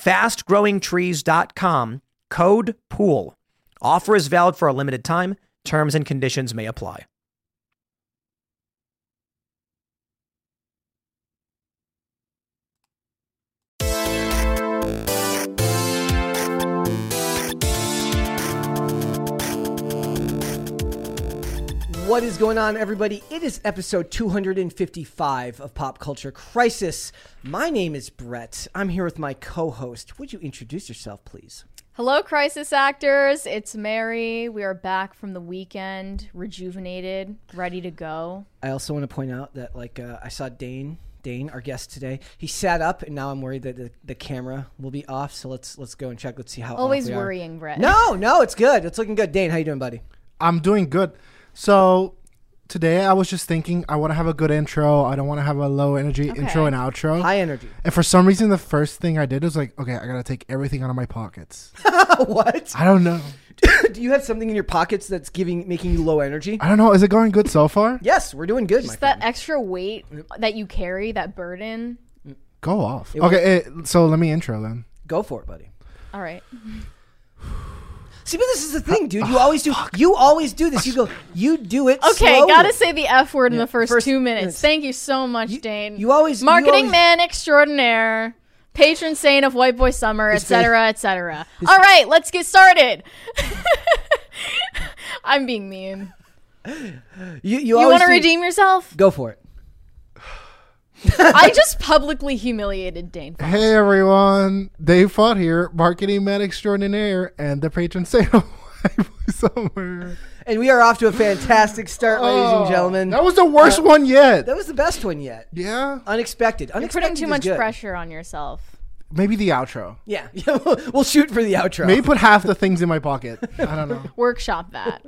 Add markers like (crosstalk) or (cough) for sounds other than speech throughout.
Fastgrowingtrees.com, code POOL. Offer is valid for a limited time. Terms and conditions may apply. What is going on, everybody? It is episode 255 of Pop Culture Crisis. My name is Brett. I'm here with my co host. Would you introduce yourself, please? Hello, crisis actors. It's Mary. We are back from the weekend, rejuvenated, ready to go. I also want to point out that, like, uh, I saw Dane. Dane, our guest today, he sat up, and now I'm worried that the, the camera will be off. So let's let's go and check. Let's see how. off Always we are. worrying, Brett. No, no, it's good. It's looking good. Dane, how you doing, buddy? I'm doing good. So today I was just thinking I want to have a good intro. I don't want to have a low energy intro and outro. High energy. and for some reason, the first thing I did was like, okay, I gotta take everything out of my pockets. (laughs) what? I don't know. (laughs) Do you have something in your pockets that's giving making you low energy? I don't know. Is it going good so far? Yes, we're doing good. my Just that friend. extra weight that you carry, that burden. Go off. It okay, eh, so let me intro then. Go for it, buddy. All right. (laughs) See, but this is the thing, dude. You always do. You always do this. You go. You do it. Okay, slowly. gotta say the F word in the first, first two minutes. minutes. Thank you so much, You- Dane. you always- you marketing always- man extraordinaire, patron saint of White Boy Summer, His etc., etc. All right, let's get started. (laughs) I'm being mean. You you, You always want to do- redeem yourself? Go for it. I just publicly humiliated Dane. Fox. Hey everyone, Dave Fought here, marketing man extraordinaire, and the patron saint of (laughs) somewhere. And we are off to a fantastic start, ladies and gentlemen. Oh, That was the worst Uh, one yet. That was the best one yet. yeah, Unexpected. You're Unexpected. putting too much good. pressure on yourself. Maybe the outro. Yeah, (laughs) we'll shoot for the outro. Maybe put half the things in my pocket. I don't know. (laughs) Workshop that.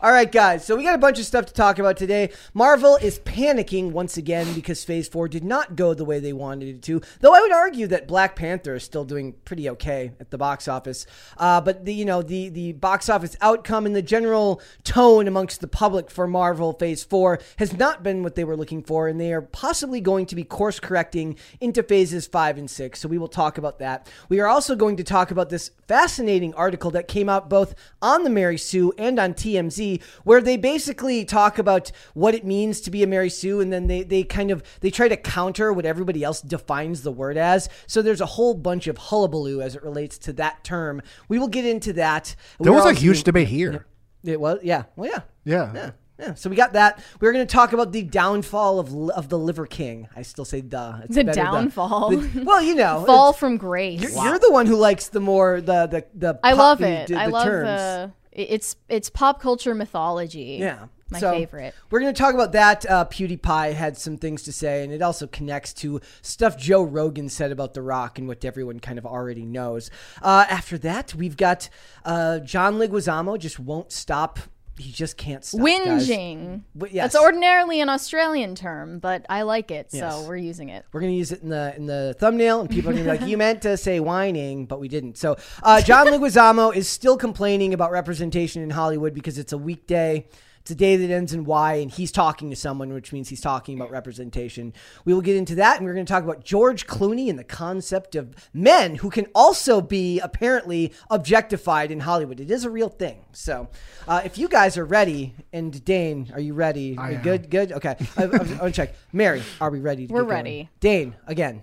All right, guys. So we got a bunch of stuff to talk about today. Marvel is panicking once again because Phase Four did not go the way they wanted it to. Though I would argue that Black Panther is still doing pretty okay at the box office. Uh, but the you know the the box office outcome and the general tone amongst the public for Marvel Phase Four has not been what they were looking for, and they are possibly going to be course correcting into phases five and six. So we will talk about that. We are also going to talk about this fascinating article that came out both on the Mary Sue and on TMZ, where they basically talk about what it means to be a Mary Sue, and then they they kind of they try to counter what everybody else defines the word as. So there's a whole bunch of hullabaloo as it relates to that term. We will get into that. There We're was a huge doing- debate here. It was yeah. Well yeah. Yeah. Yeah. Yeah, so we got that. We're going to talk about the downfall of of the Liver King. I still say duh. It's The downfall. The- well, you know, (laughs) Fall from grace. You're, you're the one who likes the more the the the. I love the- it. the- I love terms. the. It's it's pop culture mythology. Yeah. my So, favorite. We're going to talk about that. Uh, PewDiePie had some things to say, and it also connects to stuff Joe Rogan said about The Rock and what everyone kind of already knows. Uh, after that, we've got uh, John Leguizamo just won't stop. He just can't stop. Whinging. But yes. That's ordinarily an Australian term, but I like it, so Yes. we're using it. We're gonna use it in the in the thumbnail, and people are gonna be like, (laughs) "You meant to say whining, but we didn't." So, uh, John (laughs) Leguizamo is still complaining about representation in Hollywood because it's a weekday. It's a day that ends in Y, and he's talking to someone, which means he's talking about representation. We will get into that, and we're going to talk about George Clooney and the concept of men who can also be apparently objectified in Hollywood. It is a real thing. So, uh, if you guys are ready, and Dane, are you ready? I am. good, good. Okay, (laughs) I, I, I want to check. Mary, are we ready? To We're get ready. All Dane, again.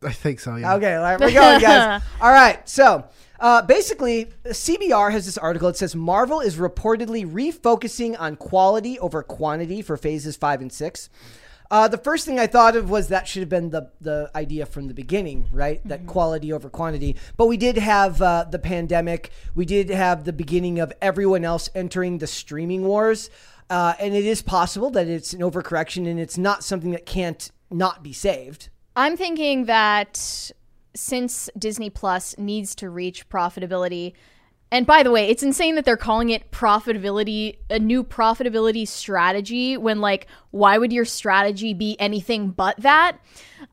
I think so. Yeah. Okay, all right, we're going, guys. (laughs) all right, so Uh, basically, CBR has this article. It says Marvel is reportedly refocusing on quality over quantity for phases five and six. Uh, the first thing I thought of was that should have been the the idea from the beginning, right? That quality over quantity. But we did have uh, the pandemic. We did have the beginning of everyone else entering the streaming wars, uh, and it is possible that it's an overcorrection and it's not something that can't not be saved. I'm thinking that since Disney Plus needs to reach profitability, and by the way, it's insane that they're calling it profitability, a new profitability strategy when, like, why would your strategy be anything but that?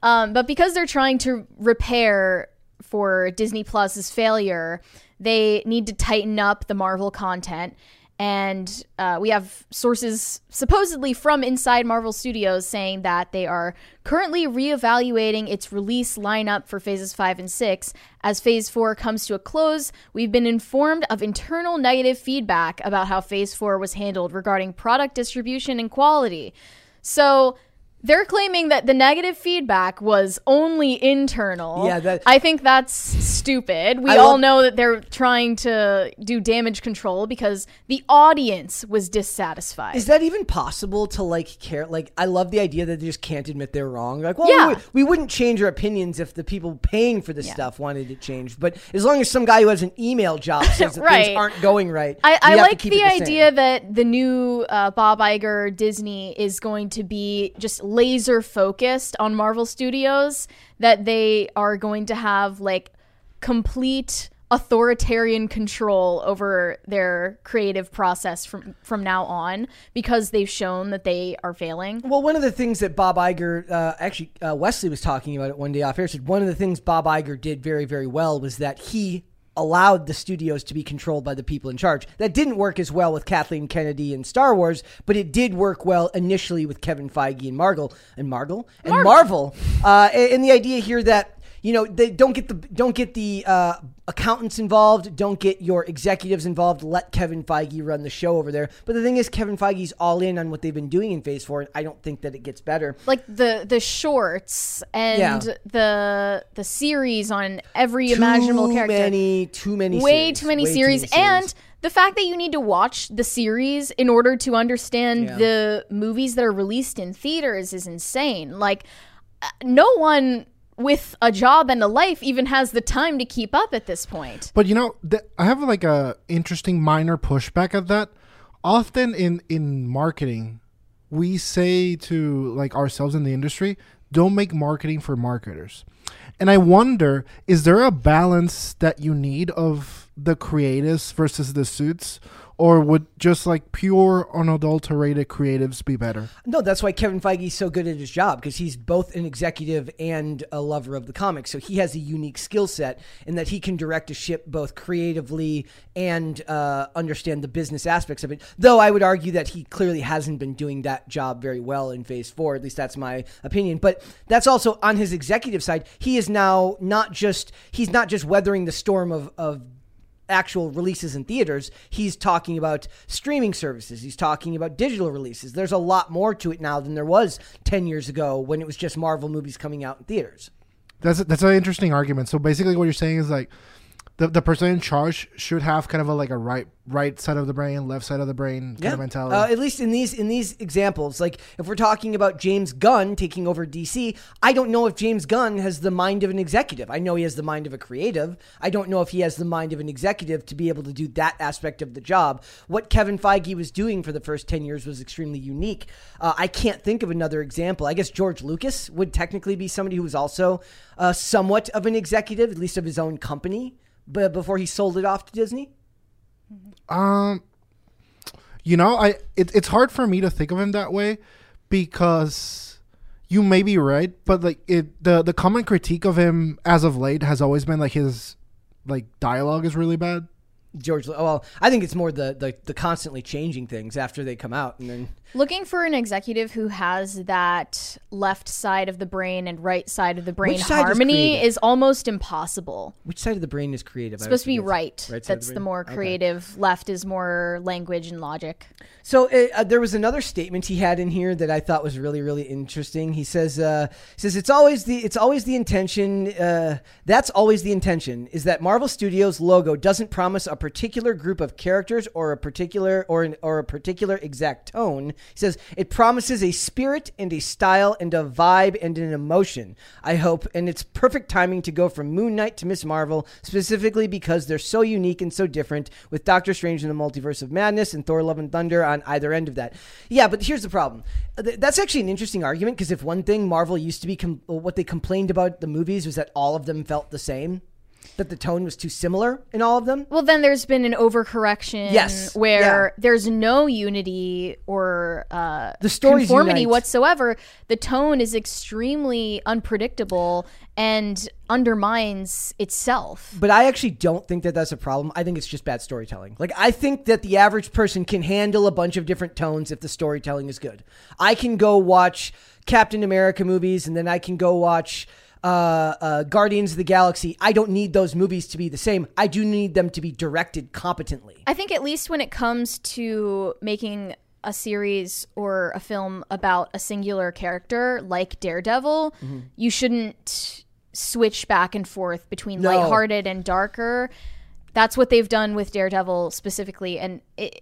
Um, but because they're trying to repair for Disney Plus's failure, they need to tighten up the Marvel content. And uh, we have sources supposedly from inside Marvel Studios saying that they are currently reevaluating its release lineup for phases 5 and 6. As phase 4 comes to a close, we've been informed of internal negative feedback about how phase 4 was handled regarding product distribution and quality. So they're claiming that the negative feedback was only internal. Yeah, that- I think that's stupid. We I all love- know that they're trying to do damage control because the audience was dissatisfied. Is that even possible to like care? Like, I love the idea that they just can't admit they're wrong. Like, well, Yeah. we, we wouldn't change our opinions if the people paying for this stuff wanted it changed. But as long as some guy who has an email job (laughs) says that Right. things aren't going right, I, I like the, same. idea that the new uh, Bob Iger Disney is going to be just laser focused on Marvel Studios, that they are going to have like complete authoritarian control over their creative process from from now on because they've shown that they are failing. Well, one of the things that Bob Iger, uh, actually, uh, Wesley was talking about it one day off air. Said one of the things Bob Iger did very, very well was that he allowed the studios to be controlled by the people in charge. That didn't work as well with Kathleen Kennedy and Star Wars, but it did work well initially with Kevin Feige and Marvel and Marvel and Marvel. Uh, and, and the idea here that you know they don't get the don't get the uh, accountants involved don't get your executives involved let kevin feige run the show over there but the thing is kevin feige's all in on what they've been doing in phase four and i don't think that it gets better Like the the shorts and Yeah. the the series on every imaginable too character. many too many way series. too many Way series and the fact that you need to watch the series in order to understand Yeah. the movies that are released in theaters is insane like uh, no one with a job and a life even has the time to keep up at this point But you know, th- I have like a interesting minor pushback at that. Often in in marketing, we say to like ourselves in the industry, don't make marketing for marketers. And I wonder, is there a balance that you need of the creatives versus the suits? Or would just like pure unadulterated creatives be better? No, that's why Kevin Feige's so good at his job because he's both an executive and a lover of the comics. So he has a unique skill set in that he can direct a ship both creatively and uh, understand the business aspects of it. Though I would argue that he clearly hasn't been doing that job very well in Phase Four. At least that's my opinion. But that's also on his executive side. He is now not just he's not just weathering the storm of of actual releases in theaters. He's talking about streaming services. He's talking about digital releases. There's a lot more to it now than there was 10 years ago when it was just Marvel movies coming out in theaters. That's that's an interesting argument. So basically, what you're saying is like the the person in charge should have kind of a like a right right side of the brain, left side of the brain kind of mentality. Uh, at least in these in these examples, like if we're talking about James Gunn taking over DC, I don't know if James Gunn has the mind of an executive. I know he has the mind of a creative. I don't know if he has the mind of an executive to be able to do that aspect of the job. What Kevin Feige was doing for the first ten years was extremely unique. Uh, I can't think of another example. I guess George Lucas would technically be somebody who was also uh, somewhat of an executive, at least of his own company, but before he sold it off to Disney. Um, you know, I it, it's hard for me to think of him that way because you may be right, but like it the the common critique of him as of late has always been like his like dialogue is really bad. George. Well, I think it's more the, the the constantly changing things after they come out, and then Looking for an executive who has that left side of the brain and right side of the brain side is harmony is almost impossible. which side of the brain is creative? It's supposed to be right. Right That's the the more Okay. creative. Left is more language and logic. So uh, uh, there was another statement he had in here that I thought was really, really interesting. He says, uh, he "says it's always the it's always the intention. Uh, that's always the intention is that Marvel Studios logo doesn't promise a particular group of characters or a particular or an, or a particular exact tone. He says it promises a spirit and a style and a vibe and an emotion. I hope, and it's perfect timing to go from Moon Knight to Miss Marvel, specifically because they're so unique and so different. With Doctor Strange in the Multiverse of Madness and Thor: Love and Thunder on either end of that. Yeah, but here's the problem. Uh, that's actually an interesting argument because if one thing Marvel used to be, com- uh, what they complained about the movies was that all of them felt the same, that the tone was too similar in all of them. Well, then there's been an overcorrection Yes, where yeah. there's no unity or uh, The stories conformity unite. whatsoever. The tone is extremely unpredictable and undermines itself. But I actually don't think that that's a problem. I think it's just bad storytelling. Like I think that the average person can handle a bunch of different tones if the storytelling is good. I can go watch Captain America movies and then I can go watch uh, uh, Guardians of the Galaxy. I don't need those movies to be the same. I do need them to be directed competently. I think at least when it comes to making a series or a film about a singular character like Daredevil, Mm-hmm. you shouldn't switch back and forth between No. lighthearted and darker. That's what they've done with Daredevil specifically, and it,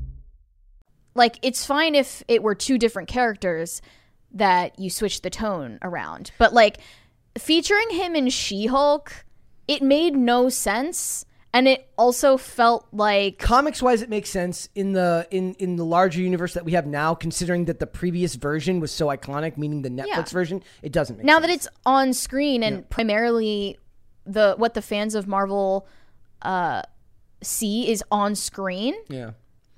like it's fine if it were two different characters that you switch the tone around but like featuring him in she-hulk it made no sense and it also felt like Comics wise, it makes sense in the in in the larger universe that we have now. Considering that the previous version was so iconic, meaning the Netflix Yeah. version, it doesn't make now sense. that it's on screen and primarily the what the fans of marvel uh see is on screen yeah.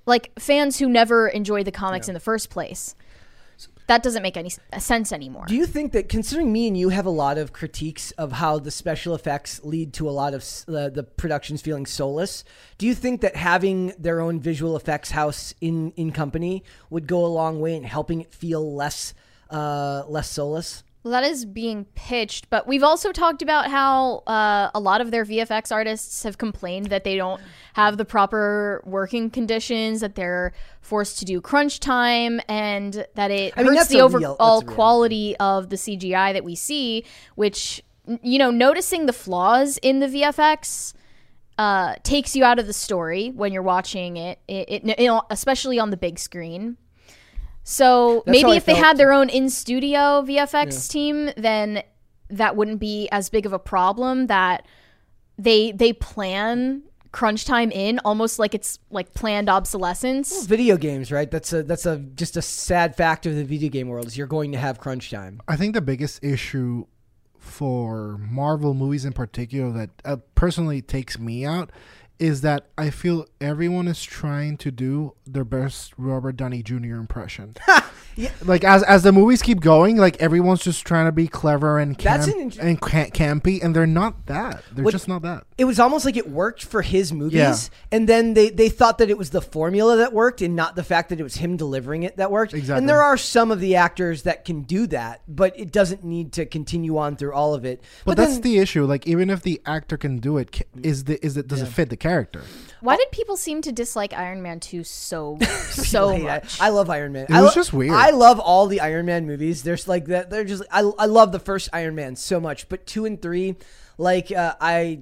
Like fans who never enjoyed the comics in the first place. That doesn't make any sense anymore. Do you think that, considering me and you have a lot of critiques of how the special effects lead to a lot of uh, the productions feeling soulless, do you think that having their own visual effects house in in company would go a long way in helping it feel less uh, less soulless? Well, that is being pitched, but we've also talked about how uh, a lot of their VFX artists have complained that they don't have the proper working conditions, that they're forced to do crunch time, and that it I mean, hurts the real- overall quality of the CGI that we see. Which, you know, noticing the flaws in the VFX uh, takes you out of the story when you're watching it, it, it you know, especially on the big screen. So That's maybe I if they had their own in studio VFX team, then that wouldn't be as big of a problem. That they they plan crunch time in almost like it's like planned obsolescence. Video games, right? That's a that's a just a sad fact of the video game world. Is you're going to have crunch time. I think the biggest issue for Marvel movies in particular that uh, personally takes me out is that I feel everyone is trying to do their best Robert Downey Jr. impression. (laughs) Like as as the movies keep going, like everyone's just trying to be clever and That's an int- and ca- campy, and they're not that. They're What- just not that. it was almost like it worked for his movies Yeah. and then they, they thought that it was the formula that worked and not the fact that it was him delivering it that worked Exactly. and there are some of the actors that can do that but it doesn't need to continue on through all of it But, that's then- the issue. Like even if the actor can do it, ca- is the is it does it fit the character? Why did people seem to dislike Iron Man 2 so (laughs) so Hate much? I love Iron Man. It I was lo- just weird. I love all the Iron Man movies. There's like that. They're just. I, I love the first Iron Man so much, but two and three, like uh, I,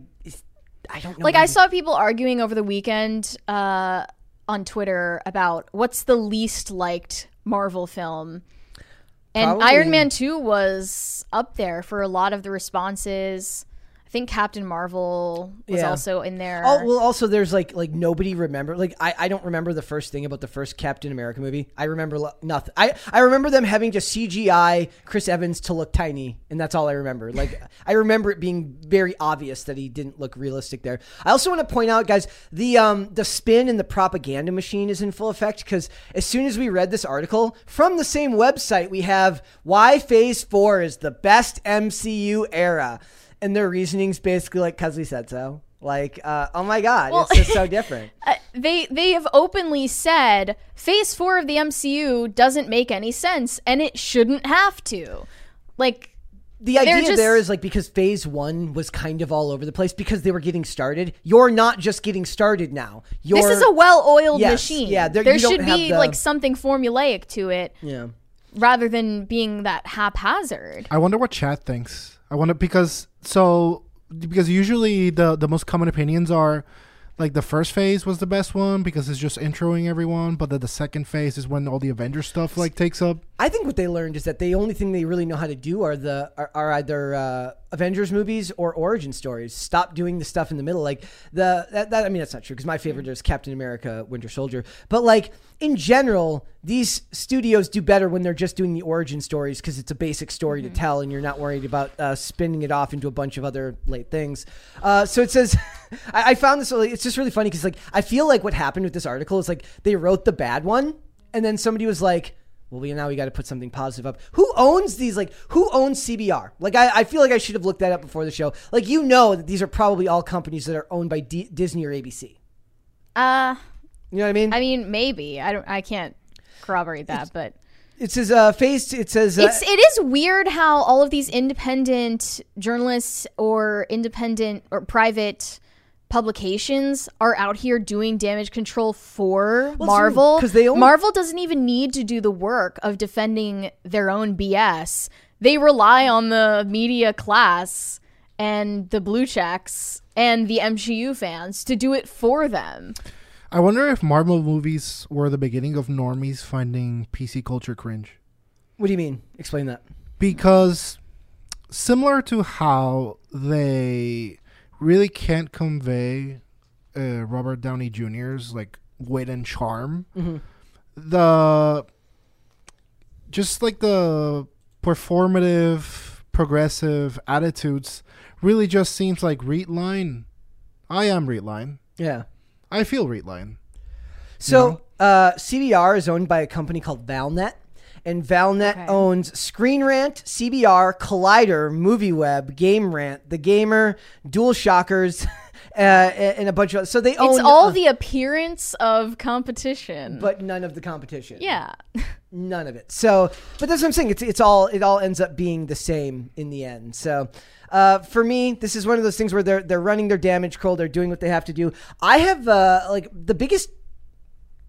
I don't know. like I saw people arguing over the weekend uh, on Twitter about what's the least liked Marvel film. And Probably- Iron Man 2 was up there for a lot of the responses. I think Captain Marvel was Yeah. also in there. Oh well, also there's like like nobody remember like I, I don't remember the first thing about the first Captain America movie. I remember lo- nothing. I I remember them having to CGI Chris Evans to look tiny, and that's all I remember. (laughs) Like I remember it being very obvious that he didn't look realistic there. I also want to point out, guys, the um the spin and the propaganda machine is in full effect because as soon as we read this article from the same website, we have why Phase Four is the best MCU era and their reasoning's basically like because we said so. Like, uh, oh my god, Well- it's just so (laughs) different. Uh, they they have openly said Phase 4 of the MCU doesn't make any sense and it shouldn't have to. Like The idea just- there is like because phase one was kind of all over the place because they were getting started. You're not just getting started now. You're, this is a well-oiled Yes, machine. yeah, there- there should be the- like something formulaic to it yeah. rather than being that haphazard. I wonder what chat thinks. I wonder because so because usually the the most common opinions are like the first phase was the best one because it's just introing everyone, but then the second phase is when all the Avengers stuff like takes up. I think what they learned is that the only thing they really know how to do are the are, are either uh, Avengers movies or origin stories. Stop doing the stuff in the middle, like the that, that I mean that's not true because my favorite is Captain America: Winter Soldier. But like in general, these studios do better when they're just doing the origin stories because it's a basic story to tell, and you're not worried about uh, spinning it off into a bunch of other late things. Uh, so it says, (laughs) I, I found this. Really, it's just really funny because like I feel like what happened with this article is like they wrote the bad one, and then somebody was like well, we now we got to put something positive up. Who owns these? Like, who owns CBR? Like, I, I feel like I should have looked that up before the show. Like, you know that these are probably all companies that are owned by D- Disney or ABC. Uh You know what I mean? I mean maybe. I don't I can't corroborate that, but it says uh, face. It says uh, it's it is weird how all of these independent journalists or independent or private publications are out here doing damage control for Well, Marvel 'cause they own- Marvel doesn't even need to do the work of defending their own BS. They rely on the media class and the blue checks and the MCU fans to do it for them. I wonder if Marvel movies were the beginning of normies finding PC culture cringe. what do you mean? Explain that. because similar to how they really can't convey uh, Robert Downey Jr.'s like wit and charm, the just like the performative, progressive attitudes really just seems like Readline. I am Readline. Yeah. I feel Readline. So uh, CBR is owned by a company called Valnet, and Valnet Okay. owns Screen Rant, CBR, Collider, MovieWeb, Game Rant, The Gamer, Dual Shockers, (laughs) uh, and a bunch of. So they own It's all uh, the appearance of competition. but none of the competition. yeah. (laughs) none of it. So, but that's what I'm saying. It's it's all it all ends up being the same in the end. So, uh, for me, this is one of those things where they're they're running their damage control. They're doing what they have to do. I have uh, like the biggest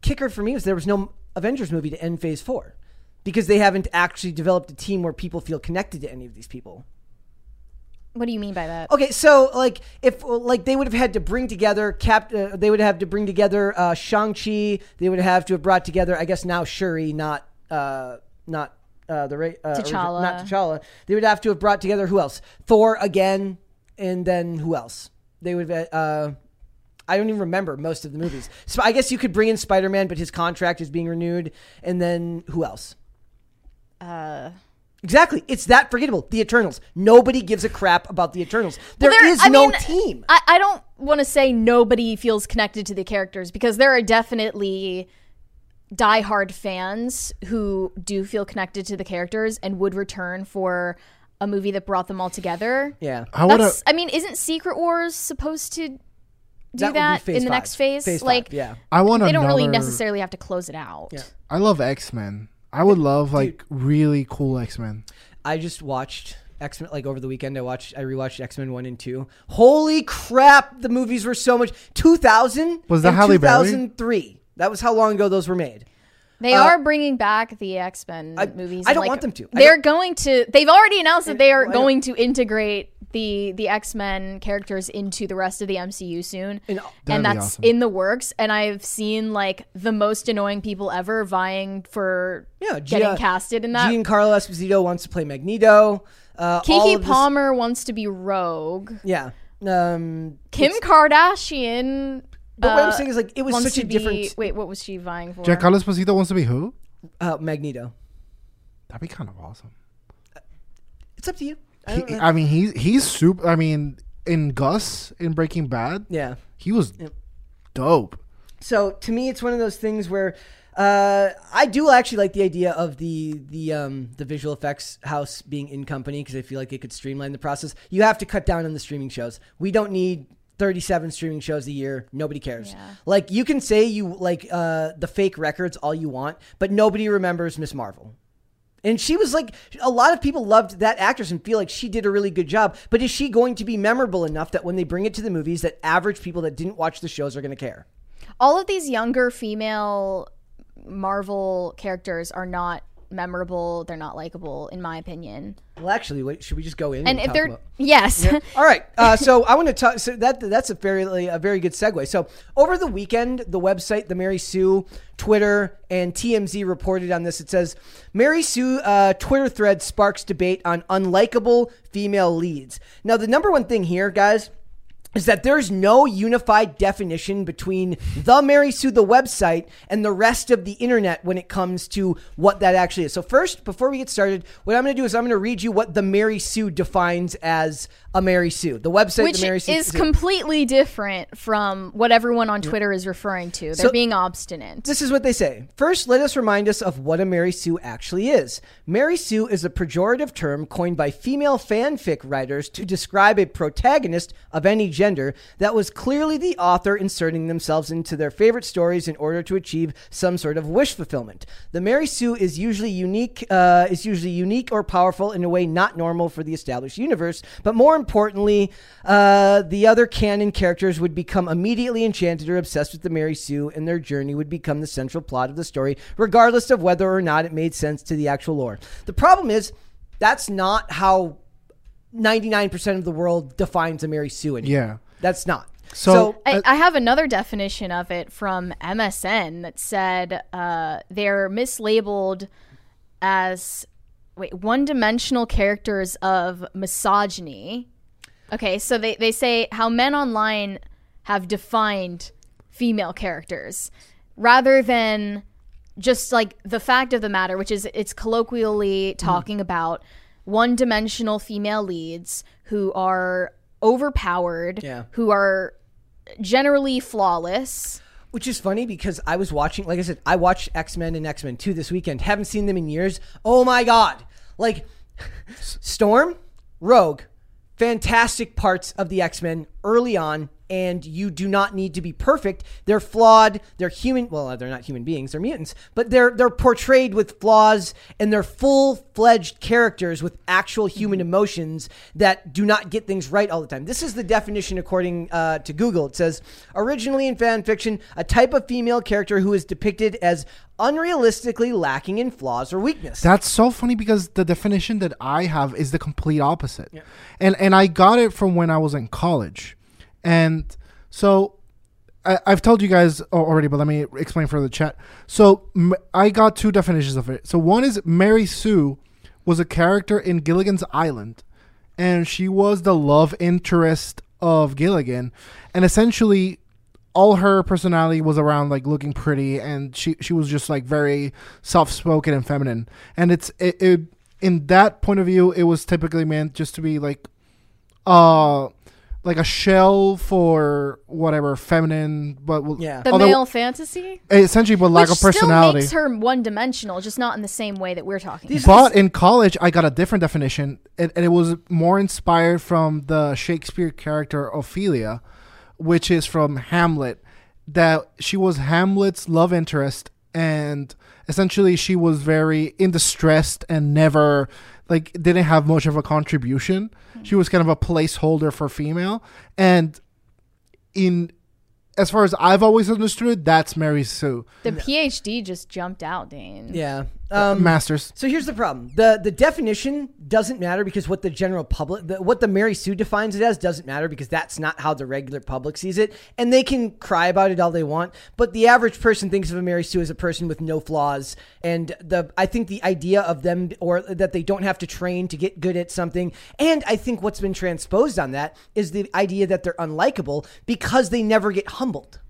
kicker for me was there was no Avengers movie to end Phase Four because they haven't actually developed a team where people feel connected to any of these people. What do you mean by that? Okay, so like if like they would have had to bring together Cap, uh, they would have to bring together uh, Shang Chi. They would have to have brought together, I guess now Shuri, not uh, not uh, the ra- uh, T'Challa. not T'Challa. They would have to have brought together who else? Thor again, and then who else? They would. have, Uh, I don't even remember most of the movies. So I guess you could bring in Spider Man, but his contract is being renewed, and then who else? Uh, Exactly. It's that forgettable. The Eternals. Nobody gives a crap about the Eternals. There well, is I no mean, team. I, I don't want to say nobody feels connected to the characters because there are definitely diehard fans who do feel connected to the characters and would return for a movie that brought them all together. Yeah. I would have. That's, I mean, isn't Secret Wars supposed to do That that, phase in the five. next phase? Phase five, like, yeah. I want to. they don't really necessarily have to close it out. Yeah. I love X Men. I would love like really cool X Men. I just watched X Men like over the weekend. I watched, I rewatched X Men one and two. Holy crap! The movies were so much. Two thousand Was that Halle Berry? Two thousand three. That was how long ago those were made. They Uh, are bringing back the X Men movies. I don't like, want them to. I They're don't- going to. They've already announced that they are Well, going to integrate the the X Men characters into the rest of the MCU soon, And- and that's awesome. in the works. And I've seen like the most annoying people ever vying for Yeah, getting Gia- casted in that. Giancarlo Esposito wants to play Magneto. Uh, all Keke of this- Palmer wants to be Rogue. Yeah. Um, Kim Kardashian. But what I'm uh, saying is like it was wants such a be- different Wait, what was she vying for? Giancarlo Esposito wants to be who? uh, Magneto. That'd be kind of awesome. It's up to you. I He, don't know. I mean, he's he's super. I mean, in Gus in Breaking Bad, yeah. he was dope. So to me, it's one of those things where uh, I do actually like the idea of the the um, the visual effects house being in company because I feel like it could streamline the process. You have to cut down on the streaming shows. We don't need. 37 streaming shows a year nobody cares. Yeah. like you can say you like uh the fake records all you want but nobody remembers miss marvel. And she was like a lot of people loved that actress and feel like she did a really good job but is she going to be memorable enough that when they bring it to the movies that average people that didn't watch the shows are going to care? All of these younger female Marvel characters are not memorable. They're not likable, in my opinion. Well, actually, wait, should we just go in? And if talk they're about- yes, (laughs) all right, uh, so I want to talk. So that that's a fairly a very good segue. So over the weekend, the website, the Mary Sue, Twitter, and TMZ reported on this. It says Mary Sue uh, Twitter thread sparks debate on unlikable female leads. Now, the number one thing here, guys. Is that there's no unified definition between the Mary Sue, the website, and the rest of the internet when it comes to what that actually is. So, first, before we get started, what I'm going to do is I'm going to read you what the Mary Sue defines as a Mary Sue. The website, which the Mary Sue. is completely different from what everyone on Twitter is referring to. They're So- being obstinate. This is what they say. First, let us remind us of what a Mary Sue actually is. Mary Sue is a pejorative term coined by female fanfic writers to describe a protagonist of any gender that was clearly the author inserting themselves into their favorite stories in order to achieve some sort of wish fulfillment. The Mary Sue is usually unique, uh, is usually unique or powerful in a way not normal for the established universe. But more importantly, uh, the other canon characters would become immediately enchanted or obsessed with the Mary Sue, and their journey would become the central plot of the story, regardless of whether or not it made sense to the actual lore. The problem is that's not how 99% of the world defines a Mary Sue anymore. Yeah. That's not. So- I, Uh, I have another definition of it from MSN that said uh, they're mislabeled as wait one-dimensional characters of misogyny. Okay, so they, they say how men online have defined female characters rather than just like the fact of the matter, which is it's colloquially talking about one dimensional female leads who are overpowered, Yeah. who are generally flawless. Which is funny because I was watching, like I said, I watched X Men and X Men 2 this weekend. Haven't seen them in years. Oh my God. Like, (laughs) Storm, Rogue, fantastic parts of the X Men early on. And you do not need to be perfect. They're flawed. They're human. Well, they're not human beings. They're mutants, but they're they're portrayed with flaws, and they're full fledged characters with actual human emotions that do not get things right all the time. This is the definition according uh, to Google. It says originally in fan fiction, a type of female character who is depicted as unrealistically lacking in flaws or weakness. That's so funny because the definition that I have is the complete opposite. And and I got it from when I was in college. And so I, I've told you guys already, but let me explain for the chat. So I got two definitions of it. So one is Mary Sue was a character in Gilligan's Island, and she was the love interest of Gilligan, and essentially all her personality was around like looking pretty and she she was just like very soft spoken and feminine and it's it, it in that point of view it was typically meant just to be like uh like a shell for whatever feminine, but Yeah. The although- male fantasy, essentially, but lack which of personality. still makes her one-dimensional, just not in the same way that we're talking. These- about. But in college, I got a different definition, and, and it was more inspired from the Shakespeare character Ophelia, which is from Hamlet. That she was Hamlet's love interest, and essentially she was very in distressed and never like didn't have much of a contribution. Hmm. She was kind of a placeholder for female, and in as far as I've always understood, that's Mary Sue, The PhD just jumped out, Dane. Yeah. Um, Masters. So here's the problem: the the definition doesn't matter because what the general public, the, what the Mary Sue defines it as, doesn't matter because that's not how the regular public sees it, and they can cry about it all they want. But the average person thinks of a Mary Sue as a person with no flaws, and the I think the idea of them or that they don't have to train to get good at something, and I think what's been transposed on that is the idea that they're unlikable because they never get humbled.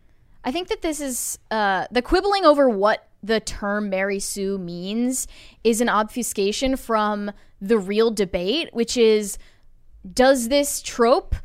I think that this is uh, the quibbling over what the term Mary Sue means is an obfuscation from the real debate, which is does this trope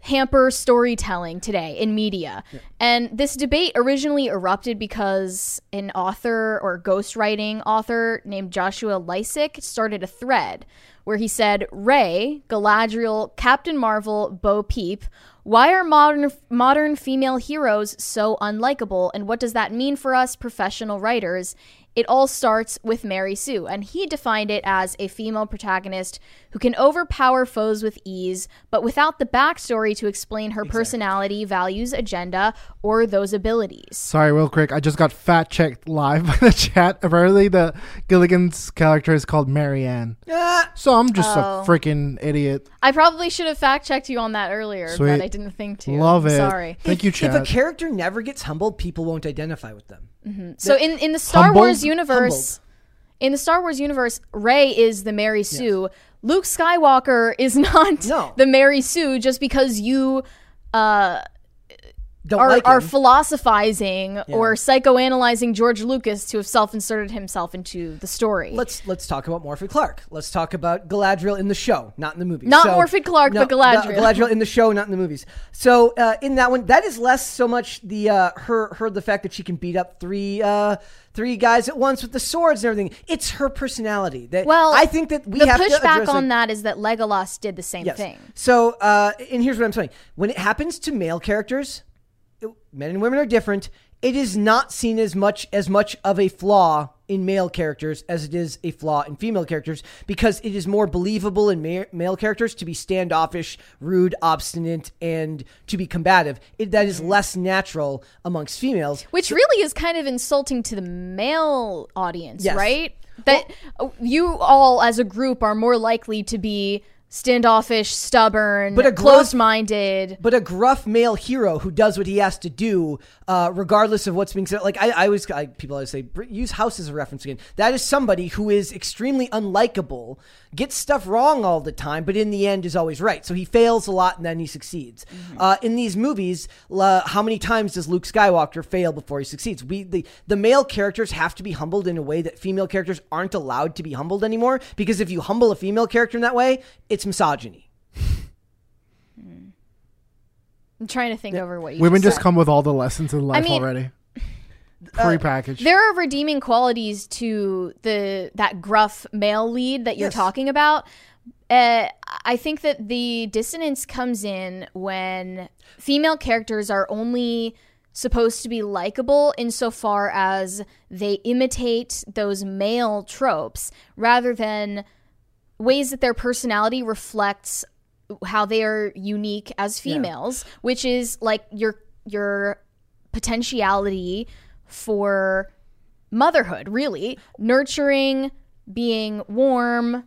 hamper storytelling today in media? And this debate originally erupted because an author or ghostwriting author named Joshua Lisec started a thread where he said, Rey, Galadriel, Captain Marvel, Bo Peep, why are modern modern female heroes so unlikable and what does that mean for us professional writers? It all starts with Mary Sue, and he defined it as a female protagonist who can overpower foes with ease, but without the backstory to explain her personality, values, agenda, or those abilities. Sorry, real quick. I just got fat checked live (laughs) by the chat. Apparently, the Gilligan's character is called Mary Ann. Ah, So I'm just Oh. a freaking idiot. I probably should have fact checked you on that earlier, Sweet. but I didn't think to. Love it. Sorry. Thank you, if a character never gets humbled, people won't identify with them. So in in the Star Humbled? Wars universe, in the Star Wars universe, Rey is the Mary Sue. Luke Skywalker is (laughs) not No. the Mary Sue just because you uh, Don't are, like are philosophizing or psychoanalyzing George Lucas to have self-inserted himself into the story. let's let's talk about Morfydd Clark. Let's talk about Galadriel in the show, not in the movies. Not Morfydd Clark, but Galadriel. Ga- Galadriel in the show, not in the movies. So uh, in that one, that is less so much the uh, her her the fact that she can beat up three uh, three guys at once with the swords and everything. It's her personality. That well, I think that we the have to pushback address, on like- that is that Legolas did the same Yes. thing. So, uh, and here's what I'm saying: when it happens to male characters, men and women are different. It is not seen as much as much of a flaw in male characters as it is a flaw in female characters because it is more believable in ma- male characters to be standoffish, rude, obstinate, and to be combative. It, that is less natural amongst females. Which really is kind of insulting to the male audience, Yes. right? That uh, you all as a group are more likely to be standoffish, stubborn, But a closed-minded. But a gruff male hero who does what he has to do, uh, regardless of what's being said. Like I, I always, I, people always say, use House as a reference again. That is somebody who is extremely unlikable, gets stuff wrong all the time, but in the end is always right. So he fails a lot and then he succeeds. Uh, in these movies, uh, how many times does Luke Skywalker fail before he succeeds? We the the male characters have to be humbled in a way that female characters aren't allowed to be humbled anymore. Because if you humble a female character in that way, it's misogyny. (laughs) I'm trying to think over what you said. Women just just said. come with all the lessons in life mean, already. uh, Pre-packaged. There are redeeming qualities to the that gruff male lead that you're Yes. talking about. Uh, I think that the dissonance comes in when female characters are only supposed to be likable insofar as they imitate those male tropes rather than ways that their personality reflects how they are unique as females, which is like your your potentiality for motherhood, really nurturing, being warm,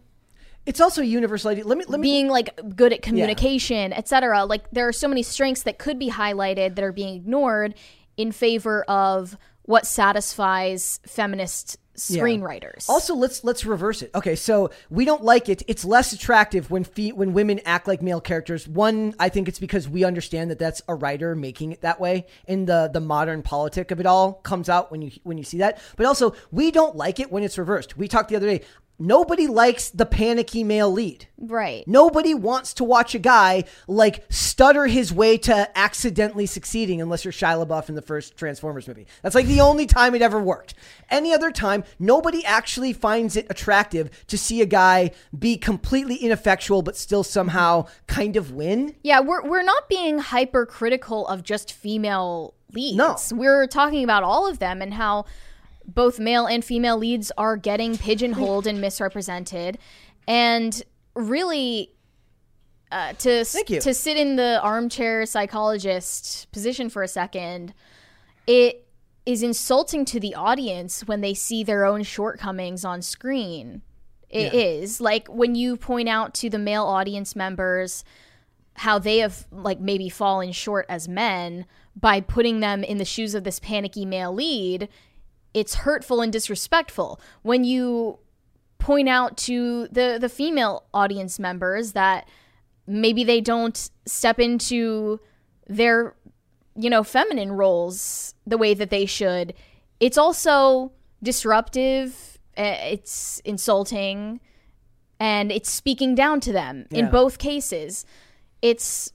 It's also a universal idea. Let me let me being like good at communication, etc. Like there are so many strengths that could be highlighted that are being ignored in favor of what satisfies feminist Yeah. screenwriters. Also, let's let's reverse it. Okay, so we don't like it. It's less attractive when fe- when women act like male characters. One, I think it's because we understand that that's a writer making it that way, and the the modern politic of it all comes out when you when you see that. But also, we don't like it when it's reversed. We talked the other day. Nobody likes the panicky male lead. Right. Nobody wants to watch a guy like stutter his way to accidentally succeeding unless you're Shia LaBeouf in the first Transformers movie. That's like the only time it ever worked. Any other time, nobody actually finds it attractive to see a guy be completely ineffectual but still somehow kind of win. Yeah, we're we're not being hypercritical of just female leads. No. We're talking about all of them and how both male and female leads are getting pigeonholed and misrepresented. And really uh, to to sit in the armchair psychologist position for a second, it is insulting to the audience when they see their own shortcomings on screen. It is like when you point out to the male audience members how they have like maybe fallen short as men by putting them in the shoes of this panicky male lead it's hurtful and disrespectful. When you point out to the the female audience members that maybe they don't step into their you know feminine roles the way that they should it's also disruptive eh, it's insulting and it's speaking down to them in both cases. It's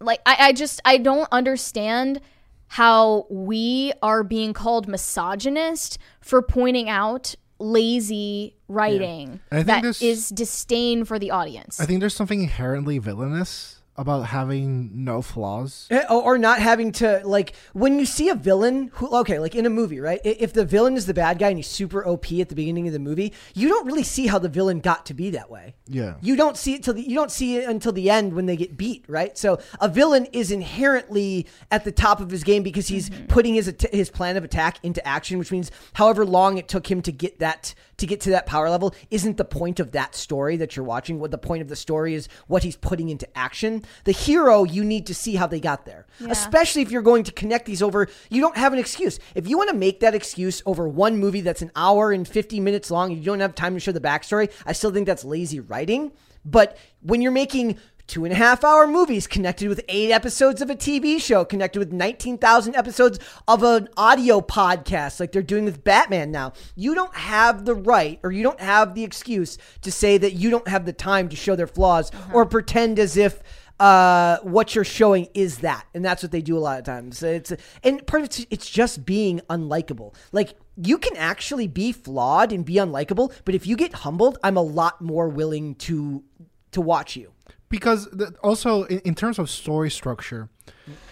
like I, I just I don't understand how we are being called misogynist for pointing out lazy writing I think that this- is disdain for the audience. I think there's something inherently villainous about having no flaws. Eh, Or or not having to like when you see a villain who okay like in a movie right? If the villain is the bad guy and he's super OP at the beginning of the movie you don't really see how the villain got to be that way. Yeah. you don't see it till the, you don't see it until the end when they get beat right? So a villain is inherently at the top of his game because he's putting his his plan of attack into action which means however long it took him to get that to get to that power level isn't the point of that story that you're watching. What the point of the story is what he's putting into action the hero you need to see how they got there. Especially if you're going to connect these over you don't have an excuse. If you want to make that excuse over one movie that's an hour and 50 minutes long you don't have time to show the backstory i still think that's lazy writing. But when you're making two and a half hour movies connected with eight episodes of a TV show, connected with 19,000 episodes of an audio podcast like they're doing with Batman now, you don't have the right or you don't have the excuse to say that you don't have the time to show their flaws uh-huh. or pretend as if uh, what you're showing is that, and that's what they do a lot of times. It's and part of it's, it's just being unlikable. Like you can actually be flawed and be unlikable, but if you get humbled, I'm a lot more willing to to watch you. because th- also in, in terms of story structure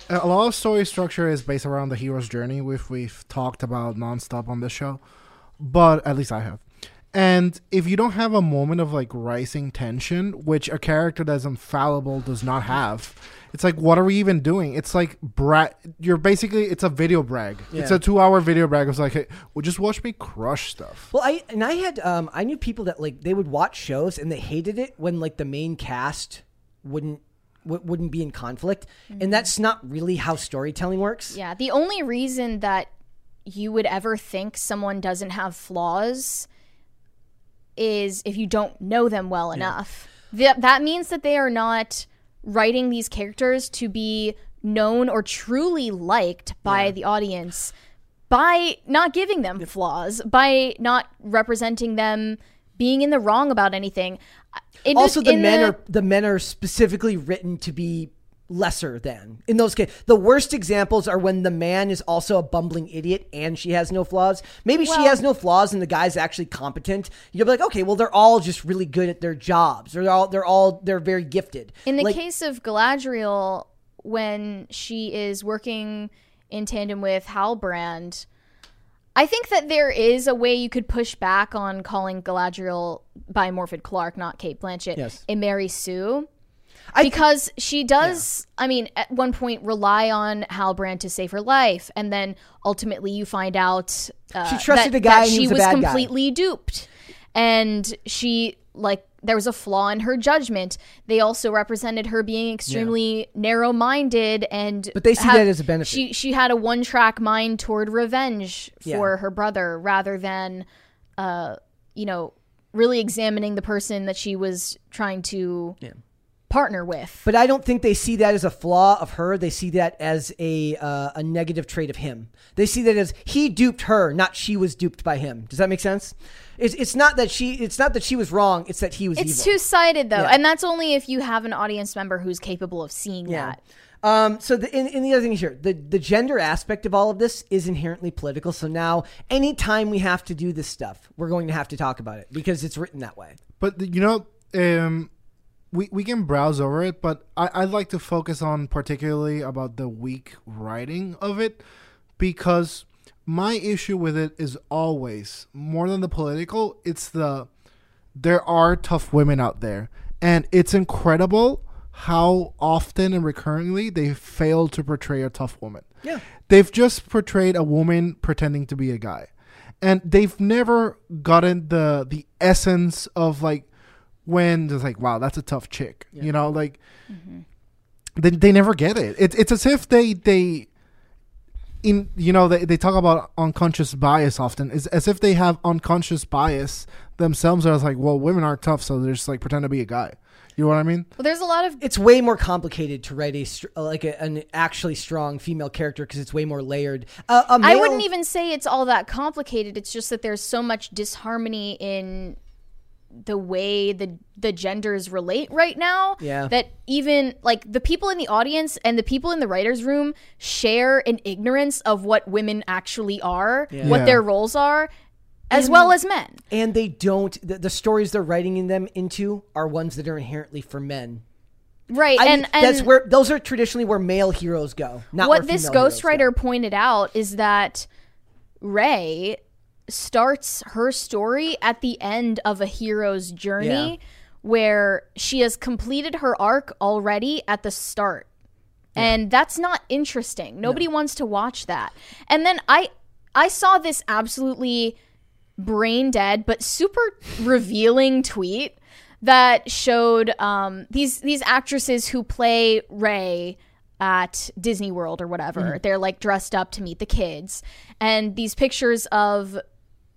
a lot of story structure is based around the hero's journey which we've talked about nonstop on this show but at least i have and if you don't have a moment of like rising tension which a character that's infallible does not have it's like what are we even doing? It's like bra- you're basically it's a video brag. It's a two hour video brag it's like hey, well just watch me crush stuff. Well, I and I had um I knew people that like they would watch shows and they hated it when like the main cast wouldn't wouldn't be in conflict, and that's not really how storytelling works. Yeah, the only reason that you would ever think someone doesn't have flaws is if you don't know them well enough. That that means that they are not writing these characters to be known or truly liked by the audience by not giving them flaws, by not representing them being in the wrong about anything. Uh, in also, the in men are the men are specifically written to be lesser than in those cases. The worst examples are when the man is also a bumbling idiot and she has no flaws. Maybe she has no flaws and the guy's actually competent. You'll be like, okay, well, they're all just really good at their jobs. Or they're all they're all they're very gifted. In the Like, case of Galadriel, when she is working in tandem with Halbrand, I think that there is a way you could push back on calling Galadriel by Morfydd Clark, not Cate Blanchett, Yes. a Mary Sue. I- because she does, I mean, at one point rely on Halbrand to save her life, and then ultimately you find out uh, She trusted that, a guy that she was was bad guy. completely duped, and she like there was a flaw in her judgment. They also represented her being extremely narrow-minded, and But they see that as a benefit. She she had a one-track mind toward revenge for Yeah. her brother, rather than, uh, you know, really examining the person that she was trying to partner with. But I don't think they see that as a flaw of her. They see that as a uh, a negative trait of him. They see that as he duped her, not she was duped by him. Does that make sense? It's, it's not that she it's not that she was wrong. It's that he was it's two sided though, Yeah. and that's only if you have an audience member who's capable of seeing Yeah. that. Um, so the, and, and the other thing is here, the, the gender aspect of all of this is inherently political. So now, anytime we have to do this stuff, we're going to have to talk about it because it's written that way. But you know, um, we we can browse over it, but I I'd like to focus on particularly about the weak writing of it because my issue with it is always more than the political. It's the there are tough women out there, and it's incredible how often and recurrently they fail to portray a tough woman. Yeah. They've just portrayed a woman pretending to be a guy. And they've never gotten the the essence of like when it's like, wow, that's a tough chick. You know, like they, they never get it. It's it's as if they they in you know they, they talk about unconscious bias often. It's as if they have unconscious bias themselves. I was like, well, women aren't tough, so they're just like pretend to be a guy. You know what I mean? Well, there's a lot of It's way more complicated to write a uh, like a, an actually strong female character because it's way more layered. Uh, a I male- wouldn't even say it's all that complicated. It's just that there's so much disharmony in the way the the genders relate right now Yeah. that even like the people in the audience and the people in the writers room share an ignorance of what women actually are, what Yeah. their roles are, as well as men. and they don't. The, the stories they're writing in them into are ones that are inherently for men. Right. I and mean, and that's where those are traditionally where male heroes go. Not what where this female heroes go. ghostwriter pointed out is that Rey starts her story at the end of a hero's journey Yeah. where she has completed her arc already at the start. And that's not interesting. Nobody wants to watch that. And then I I saw this absolutely brain dead but super revealing tweet that showed um, these these actresses who play Rey at Disney World or whatever. They're like dressed up to meet the kids, and these pictures of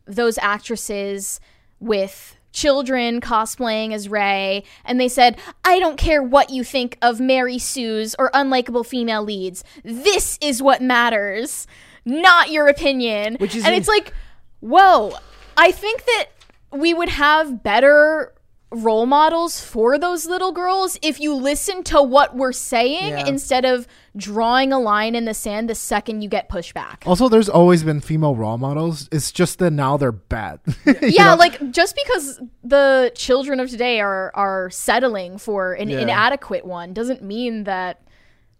those actresses with children cosplaying as Rey, and they said, I don't care what you think of Mary Sue's or unlikable female leads. This is what matters, not your opinion. Which is and in- it's like, whoa, I think that we would have better role models for those little girls if you listen to what we're saying Yeah. instead of drawing a line in the sand the second you get pushback. Also, there's always been female role models. It's just that now they're bad. (laughs) yeah, like just because the children of today are are settling for an Yeah. inadequate one doesn't mean that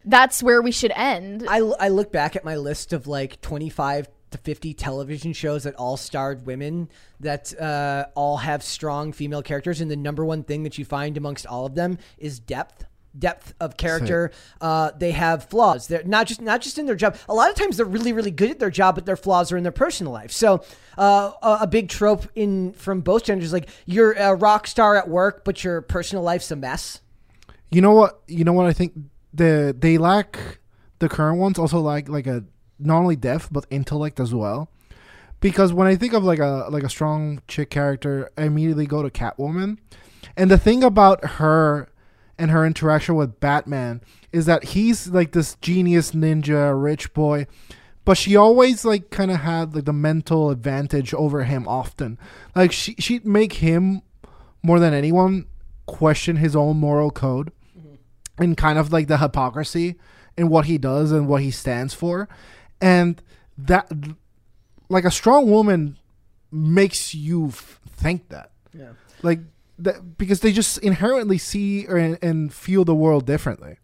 that's where we should end. I, I look back at my list of like 25 to 50 television shows that all starred women that uh, all have strong female characters. And the number one thing that you find amongst all of them is depth. Depth of character. Uh, they have flaws. They're not just not just in their job. A lot of times they're really really good at their job, but their flaws are in their personal life. So uh, a, a big trope in from both genders like you're a rock star at work, but your personal life's a mess. You know what? You know what? I think the they lack the current ones also lack like a not only depth but intellect as well. Because when I think of like a like a strong chick character, I immediately go to Catwoman. And the thing about her and her interaction with Batman is that he's like this genius ninja, rich boy, but she always like kind of had like the mental advantage over him often. Like she she'd make him more than anyone question his own moral code mm-hmm. and kind of like the hypocrisy in what he does and what he stands for and that like a strong woman makes you f- think that Yeah. like that because they just inherently see or, and feel the world differently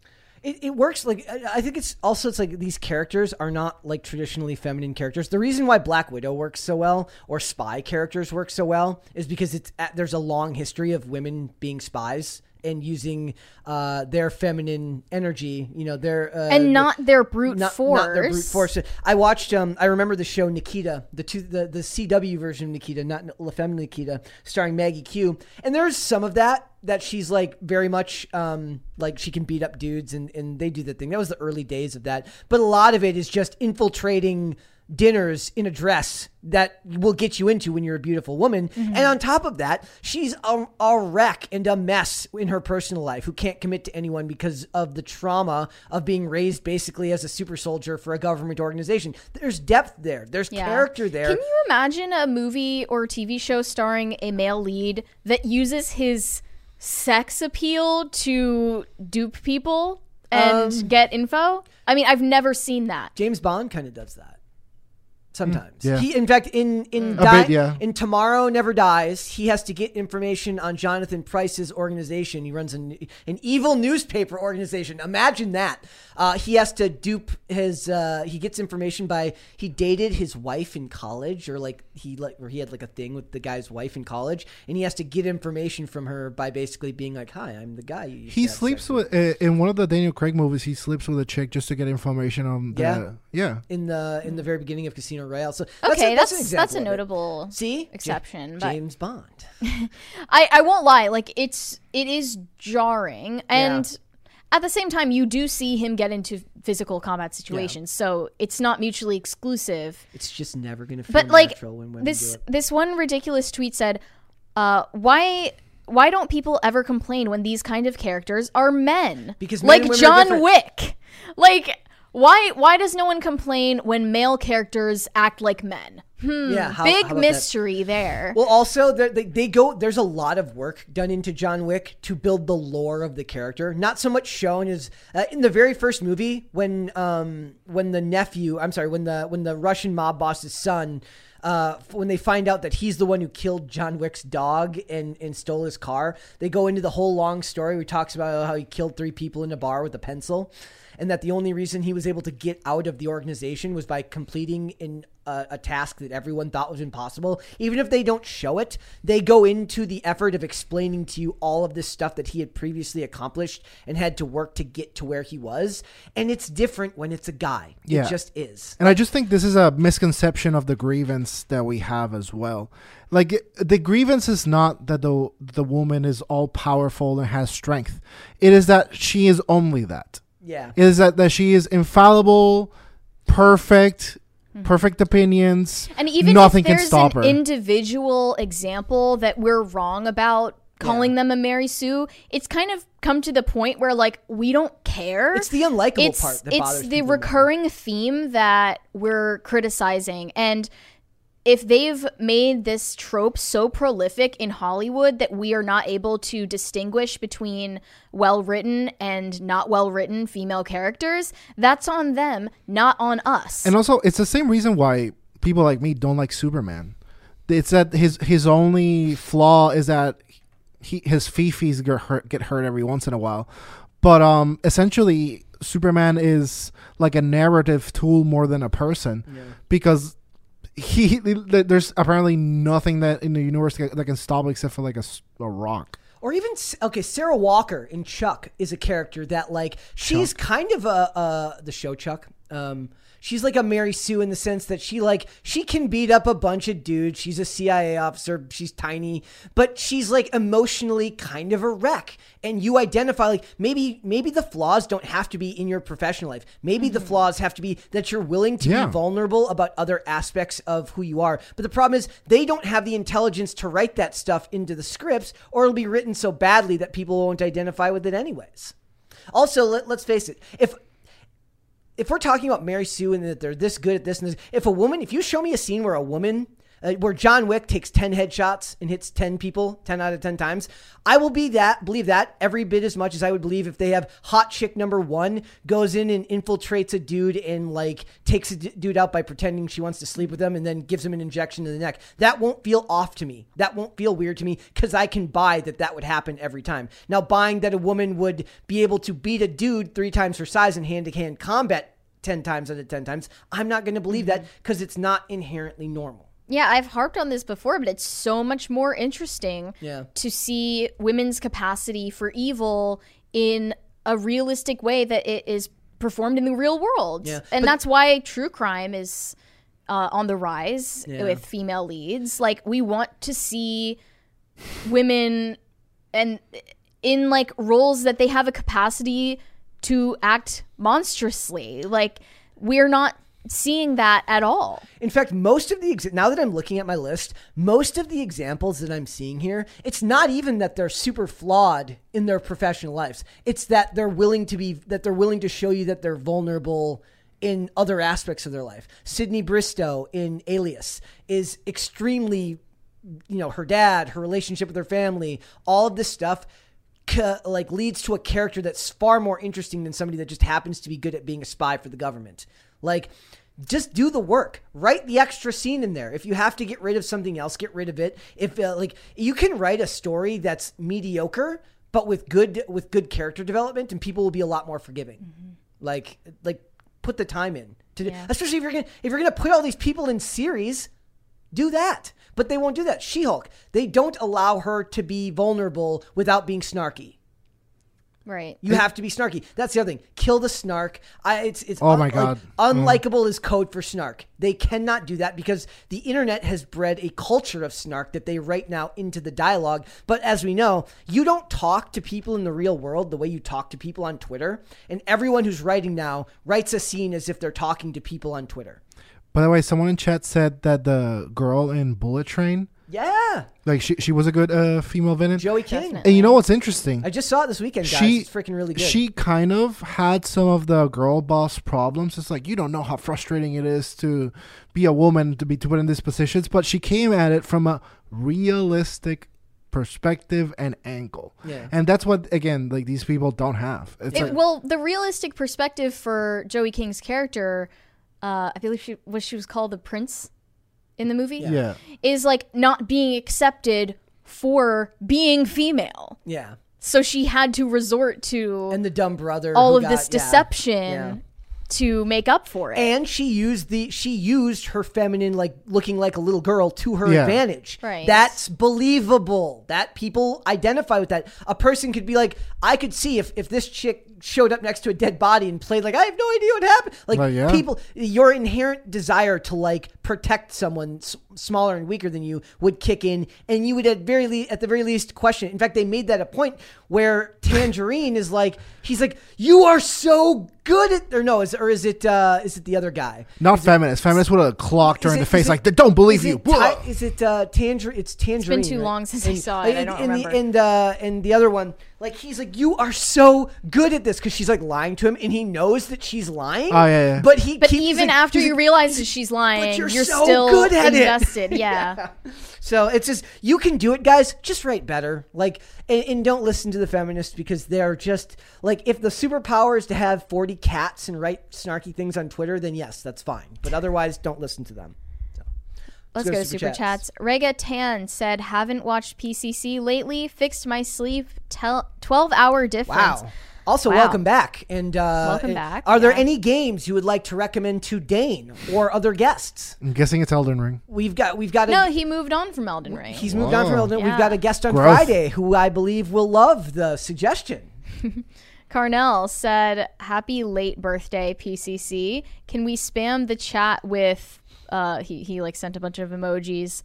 It, it works like I think it's also it's like these characters are not like traditionally feminine characters. The reason why Black Widow works so well or spy characters work so well is because it's there's a long history of women being spies and using uh, their feminine energy. You know, their uh, and not their brute not, force. not their brute force. I watched. Um, I remember the show Nikita, the two, the the CW version of Nikita, not La Femme Nikita, starring Maggie Q. And there's some of that that she's like very much um, like she can beat up dudes, and and they do the thing. That was the early days of that. But a lot of it is just infiltrating dinners in a dress that will get you into when you're a beautiful woman. And on top of that, she's a, a wreck and a mess in her personal life who can't commit to anyone because of the trauma of being raised basically as a super soldier for a government organization. There's depth there. There's Yeah. character there. Can you imagine a movie or TV show starring a male lead that uses his sex appeal to dupe people and Um, get info? I mean, I've never seen that. James Bond kind of does that. Sometimes. yeah. He in fact in in A Die- bit, yeah. in Tomorrow Never Dies, he has to get information on Jonathan Pryce's organization. He runs an an evil newspaper organization. Imagine that. Uh, he has to dupe his uh, he gets information by he dated his wife in college or like he like or he had like a thing with the guy's wife in college and he has to get information from her by basically being like, "Hi, I'm the guy you He sleeps sex with uh, in one of the Daniel Craig movies. He sleeps with a chick just to get information on the Yeah. yeah. in the in the very beginning of Casino Royale." So that's Okay, a, that's an that's, a notable See exception. But James Bond. (laughs) I, I won't lie, like it's it is jarring and at the same time you do see him get into physical combat situations, so it's not mutually exclusive. It's just never gonna feel But like this this one ridiculous tweet said, uh, why why don't people ever complain when these kind of characters are men? Because men like John. Wick. Like why why does no one complain when male characters act like men? Hmm, Yeah, how- big how about that? mystery there. Well, also they, they go. There's a lot of work done into John Wick to build the lore of the character. Not so much shown as uh, in the very first movie when um when the nephew. I'm sorry when the when the Russian mob boss's son. Uh, when they find out that he's the one who killed John Wick's dog and, and stole his car, they go into the whole long story where he talks about how he killed three people in a bar with a pencil, and that the only reason he was able to get out of the organization was by completing in a, a task that everyone thought was impossible. Even if they don't show it, they go into the effort of explaining to you all of this stuff that he had previously accomplished and had to work to get to where he was. And it's different when it's a guy. Yeah. It just is. And I just think this is a misconception of the grievance that we have as well. Like the grievance is not that the the woman is all powerful and has strength. It is that she is only that. Yeah. It is that that she is infallible, perfect, mm-hmm. perfect opinions. And even nothing if can there's stop an her. individual example that we're wrong about calling them a Mary Sue, it's kind of come to the point where like we don't care. It's the unlikable it's, part that it's bothers the people more. recurring theme that we're criticizing and if they've made this trope so prolific in Hollywood that we are not able to distinguish between well written and not well written female characters, that's on them, not on us. And also, it's the same reason why people like me don't like Superman. It's that his his only flaw is that he his fifis get hurt get hurt every once in a while, but um, essentially Superman is like a narrative tool more than a person because he there's apparently nothing that in the universe that that can stop him except for like a, s- a rock. Or even okay, Sarah Walker in Chuck is a character that like she's kind of a uh the show Chuck. Um she's like a Mary Sue in the sense that she like she can beat up a bunch of dudes. She's a CIA officer, she's tiny, but she's like emotionally kind of a wreck. And you identify like maybe maybe the flaws don't have to be in your professional life. Maybe the mm-hmm. flaws have to be that you're willing to Yeah. be vulnerable about other aspects of who you are. But the problem is they don't have the intelligence to write that stuff into the scripts, or it'll be written so badly that people won't identify with it anyways. Also, let, let's face it, if if we're talking about Mary Sue and that they're this good at this and this, if a woman, if you show me a scene where a woman, uh, where John Wick takes 10 headshots and hits 10 people 10 out of 10 times, I will be that, believe that every bit as much as I would believe if they have hot chick number one goes in and infiltrates a dude and like takes a d- dude out by pretending she wants to sleep with him and then gives him an injection in the neck. That won't feel off to me. That won't feel weird to me because I can buy that that would happen every time. Now, buying that a woman would be able to beat a dude three times her size in hand to hand combat 10 times out of 10 times, I'm not going to believe that because it's not inherently normal. Yeah, I've harped on this before, but it's so much more interesting Yeah. to see women's capacity for evil in a realistic way that it is performed in the real world. Yeah, And but- that's why true crime is uh, on the rise Yeah. with female leads. Like, we want to see women and in like roles that they have a capacity to act monstrously. Like, we're not seeing that at all. In fact, most of the ex- now that I'm looking at my list, most of the examples that I'm seeing here, it's not even that they're super flawed in their professional lives. It's that they're willing to be that they're willing to show you that they're vulnerable in other aspects of their life. Sydney Bristow in Alias is extremely you know, her dad, her relationship with her family, all of this stuff like leads to a character that's far more interesting than somebody that just happens to be good at being a spy for the government. Like just do the work. Write the extra scene in there. If you have to get rid of something else, get rid of it. If uh, like you can write a story that's mediocre but with good with good character development and people will be a lot more forgiving. Like like put the time in. To, Yeah. especially if you're to if you're to put all these people in series, do that. But they won't do that. She Hulk, they don't allow her to be vulnerable without being snarky. Right. You have to be snarky. That's the other thing. Kill the snark. I, it's it's Oh my like, God. Mm. unlikable is code for snark. They cannot do that because the internet has bred a culture of snark that they write now into the dialogue. But as we know, you don't talk to people in the real world the way you talk to people on Twitter. And everyone who's writing now writes a scene as if they're talking to people on Twitter. By the way, someone in chat said that the girl in Bullet Train, Yeah, like she she was a good uh, female villain. Joey King. Definitely. And you know what's interesting? I just saw it this weekend, guys. she it's freaking really good. She kind of had some of the girl boss problems. It's like you don't know how frustrating it is to be a woman to be to put in these positions, but she came at it from a realistic perspective and angle. Yeah. And that's what again like these people don't have. It's It, like, well, the realistic perspective for Joey King's character, uh, I believe she was she was called the prince in the movie. yeah. is like not being accepted for being female. yeah, So she had to resort to and the dumb brother. all of got- this yeah. deception Yeah. to make up for it. and she used the she used her feminine like looking like a little girl to her Yeah. advantage Right. that's believable that people identify with that a person could be like i could see if if this chick showed up next to a dead body and played like i have no idea what happened like Well, yeah. people your inherent desire to like protect someone s- smaller and weaker than you would kick in and you would at very le- at the very least question it. in fact they made that a point where tangerine is like he's like you are so good at or no is or is it uh is it the other guy Not feminist. Feminist would have clocked her in it- the face it- like, "They don't believe is you." It ti- is it uh, tangerine? It's tangerine. It's been too right? long since I saw it, I and- don't and remember. The, and uh, and the other one, like he's like, you are so good at this because she's like lying to him, and he knows that she's lying. Oh, yeah, yeah. But he, but keeps, even like- after you like, realize that she's lying, you're you're, so still good at it." invested. (laughs) Yeah. So it's just you can do it, guys. Just write better, like, and, and don't listen to the feminists because they're just like if the superpower is to have forty cats and write snarky things on Twitter, then yes, that's fine. But otherwise, don't listen to them. Let's go to super chats. Rega Tan said, "Haven't watched PCC lately. Fixed my sleep. Tel- Twelve hour difference. Wow. Also, Wow. welcome back. And uh, Welcome back, Are there any games you would like to recommend to Dane or other guests? I'm guessing it's Elden Ring. We've got we've got a, No, he moved on from Elden Ring. he's moved on from Whoa. Elden. We've got a guest on Growth. Friday who I believe will love the suggestion. (laughs) Carnell said, "Happy late birthday, PCC. Can we spam the chat with?" Uh, he he like sent a bunch of emojis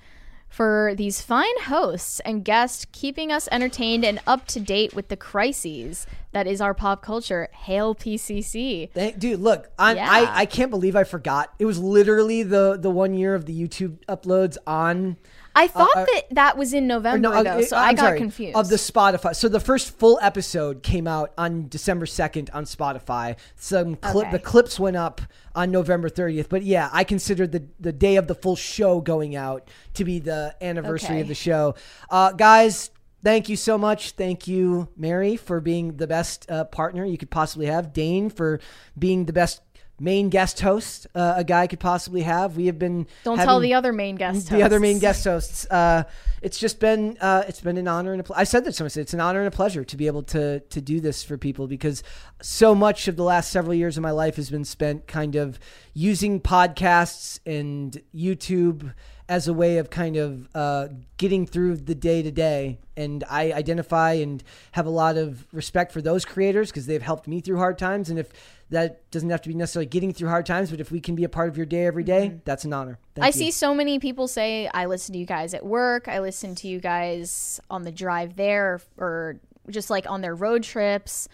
for these fine hosts and guests, keeping us entertained and up to date with the crises that is our pop culture. Hail PCC! Thank, dude, look, Yeah. I I can't believe I forgot. It was literally the the one year of the YouTube uploads on I thought uh, that that was in November no, uh, though, so uh, I I'm got sorry, confused. Of the Spotify. So the first full episode came out on December 2nd on Spotify. Some clip Okay. the clips went up on November 30th. But yeah, I considered the the day of the full show going out to be the anniversary Okay. of the show. Uh, guys, thank you so much. Thank you, Mary, for being the best uh, partner you could possibly have. Dane for being the best main guest host uh, a guy could possibly have. We have been Don't tell the other main guest. Hosts. (laughs) The other main guest hosts. Uh, it's just been uh, it's been an honor and a ple- I said that someone. I said It's an honor and a pleasure to be able to to do this for people because so much of the last several years of my life has been spent kind of using podcasts and YouTube as a way of kind of uh, getting through the day to day. And I identify and have a lot of respect for those creators because they've helped me through hard times. And if that doesn't have to be necessarily getting through hard times, but if we can be a part of your day every day, that's an honor. Thank I you. see so many people say I listen to you guys at work. I listen to you guys on the drive there, or just like on their road trips,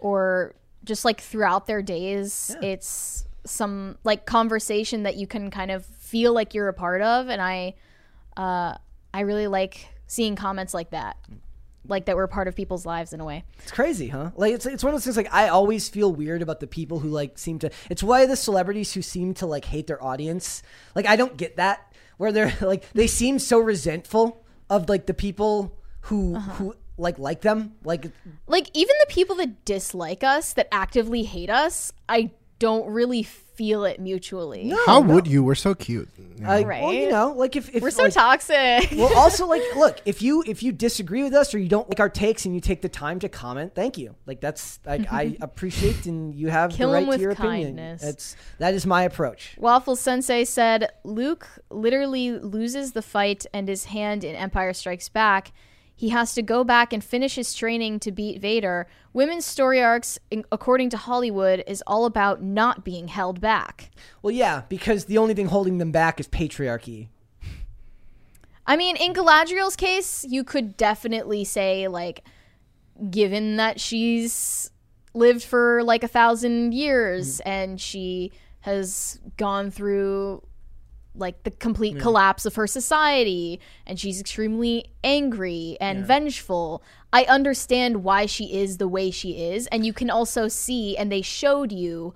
or just like throughout their days. It's some like conversation that you can kind of feel like you're a part of and I uh I really like seeing comments like that. Like that we're part of people's lives in a way. It's crazy, huh? Like it's it's one of those things. Like I always feel weird about the people who like seem to. It's why the celebrities who seem to like hate their audience. Like I don't get that. Where they're (laughs) like they seem so resentful of like the people who uh-huh. who like like them. Like Like even the people that dislike us, that actively hate us, I don't really feel it mutually. How would you? We're so cute. I, well, you know, like if, if We're so like, toxic. well, also like, (laughs) look, if you if you disagree with us or you don't like our takes and you take the time to comment, thank you. Like that's like I (laughs) appreciate and you have Kill the 'em right with to your opinion. kindness. That's that is my approach. Waffle Sensei said Luke literally loses the fight and his hand in Empire Strikes Back. He has to go back and finish his training to beat Vader. Women's story arcs, according to Hollywood, is all about not being held back. Well, yeah, because the only thing holding them back is patriarchy. I mean, in Galadriel's case, you could definitely say, like, given that she's lived for like a thousand years mm. and she has gone through like the complete collapse of her society and she's extremely angry and vengeful. I understand why she is the way she is. And you can also see, and they showed you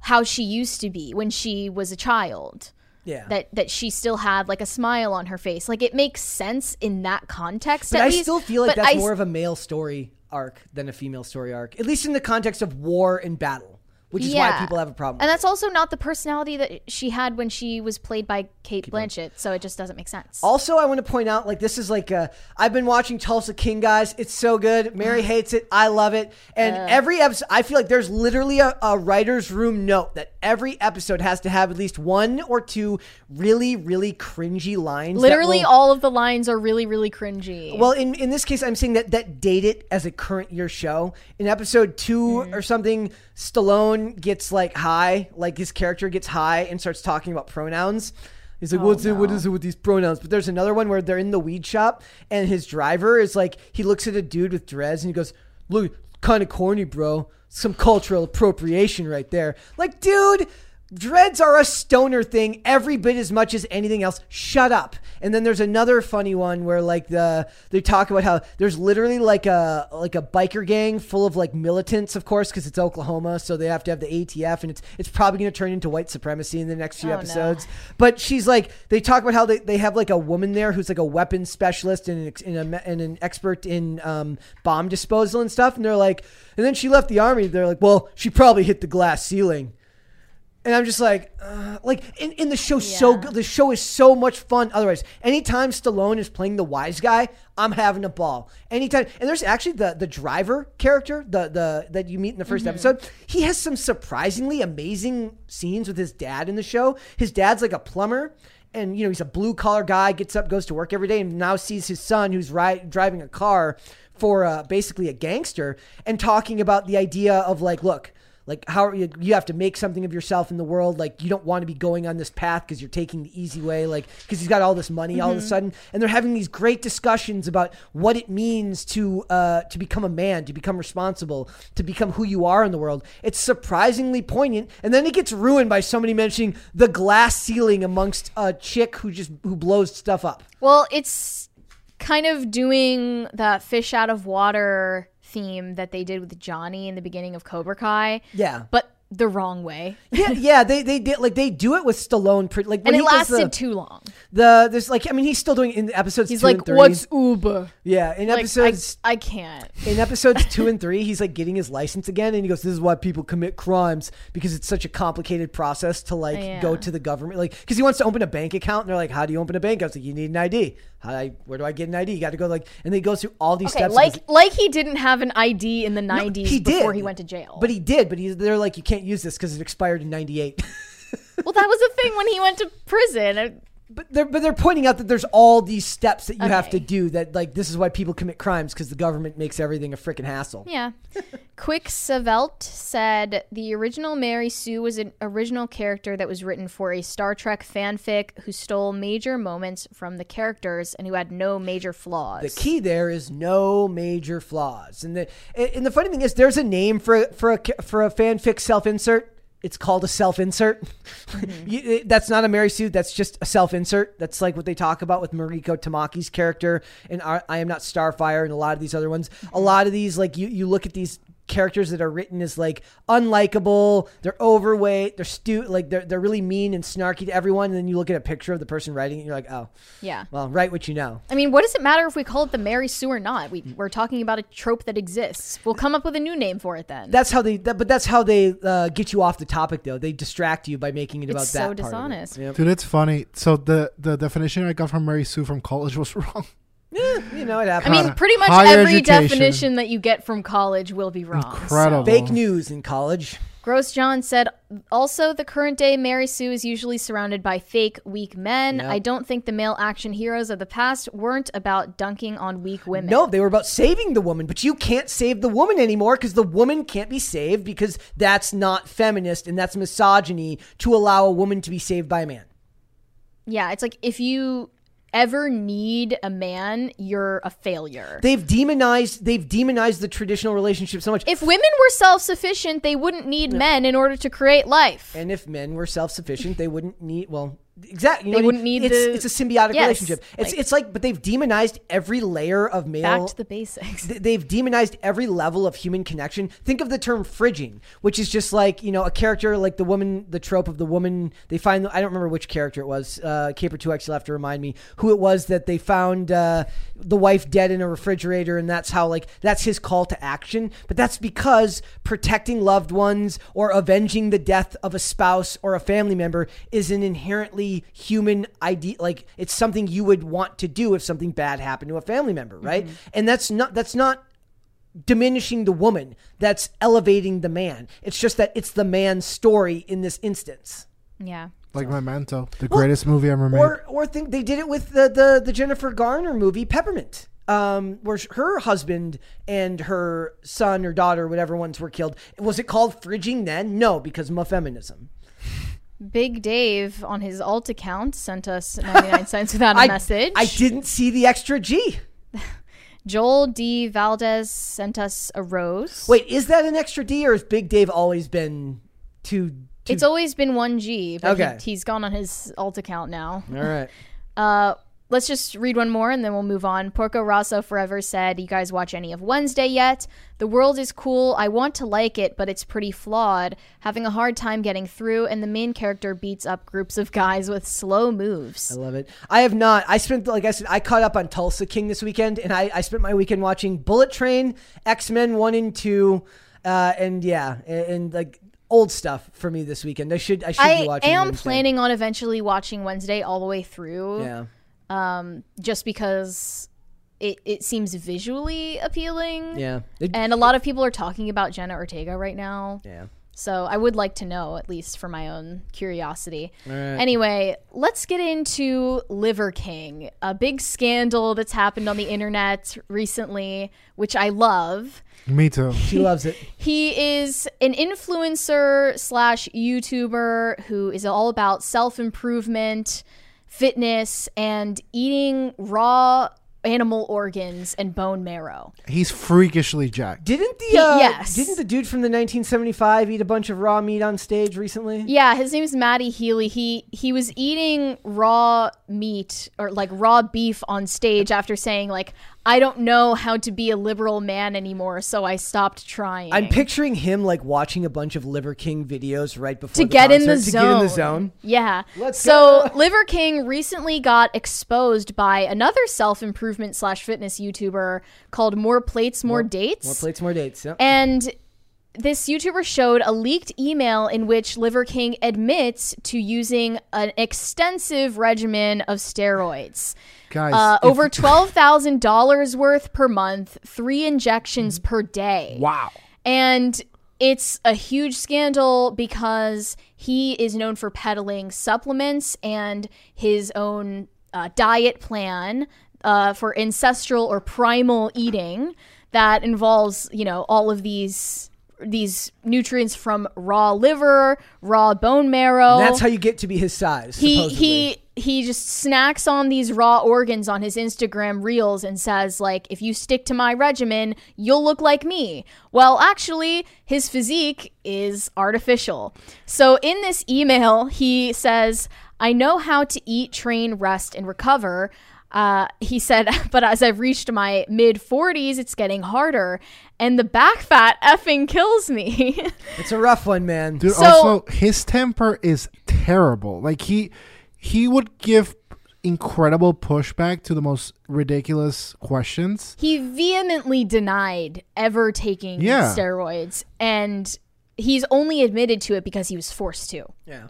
how she used to be when she was a child Yeah. that that she still had like a smile on her face. Like it makes sense in that context. but I least, still feel like but that's I more of a male story arc than a female story arc, at least in the context of war and battle, which is why people have a problem. And that's also not the personality that she had when she was played by Cate Blanchett, so it just doesn't make sense. Also, I want to point out, like, this is like, uh, I've been watching Tulsa King, guys. It's so good. Mary (sighs) hates it. I love it. And every episode, I feel like there's literally a, a writer's room note that every episode has to have at least one or two really, really cringy lines. Literally, will- all of the lines are really, really cringy. Well, in, in this case, I'm saying that that date it as a current year show. In episode 2 Mm-hmm. or something, Stallone gets like high, like his character gets high and starts talking about pronouns. He's Oh, like, "What's it? What is it with these pronouns?" But there's another one where they're in the weed shop and his driver is like, he looks at a dude with dreads and he goes, "Look, kind of corny, bro. Some cultural appropriation right there." Like, dude. Dreads are a stoner thing every bit as much as anything else. Shut up. And then there's another funny one where like the they talk about how there's literally like a like a biker gang full of like militants, of course, because it's Oklahoma, so they have to have the ATF, and it's it's probably going to turn into white supremacy in the next few Oh, no. episodes. But she's like they talk about how they, they have like a woman there who's like a weapons specialist and an, and, a, and an expert in um, bomb disposal and stuff, and they're like, and then she left the army. They're like, well, she probably hit the glass ceiling. And I'm just like, uh, like in, in the show, so good. The show is so much fun. Otherwise, anytime Stallone is playing the wise guy, I'm having a ball. Anytime, and there's actually the the driver character, the the that you meet in the 1st episode. He has some surprisingly amazing scenes with his dad in the show. His dad's like a plumber. And you know he's a blue collar guy, gets up, goes to work every day, and now sees his son who's ri- driving a car for uh, basically a gangster, and talking about the idea of like, look, like how you, you have to make something of yourself in the world. Like you don't want to be going on this path because you're taking the easy way like because he's got all this money all of a sudden. And they're having these great discussions about what it means to uh to become a man to become responsible to become who you are in the world. It's surprisingly poignant and then it gets ruined by somebody mentioning the glass ceiling amongst a chick who just who blows stuff up. Well, it's kind of doing that fish out of water theme that they did with Johnny in the beginning of Cobra Kai. Yeah. But the wrong way. yeah (laughs) yeah they they did like they do it with Stallone pretty like when And it lasted the, too long. the there's like I mean he's still doing in episodes He's like, and three. what's Uber? yeah in Like, I, episodes I can't. in episodes (laughs) two and three, he's like getting his license again, and he goes, "This is why people commit crimes because it's such a complicated process to like Yeah. go to the government, like because he wants to open a bank account, and they're like, "How do you open a bank?" I was like, "You need an ID. How do I, where do I get an ID? You got to go like," and then he goes through all these Okay, steps. like like he didn't have an ID in the No, 90s he before did. he went to jail. but he did. But he's they're like, "You can't use this because it expired in '98." (laughs) well, that was the thing when he went to prison. But they're but they're pointing out that there's all these steps that you have to do. That like this is why people commit crimes because the government makes everything a freaking hassle. Yeah. Quick Savelt said the original Mary Sue was an original character that was written for a Star Trek fanfic who stole major moments from the characters and who had no major flaws. The key there is no major flaws, and the and the funny thing is, there's a name for for a for a fanfic self insert. It's called a self insert. Mm-hmm. (laughs) that's not a Mary Sue. That's just a self insert. That's like what they talk about with Mariko Tamaki's character and I, I Am Not Starfire and a lot of these other ones. Mm-hmm. A lot of these, like you, you look at these characters that are written as like unlikable, they're overweight, they're stu like they're they're really mean and snarky to everyone. And then you look at a picture of the person writing it, and you're like, oh, Yeah. well, write what you know. I mean, what does it matter if we call it the Mary Sue or not? We, we're talking about a trope that exists. We'll come up with a new name for it then. That's how they, that, but that's how they uh, get you off the topic, though. They distract you by making it about It's that. so part of it. dishonest. Yep. Dude, it's funny. So the the definition I got from Mary Sue from college was (laughs) wrong. Yeah, you know it happens. I mean, pretty much Higher every education. definition that you get from college will be wrong. so. Incredible. fake news in college. Gross John said, also, the current day Mary Sue is usually surrounded by fake, weak men. Yep. I don't think the male action heroes of the past weren't about dunking on weak women. No, they were about saving the woman, but you can't save the woman anymore because the woman can't be saved because that's not feminist and that's misogyny to allow a woman to be saved by a man. Yeah, it's like if you ever need a man, you're a failure. They've demonized they've demonized the traditional relationship so much. if women were self sufficient, they wouldn't need men in order to create life. and if men were self-sufficient, they wouldn't need well exactly you know They I mean? wouldn't need it's, the- it's a symbiotic Yes, relationship. It's like- it's like but they've demonized every layer of male Back to the basics. they've demonized every level of human connection. Think of the term fridging, which is just like you know a character like the woman, the trope of the woman. They find I don't remember which character it was. Uh, Caper Two X, you'll have to remind me who it was that they found uh, the wife dead in a refrigerator, and that's how like that's his call to action. But that's because protecting loved ones or avenging the death of a spouse or a family member is an inherently human idea. Like it's something you would want to do if something bad happened to a family member, right? And that's not that's not diminishing the woman that's elevating the man it's just that it's the man's story in this instance Yeah. Like my Memento, the greatest movie ever made. or or think they did it with the the, the jennifer garner movie peppermint um, where her husband and her son or daughter, whatever ones were killed, was it called fridging then? No, because of feminism. Big Dave on his alt account sent us (laughs) 99 cents without a I, message. I didn't see the extra G. (laughs) Joel D. Valdez sent us a rose. Wait, is that an extra D or has Big Dave always been two? two It's always been 1G, but Okay. he, he's gone on his alt account now. all right. (laughs) Uh, let's just read one more and then we'll move on. Porco Rosso Forever said, You guys watch any of Wednesday yet? The world is cool. I want to like it, but it's pretty flawed. Having a hard time getting through, and the main character beats up groups of guys with slow moves. I love it. I have not. I spent, like I said, I caught up on Tulsa King this weekend, and I, I spent my weekend watching Bullet Train, X Men 1 and 2, uh, and yeah, and, and, like old stuff for me this weekend. I should, I should be I am Wednesday. planning on eventually watching Wednesday all the way through. Yeah. Um, just because it, it seems visually appealing. Yeah. It- And a lot of people are talking about Jenna Ortega right now. yeah. So I would like to know, at least for my own curiosity. right. Anyway, let's get into Liver King, a big scandal that's happened on the internet recently, which I love. Me too. She loves it. (laughs) He is an influencer slash YouTuber who is all about self improvement, fitness, and eating raw animal organs and bone marrow. He's freakishly jacked. Didn't the He- uh, yes. didn't the dude from the 1975 eat a bunch of raw meat on stage recently? Yeah, his name's Matty Healy. He he was eating raw meat or like raw beef on stage after saying like I don't know how to be a liberal man anymore, so I stopped trying. I'm picturing him like watching a bunch of Liver King videos right before to the get in the concert, zone. To get in the zone. Yeah. Let's so go. (laughs) Liver King recently got exposed by another self improvement slash fitness YouTuber called More Plates, More, Dates. More plates, more dates. Yep. And this YouTuber showed a leaked email in which Liver King admits to using an extensive regimen of steroids. Guys, Uh, if- over (laughs) $12,000 worth per month, three injections per day. wow. And it's a huge scandal because he is known for peddling supplements and his own uh, diet plan uh, for ancestral or primal eating that involves, you know, all of these these nutrients from raw liver, raw bone marrow. That's how you get to be his size. he supposedly. he he just snacks on these raw organs on his Instagram reels and says like if you stick to my regimen, you'll look like me. Well, actually, his physique is artificial. So in this email, he says, "I know how to eat, train, rest and recover." Uh, he said, (laughs) but as I've reached my mid 40s, it's getting harder, and the back fat effing kills me. (laughs) It's a rough one, man. Dude, So- also his temper is terrible. Like he he would give incredible pushback to the most ridiculous questions. he vehemently denied ever taking Yeah. steroids, and he's only admitted to it because he was forced to. Yeah.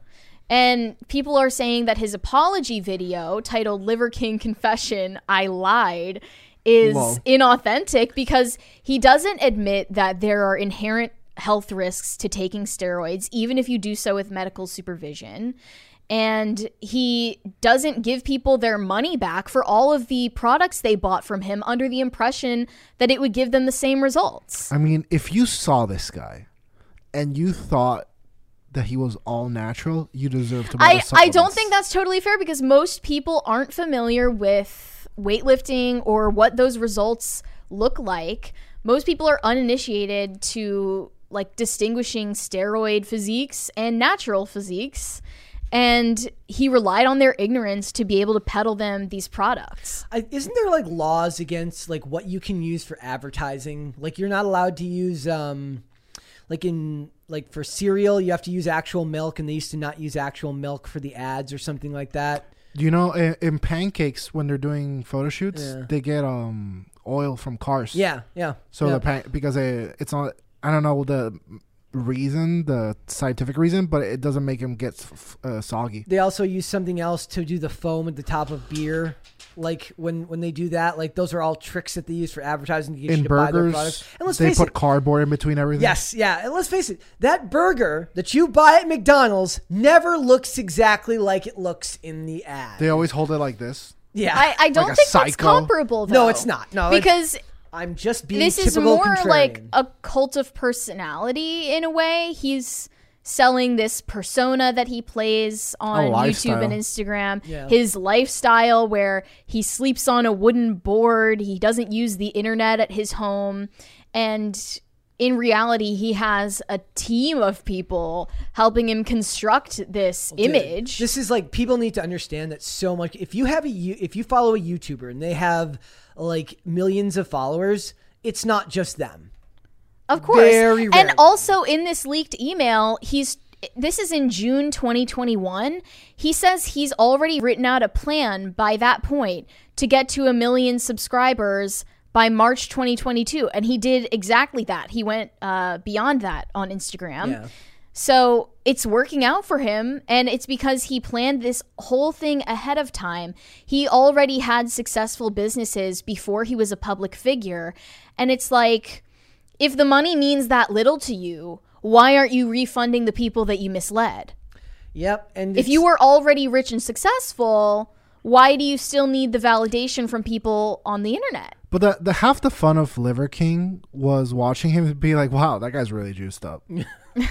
And people are saying that his apology video titled Liver King Confession, I Lied, is Whoa. inauthentic because he doesn't admit that there are inherent health risks to taking steroids, even if you do so with medical supervision. And he doesn't give people their money back for all of the products they bought from him under the impression that it would give them the same results. I mean, if you saw this guy and you thought that he was all natural, you deserve to buy I, I don't think that's totally fair because most people aren't familiar with weightlifting or what those results look like. Most people are uninitiated to like distinguishing steroid physiques and natural physiques. And he relied on their ignorance to be able to peddle them these products. I, isn't there like laws against like what you can use for advertising? Like you're not allowed to use um like in like for cereal you have to use actual milk and they used to not use actual milk for the ads or something like that. You know, in, in pancakes when they're doing photo shoots, Yeah. they get um oil from cars. Yeah, yeah. So yeah. the pan- because it, it's not I don't know the reason, the scientific reason, but it doesn't make them get uh, soggy. they also use something else to do the foam at the top of beer. Like when when they do that, like those are all tricks that they use for advertising to get you In to buy their products. burgers, And let's they face put it, cardboard in between everything. Yes, yeah. And let's face it, that burger that you buy at McDonald's never looks exactly like it looks in the ad. They always hold it like this. yeah. I, I don't Like think that's psycho? comparable, though. No, it's not. No, it's- because I'm just being this is more contrarian. like a cult of personality in a way. He's selling this persona that he plays oh, on YouTube and Instagram. Yeah. His lifestyle where he sleeps on a wooden board, he doesn't use the internet at his home, and in reality, he has a team of people helping him construct this image. This is like people need to understand that so much. If you have a if you follow a YouTuber and they have like millions of followers, it's not just them. Of course. Very And also in this leaked email, he's this is in June 2021. He says he's already written out a plan by that point to get to a million subscribers by March 2022 and he did exactly that. He went uh, beyond that on Instagram. Yeah. So it's working out for him, and it's because he planned this whole thing ahead of time. He already had successful businesses before he was a public figure. And it's like, if the money means that little to you, why aren't you refunding the people that you misled? Yep. And If you were already rich and successful, why do you still need the validation from people on the internet? But the the half the fun of Liver King was watching him be like, "Wow, that guy's really juiced up." (laughs) (laughs)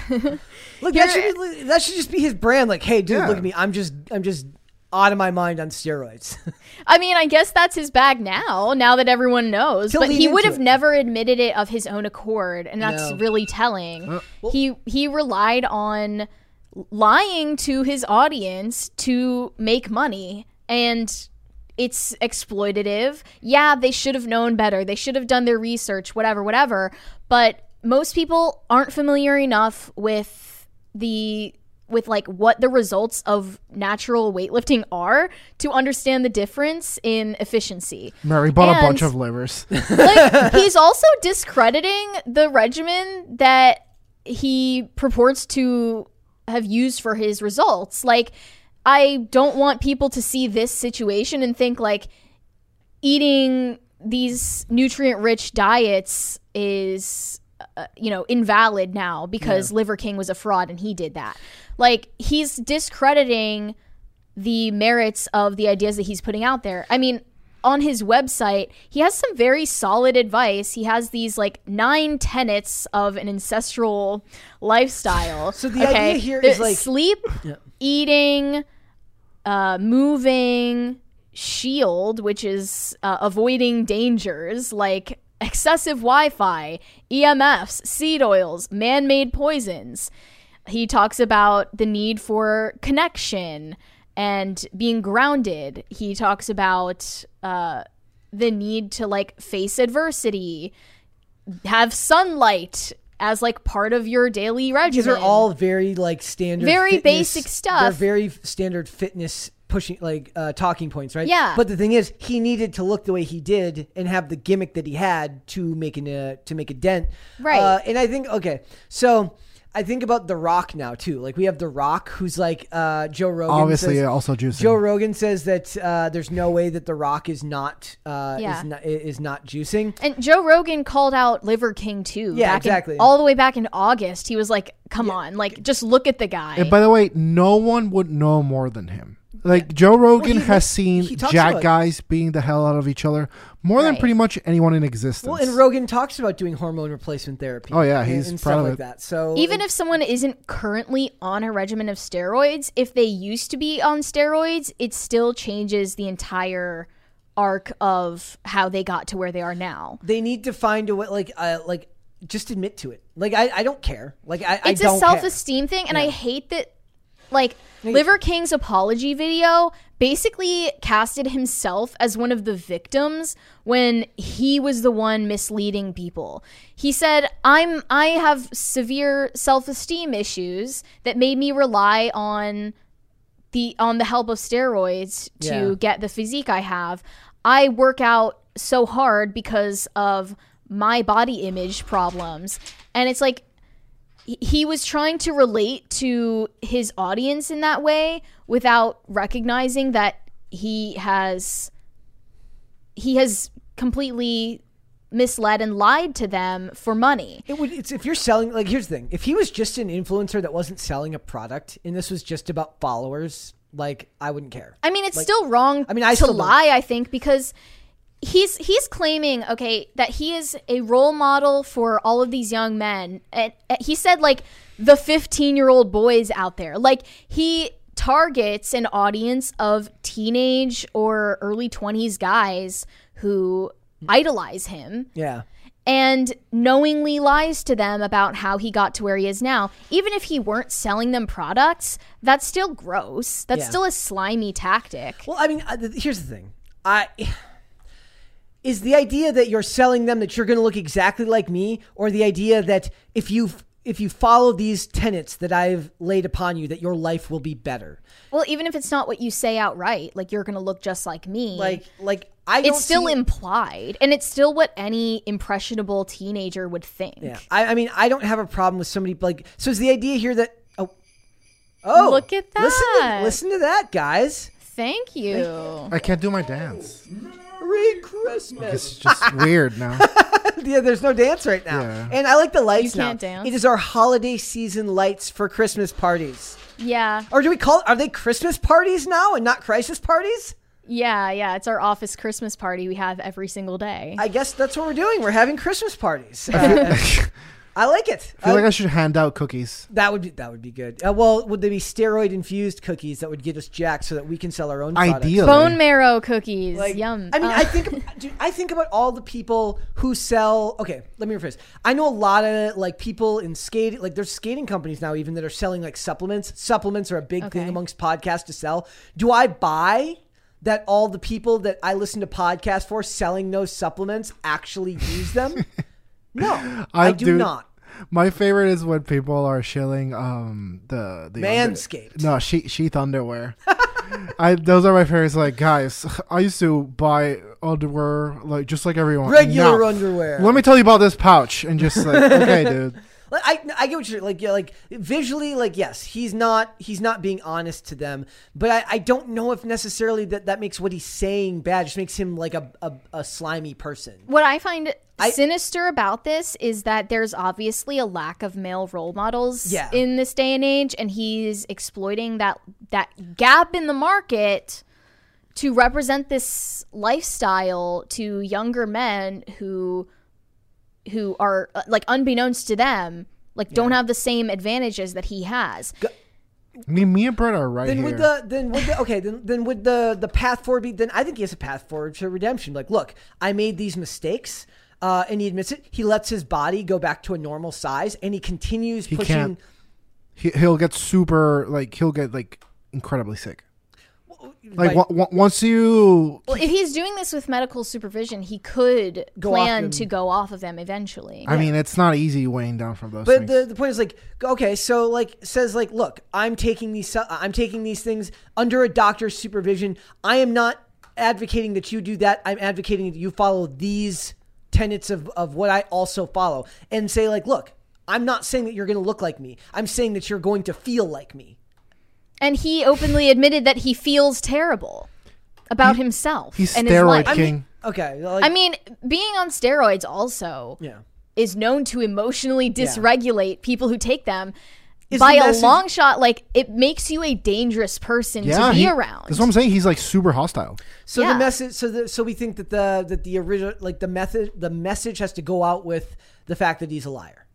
look, that should, be, that should just be his brand. Like, hey, dude, Yeah. look at me. I'm just I'm just out of my mind on steroids. (laughs) I mean, I guess that's his bag now, now that everyone knows. He'll but he would have it. never admitted it of his own accord, and that's No. really telling. Uh, he he relied on lying to his audience to make money, and it's exploitative. Yeah, they should have known better. They should have done their research, whatever, whatever. But most people aren't familiar enough with the with like what the results of natural weightlifting are to understand the difference in efficiency. Mary bought a bunch of livers. (laughs) Like he's also discrediting the regimen that he purports to have used for his results. Like I don't want people to see this situation and think like eating these nutrient rich diets is uh, you know invalid now because Liver King was a fraud and he did that. Like he's discrediting the merits of the ideas that he's putting out there. I mean, on his website, he has some very solid advice. He has these like nine tenets of an ancestral lifestyle. So the idea here is, like- sleep, eating, uh, moving shield, which is uh, avoiding dangers like excessive Wi Fi, EMFs, seed oils, man made poisons. He talks about the need for connection and being grounded. He talks about uh, the need to like face adversity, have sunlight as like part of your daily regimen. These are all very like standard, Very fitness- basic stuff. They're very standard fitness pushing like uh, talking points, right? Yeah. But the thing is, he needed to look the way he did and have the gimmick that he had to make an uh, to make a dent, Right. Uh, and I think okay, so. I think about The Rock now too. Like we have The Rock, who's like uh, Joe Rogan. Obviously, says- also juicing. Joe Rogan says that uh, there's no way that The Rock is not uh, Yeah. is not is not juicing. And Joe Rogan called out Liver King too. Yeah, back in- exactly. all the way back in August, he was like, "Come on, like just look at the guy." And by the way, no one would know more than him. Like Joe Rogan he- has seen jack guys beating the hell out of each other more than pretty much anyone in existence. Well, and Rogan talks about doing hormone replacement therapy. Oh, yeah, he's and proud stuff of like that. So Even if someone isn't currently on a regimen of steroids, if they used to be on steroids, it still changes the entire arc of how they got to where they are now. they need to find a way, like, uh, like just admit to it. Like I, I don't care. Like I, I It's a don't care. self-esteem thing, and I hate that. Like Liver King's apology video basically casted himself as one of the victims when he was the one misleading people. He said, "I'm I have severe self-esteem issues that made me rely on the on the help of steroids to Yeah. get the physique I have. I work out so hard because of my body image problems." And it's like he- was trying to relate to his audience in that way without recognizing that he has he has completely misled and lied to them for money. It would. It's if you're selling. Like here's the thing. If he was just an influencer that wasn't selling a product, and this was just about followers, like I wouldn't care. I mean, it's still wrong I mean, I to still don't- lie, I think, because he's he's claiming okay that he is a role model for all of these young men. And uh, he said like the 15-year-old boys out there. Like he targets an audience of teenage or early 20s guys who idolize him Yeah. and knowingly lies to them about how he got to where he is now. Even if he weren't selling them products, that's still gross. That's Yeah. still a slimy tactic. Well, I mean, here's the thing. I is the idea that you're selling them that you're going to look exactly like me, or the idea that if you if you follow these tenets that I've laid upon you, that your life will be better. Well, even if it's not what you say outright, like you're going to look just like me. Like, like I it's still see- implied, and it's still what any impressionable teenager would think. Yeah, I, I mean, I don't have a problem with somebody like. So is the idea here that oh, oh, Look at Listen that. to, listen to that, guys. Thank you. I can't do my dance. Merry Christmas. It's just weird now. (laughs) yeah, there's no dance right now, Yeah. and I like the lights You can't now. dance? It is our holiday season lights for Christmas parties. Yeah, Or do we call are they Christmas parties now and not crisis parties? yeah, yeah. It's our office Christmas party we have every single day. I guess that's what we're doing. We're having Christmas parties. Uh, (laughs) (laughs) I like it. I feel like Uh, I should hand out cookies. that would be that would be good. Uh, well, would they be steroid infused cookies that would get us jacked so that we can sell our own? products? Ideally. Bone marrow cookies. Like, Yum. I mean, Uh, I think, dude, I think about all the people who sell. Okay, let me rephrase. I know a lot of like people in skating. Like, there's skating companies now even that are selling like supplements. Supplements are a big thing amongst podcasts to sell. Do I buy that all the people that I listen to podcasts for selling those supplements actually use them? (laughs) no, I, do not. My favorite is when people are shilling um the the under- no, sheath, sheath underwear. (laughs) I those are my favorites. Like guys, I used to buy underwear like just like everyone. Regular now, underwear. Let me tell you about this pouch, and just like okay, (laughs) dude. Like, I I get what you're like. Yeah, like visually, like yes, he's not he's not being honest to them. But I, I don't know if necessarily that that makes what he's saying bad. Just makes him like a a, a slimy person. What I find I- sinister about this is that there's obviously a lack of male role models Yeah. in this day and age, and he's exploiting that that gap in the market to represent this lifestyle to younger men who who are uh, like unbeknownst to them like don't have the same advantages that he has I mean, me and Brett are right then here. would the then would the okay then then would the the path forward be then I think he has a path forward to redemption. Like, look, I made these mistakes, uh, and he admits it. He lets his body go back to a normal size, and he continues He pushing. can't. he, he'll get super like he'll get like incredibly sick. Like by- wa- wa- once you Well, if he's doing this with medical supervision, he could Go plan them. to go off of them eventually. I mean, it's not easy weighing down from those But things. the, the point is like okay, so like says like look, I'm taking these I'm taking these things under a doctor's supervision. I am not advocating that you do that. I'm advocating that you follow these tenets of of what I also follow and say like look, I'm not saying that you're going to look like me. I'm saying that you're going to feel like me. And he openly admitted that he feels terrible about himself he's and his steroid life. king. Okay, like, I mean, being on steroids also yeah. is known to emotionally dysregulate people who take them. Is By the a message- long shot, like it makes you a dangerous person yeah, to be he- around. That's what I'm saying. He's like super hostile. So Yeah. the message, so the, so we think that the that the original, like the method, the message has to go out with the fact that he's a liar.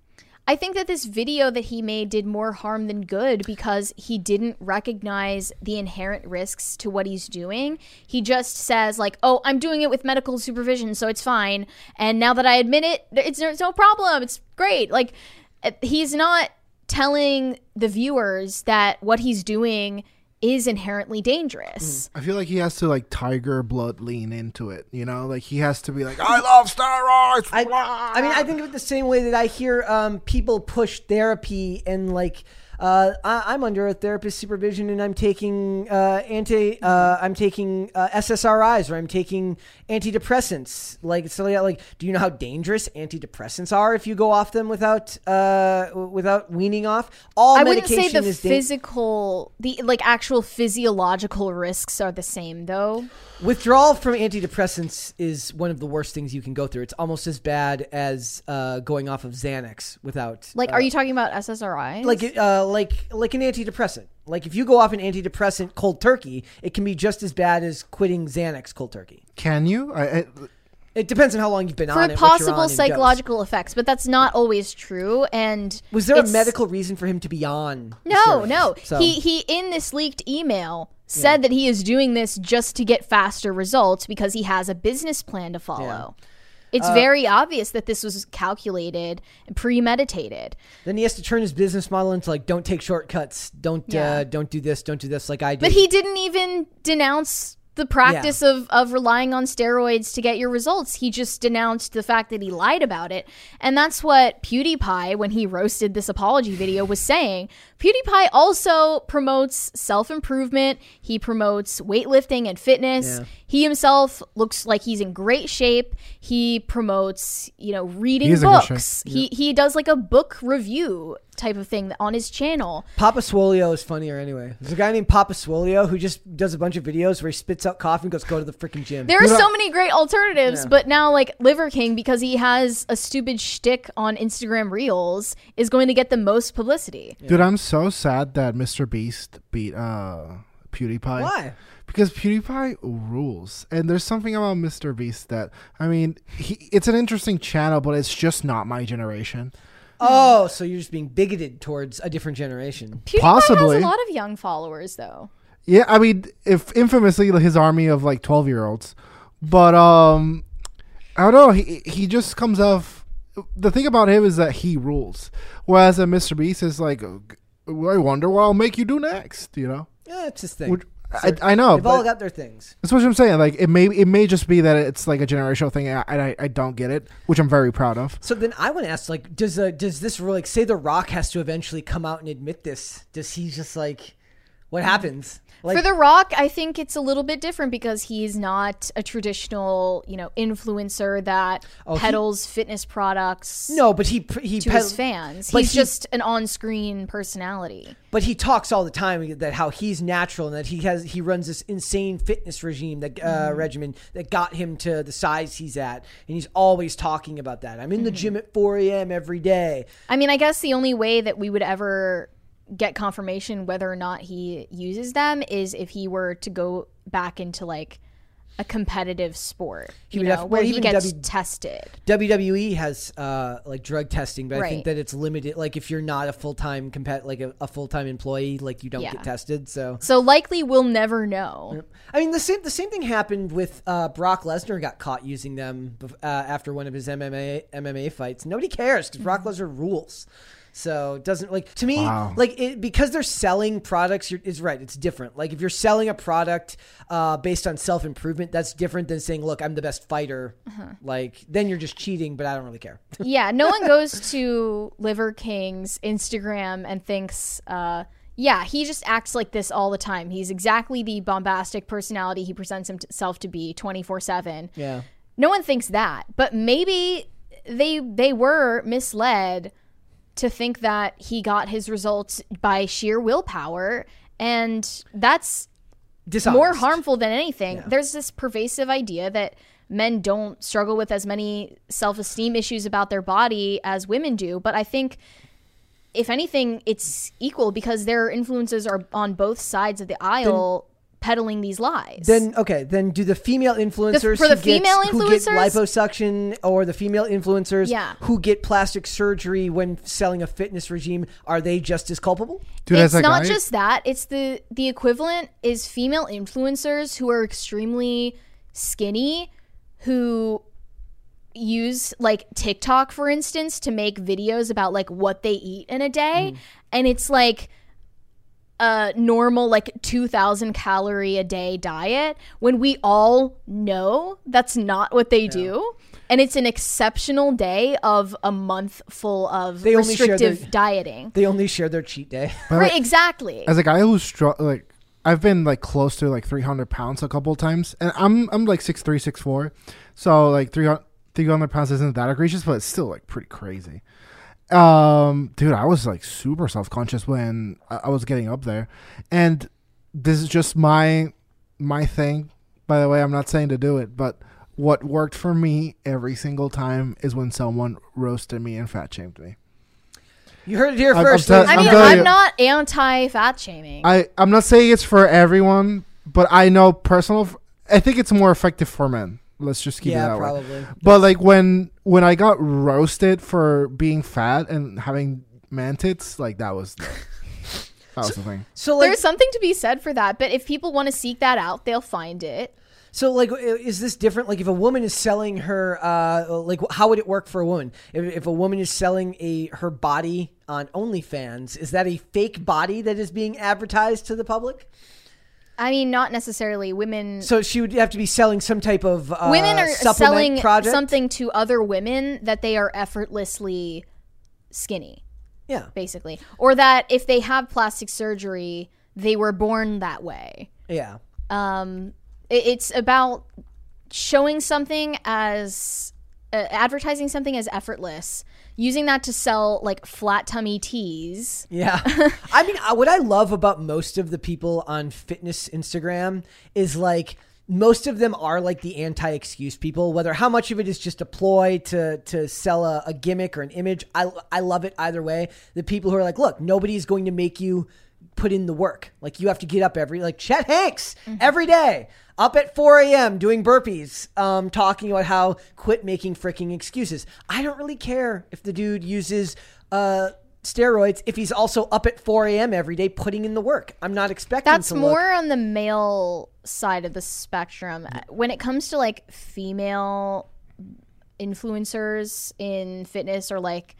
I think that this video that he made did more harm than good because he didn't recognize the inherent risks to what he's doing. He just says like, "Oh, I'm doing it with medical supervision, so it's fine." And now that I admit it, it's, it's no problem. It's great. Like uh, he's not telling the viewers that what he's doing is inherently dangerous. I feel like he has to like tiger blood lean into it. You know, like he has to be like, I love steroids. I, I mean, I think of it the same way that I hear um, people push therapy and like. Uh, I, I'm under a therapist supervision, and I'm taking uh, anti. Uh, I'm taking uh, SSRIs, or I'm taking antidepressants. Like, so yeah, like, do you know how dangerous antidepressants are if you go off them without uh, without weaning off? All I wouldn't say the physical, the like actual physiological risks are the same though. Withdrawal from antidepressants is one of the worst things you can go through. It's almost as bad as uh, going off of Xanax without. Like, are you talking about SSRIs? like uh, like like an antidepressant? Like if you go off an antidepressant cold turkey, it can be just as bad as quitting Xanax cold turkey. Can you? I, I, It depends on how long you've been for on it. what possible and dose. psychological effects, but that's not always true. And Was there a medical reason for him to be on? No, no. So, He he in this leaked email said that he is doing this just to get faster results because he has a business plan to follow. It's Uh, very obvious that this was calculated and premeditated. then he has to turn his business model into like, don't take shortcuts, don't Yeah. uh, don't do this, don't do this, like I did. But he didn't even denounce the practice of, of relying on steroids to get your results. He just denounced the fact that he lied about it. And that's what PewDiePie, when he roasted this apology video, was saying. PewDiePie also promotes self improvement, he promotes weightlifting and fitness. Yeah. He himself looks like he's in great shape. He promotes, you know, reading He is in books. He he does like a book review type of thing on his channel. Papa Swolio is funnier anyway. There's a guy named Papa Swolio who just does a bunch of videos where he spits out coffee and goes, go to the freaking gym. There are so many great alternatives, Yeah. but now like Liver King, because he has a stupid shtick on Instagram Reels, is going to get the most publicity. Dude, I'm so sad that Mr. Beast beat uh PewDiePie. Why? Because PewDiePie rules, and there's something about Mr. Beast that I mean, he, it's an interesting channel, but it's just not my generation. Oh, so you're just being bigoted towards a different generation. PewDiePie Possibly. has a lot of young followers, though. Yeah, I mean, if infamously his army of like 12 year olds, but um, I don't know. He he just comes off. The thing about him is that he rules, whereas a Mr. Beast is like, I wonder what I'll make you do next. You know, Yeah, it's his thing. Which, I, I know. They've all got their things. that's what I'm saying. Like it may it may just be that it's like a generational thing, and I, I, I don't get it, which I'm very proud of. So then I want to ask, like, does uh, does this like, say The Rock has to eventually come out and admit this? Does he just like, what happens? Like, For The Rock, I think it's a little bit different because he's not a traditional, you know, influencer that Oh, he- peddles fitness products no, but he he to ped- his fans. He's he- just an on-screen personality. but he talks all the time that how he's natural and that he has he runs this insane fitness regime that uh, Mm-hmm. regimen that got him to the size he's at, and he's always talking about that. I'm in Mm-hmm. the gym at 4 a.m. every day. I mean, I guess the only way that we would ever get confirmation whether or not he uses them is if he were to go back into like a competitive sport. He You know, have- where well, he even gets W- tested. WWE has uh, like drug testing, but I think that it's limited. Like if you're not a full time compet, like a, a full time employee, like you don't Yeah. get tested. So So likely we'll never know. I mean, the same the same thing happened with uh, Brock Lesnar got caught using them uh, after one of his MMA MMA fights. Nobody cares because Brock Lesnar rules. So it doesn't like to me Wow. like it, because they're selling products. You're, is right. It's different. Like if you're selling a product uh, based on self improvement, that's different than saying, "Look, I'm the best fighter." Like then you're just cheating. But I don't really care. (laughs) yeah, no one goes to Liver King's Instagram and thinks, uh, yeah, he just acts like this all the time. He's exactly the bombastic personality he presents himself to be 24 7. yeah. No one thinks that, but maybe they they were misled to think that he got his results by sheer willpower and that's Dishonest. more harmful than anything. There's this pervasive idea that men don't struggle with as many self-esteem issues about their body as women do, but I think if anything it's equal because their influences are on both sides of the aisle peddling these lies. Then okay, then do the female influencers for the who get- female who get influencers? liposuction or the female influencers Yeah. who get plastic surgery when selling a fitness regime are they just as culpable? Dude, it's as a not guy- just that it's the the equivalent is female influencers who are extremely skinny who use like TikTok for instance to make videos about like what they eat in a day Mm. and it's like a normal like 2000 calorie a day diet when we all know that's not what they do. And it's an exceptional day of a month full of They restrictive their- dieting. They only share their cheat day. (laughs) But, right like, exactly. as a guy who's str- like I've been like close to like 300 pounds a couple times, and I'm I'm like six three, six four, so like 300, 300 pounds isn't that egregious, but it's still like pretty crazy. Um, dude, I was like super self conscious when I, I was getting up there, and this is just my my thing. By the way, I'm not saying to do it, but what worked for me every single time is when someone roasted me and fat shamed me. You heard it here I'm- 1st I'm ladies I I'm mean, I'm you- not anti fat shaming. I I'm not saying it's for everyone, but I know personal. I think it's more effective for men. Let's just keep it yeah, that way. But like when when I got roasted for being fat and having man tits, like that was the, that was the thing. So like There's something to be said for that, but if people want to seek that out, they'll find it. So, like, is this different? Like, if a woman is selling her, uh, like, how would it work for a woman? If, if a woman is selling a her body on OnlyFans, is that a fake body that is being advertised to the public? I mean, not necessarily women. So she would have to be selling some type of uh, women are supplement selling project? something to other women that they are effortlessly skinny, Yeah, basically, or that if they have plastic surgery, they were born that way. yeah. Um, it, it's about showing something as uh, advertising something as effortless, using that to sell like flat tummy teas. Yeah. (laughs) I mean, uh, what I love about most of the people on fitness Instagram is like most of them are like the anti-excuse people. Whether how much of it is just a ploy to to sell a, a gimmick or an image, I I love it either way. The people who are like, look, nobody's going to make you put in the work. Like you have to get up every like Chet Hanks every day. Up at 4 a.m. doing burpees, um, talking about how quit making freaking excuses. I don't really care if the dude uses uh, steroids if he's also up at 4 a.m. every day putting in the work. I'm not expecting That's more look. on the male side of the spectrum. When it comes to like female influencers in fitness or like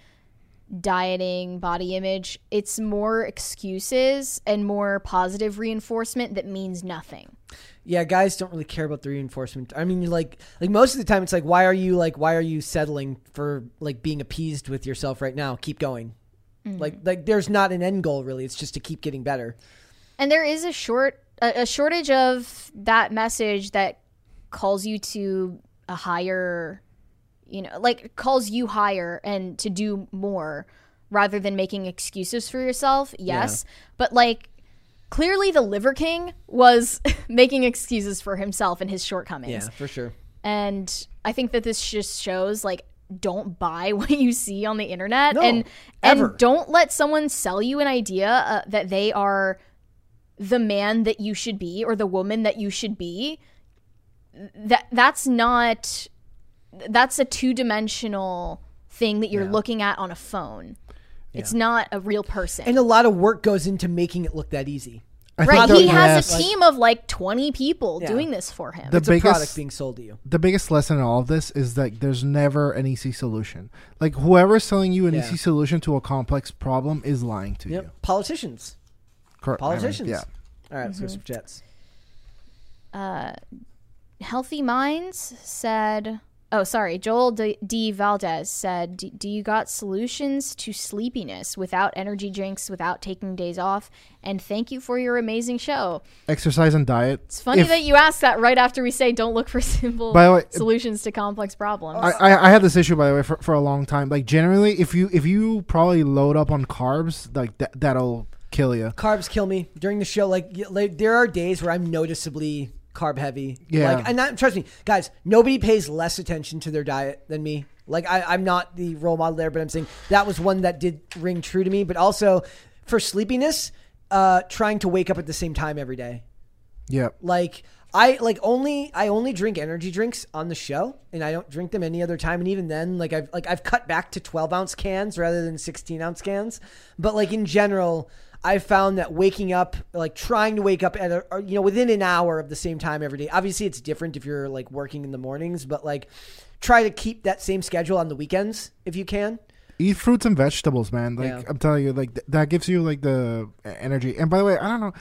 dieting, body image, it's more excuses and more positive reinforcement that means nothing. Yeah, guys don't really care about the reinforcement. I mean, like, like most of the time, it's like, why are you like, why are you settling for like being appeased with yourself right now? Keep going. Mm-hmm. Like, like there's not an end goal really. It's just to keep getting better. And there is a short a, a shortage of that message that calls you to a higher you know, like calls you higher and to do more rather than making excuses for yourself. Yes. But like clearly the Liver King was (laughs) making excuses for himself and his shortcomings. Yeah, for sure. And I think that this just shows like don't buy (laughs) what you see on the internet No, and ever. and don't let someone sell you an idea uh, that they are the man that you should be or the woman that you should be that that's not that's a two-dimensional thing that you're looking at on a phone. It's not a real person. And a lot of work goes into making it look that easy. I right, he has yes. a team of like 20 people Yeah. doing this for him. The It's a biggest product being sold to you. the biggest lesson in all of this is that there's never an easy solution. Like whoever's selling you an Yeah. easy solution to a complex problem is lying to Yep. you. Politicians. Correct. I mean, Politicians. yeah. All right, let's Mm-hmm. go some jets. Healthy Minds said, oh, sorry, Joel D. D. Valdez said, "D- Do you got solutions to sleepiness without energy drinks, without taking days off? And thank you for your amazing show. Exercise and diet. It's funny If- that you ask that right after we say don't look for simple By the way, solutions to complex problems. I, I, I had this issue by the way for, for a long time. Like generally, if you if you probably load up on carbs, like that that'll kill you. Carbs kill me during the show. Like, like there are days where I'm noticeably carb heavy. Yeah. Like, and not, trust me, guys. Nobody pays less attention to their diet than me. Like, I, I'm not the role model there, but I'm saying that was one that did ring true to me. But also for sleepiness, uh, trying to wake up at the same time every day. Yeah. Like I like only I only drink energy drinks on the show, and I don't drink them any other time. And even then, like I've like I've cut back to twelve ounce cans rather than sixteen ounce cans. But like in general, I found that waking up, like trying to wake up at a or, you know within an hour of the same time every day. Obviously, it's different if you're like working in the mornings, but like try to keep that same schedule on the weekends if you can. Eat fruits and vegetables, man. Like Yeah. I'm telling you, like th- that gives you like the e- energy. And by the way, I don't know.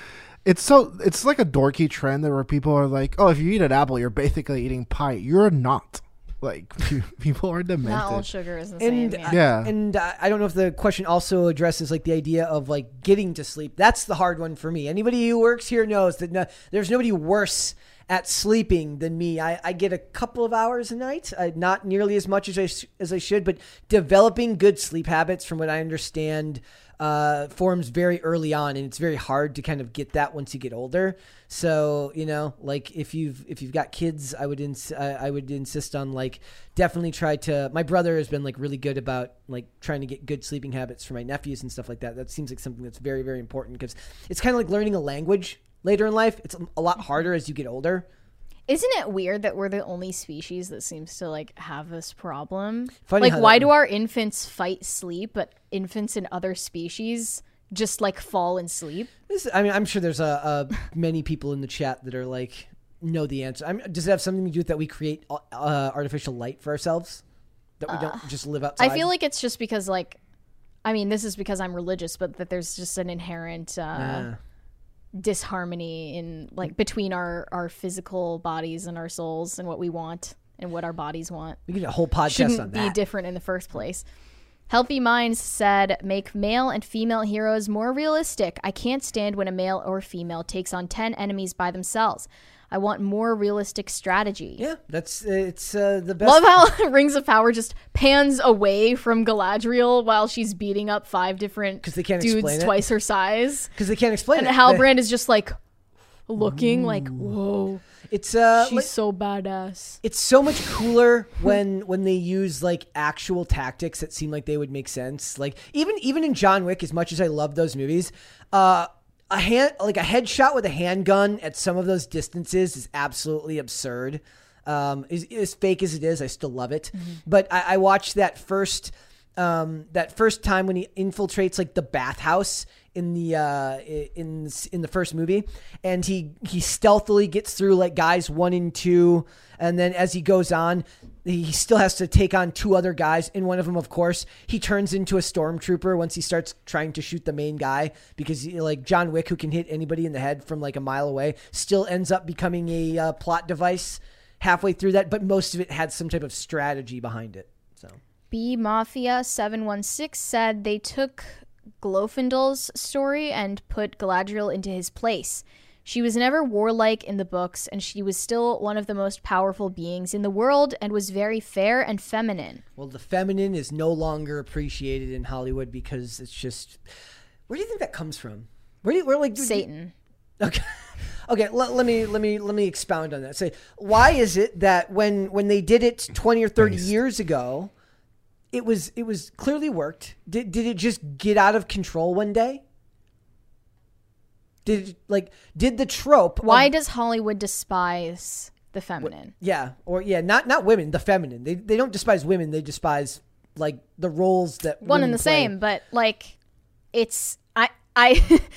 It's so it's like a dorky trend that where people are like, "Oh, if you eat an apple, you're basically eating pie." You're not. Like (laughs) people are Not all demented. sugar is the same. and yeah. Yeah. and uh, I don't know if the question also addresses like the idea of like getting to sleep. That's the hard one for me. Anybody who works here knows that no, there's nobody worse at sleeping than me. I, I get a couple of hours a night, uh, not nearly as much as I sh- as I should, but developing good sleep habits, from what I understand, uh, forms very early on, and it's very hard to kind of get that once you get older. So you know, like if you've if you've got kids, I would ins- I I would insist on like definitely try to. My brother has been like really good about like trying to get good sleeping habits for my nephews and stuff like that. That seems like something that's very very important because it's kind of like learning a language later in life. It's a lot harder as you get older. Isn't it weird that we're the only species that seems to like have this problem? Funny like why do our infants fight sleep but infants in other species just like fall and sleep? This, I mean, I'm sure there's a, a (laughs) many people in the chat that are like know the answer. I'm, does it have something to do with that we create uh, artificial light for ourselves? That we don't just live outside. I feel like it's just because like I mean, this is because I'm religious, but that there's just an inherent uh. Disharmony in like between our our physical bodies and our souls and what we want and what our bodies want. we could get a whole podcast shouldn't on be different in the first place. Healthy Minds said, make male and female heroes more realistic. I can't stand when a male or female takes on 10 enemies by themselves. I want more realistic strategy. yeah, that's it's uh, the best. Love how (laughs) Rings of Power just pans away from Galadriel while she's beating up five different 'Cause they can't dudes explain it. twice her size. because they can't explain And it. And Halbrand is just like looking like, whoa, It's uh, she's like- so badass. it's so much cooler (laughs) when when they use like actual tactics that seem like they would make sense. Like even even in John Wick, as much as I love those movies, uh, a hand like a headshot with a handgun at some of those distances is absolutely absurd. Um, as, as fake as it is, I still love it. But I, I watched that first um, that first time when he infiltrates like the bathhouse in the uh, in in the first movie, and he he stealthily gets through like guys one and two, and then as he goes on, he still has to take on two other guys. And one of them, of course, he turns into a stormtrooper once he starts trying to shoot the main guy because he, like John Wick, who can hit anybody in the head from like a mile away, still ends up becoming a uh, plot device halfway through that. But most of it had some type of strategy behind it. So. B Mafia 716 said they took Glorfindel's story and put Galadriel into his place. She was never warlike in the books, and she was still one of the most powerful beings in the world and was very fair and feminine. Well, the feminine is no longer appreciated in Hollywood because it's just. Where do you think that comes from? Where do you, where like do- Satan. Okay, (laughs) okay. Let, let me let me let me expound on that. Say, why is it that when when they did it twenty or thirty years ago, it was it was clearly worked. Did did it just get out of control one day? Did like did the trope? of- Why does Hollywood despise the feminine. Yeah, or yeah, not not women, the feminine. They they don't despise women. They despise like the roles that One and the play. same, but like it's I I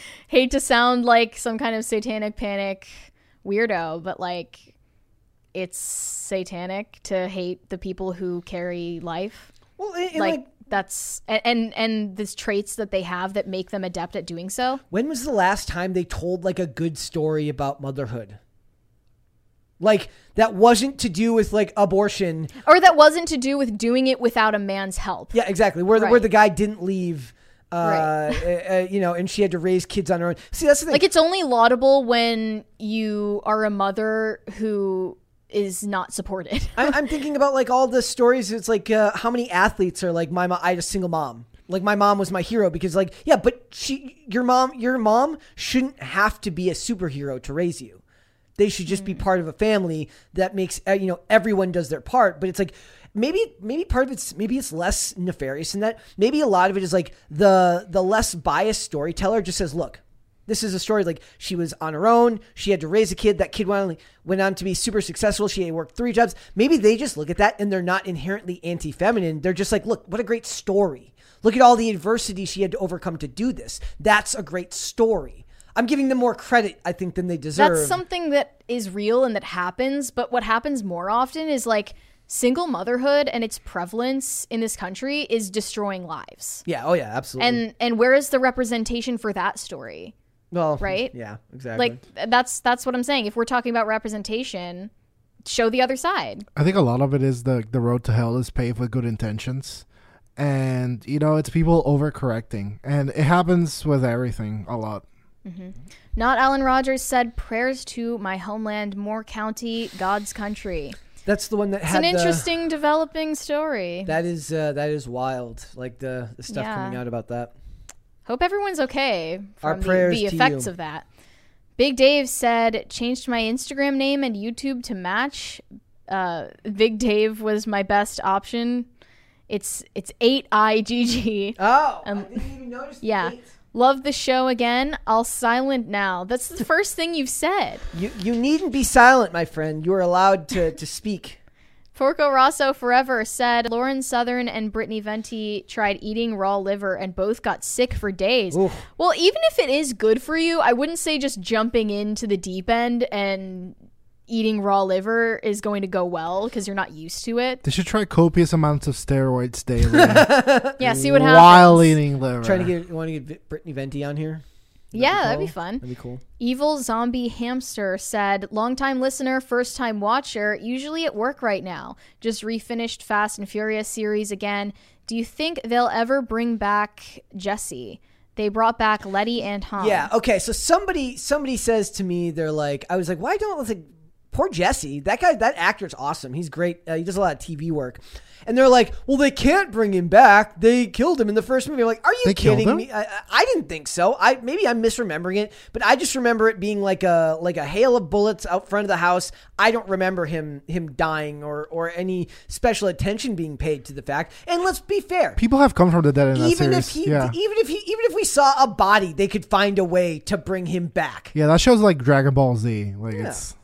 (laughs) hate to sound like some kind of satanic panic weirdo, but like it's satanic to hate the people who carry life. Well, and, and, like, like, that's and and these traits that they have that make them adept at doing so. when was the last time they told like a good story about motherhood? Like that wasn't to do with like abortion. Or that wasn't to do with doing it without a man's help. Yeah, exactly. Where the, where the guy didn't leave. Uh, Right. (laughs) uh, uh, you know, and she had to raise kids on her own. See, that's the thing. Like it's only laudable when you are a mother who is not supported. (laughs) I'm, I'm thinking about like all the stories. It's like uh, how many athletes are like my mom. I had a single mom. Like my mom was my hero because like yeah, but she your mom your mom shouldn't have to be a superhero to raise you. They should just be part of a family that makes uh, you know everyone does their part. But it's like maybe maybe part of it's maybe it's less nefarious than that. Maybe a lot of it is like the the less biased storyteller just says, look, this is a story like she was on her own. She had to raise a kid. That kid went on, went on to be super successful. She worked three jobs. Maybe they just look at that and they're not inherently anti feminine. They're just like, look, what a great story. Look at all the adversity she had to overcome to do this. That's a great story. I'm giving them more credit, I think, than they deserve. That's something that is real and that happens, but what happens more often is like single motherhood and its prevalence in this country is destroying lives. yeah. Oh, yeah. Absolutely. And and where is the representation for that story? Well, right? Yeah. Exactly. Like that's that's what I'm saying. If we're talking about representation, show the other side. I think a lot of it is the the road to hell is paved with good intentions, and you know it's people overcorrecting, and it happens with everything a lot. Not Alan Rogers said prayers to my homeland, Moore County, God's country. that's the one that It's had an the- interesting developing story. that is uh, that is wild. Like the the stuff Yeah. coming out about that. Hope everyone's okay Our from the, prayers the effects of that. Big Dave said, changed my Instagram name and YouTube to match. Uh, Big Dave was my best option. It's it's eight I G G. Oh, Um, I didn't even notice. Yeah. date. Love the show again. I'll silent now. That's the first thing you've said. You you needn't be silent, my friend. You are allowed to to speak. Porco Rosso Forever said Lauren Southern and Brittany Venti tried eating raw liver and both got sick for days. Oof. Well, even if it is good for you, I wouldn't say just jumping into the deep end and eating raw liver is going to go well because you're not used to it. They should try copious amounts of steroids daily (laughs) Yeah, see what happens. while eating liver. Trying to get want to get Brittany Venti on here. Yeah, that'd be fun. That'd be cool. Evil Zombie Hamster said, Longtime listener, first time watcher, usually at work right now. Just refinished Fast and Furious series again. Do you think they'll ever bring back Jesse? They brought back Letty and Han. Yeah. Okay. So somebody somebody says to me, they're like, I was like, why don't like, poor Jesse. That guy, that actor's awesome. He's great. Uh, he does a lot of TV work. And they're like, well, they can't bring him back. They killed him in the first movie. I'm like, are you They kidding me? I, I- didn't think so. I maybe I'm misremembering it, but I just remember it being like a like a hail of bullets out front of the house. I don't remember him him dying or or any special attention being paid to the fact. And let's be fair. People have come from the dead in that even series. if he yeah, even if he even if we saw a body, they could find a way to bring him back. yeah, that show's like Dragon Ball Z. Like it's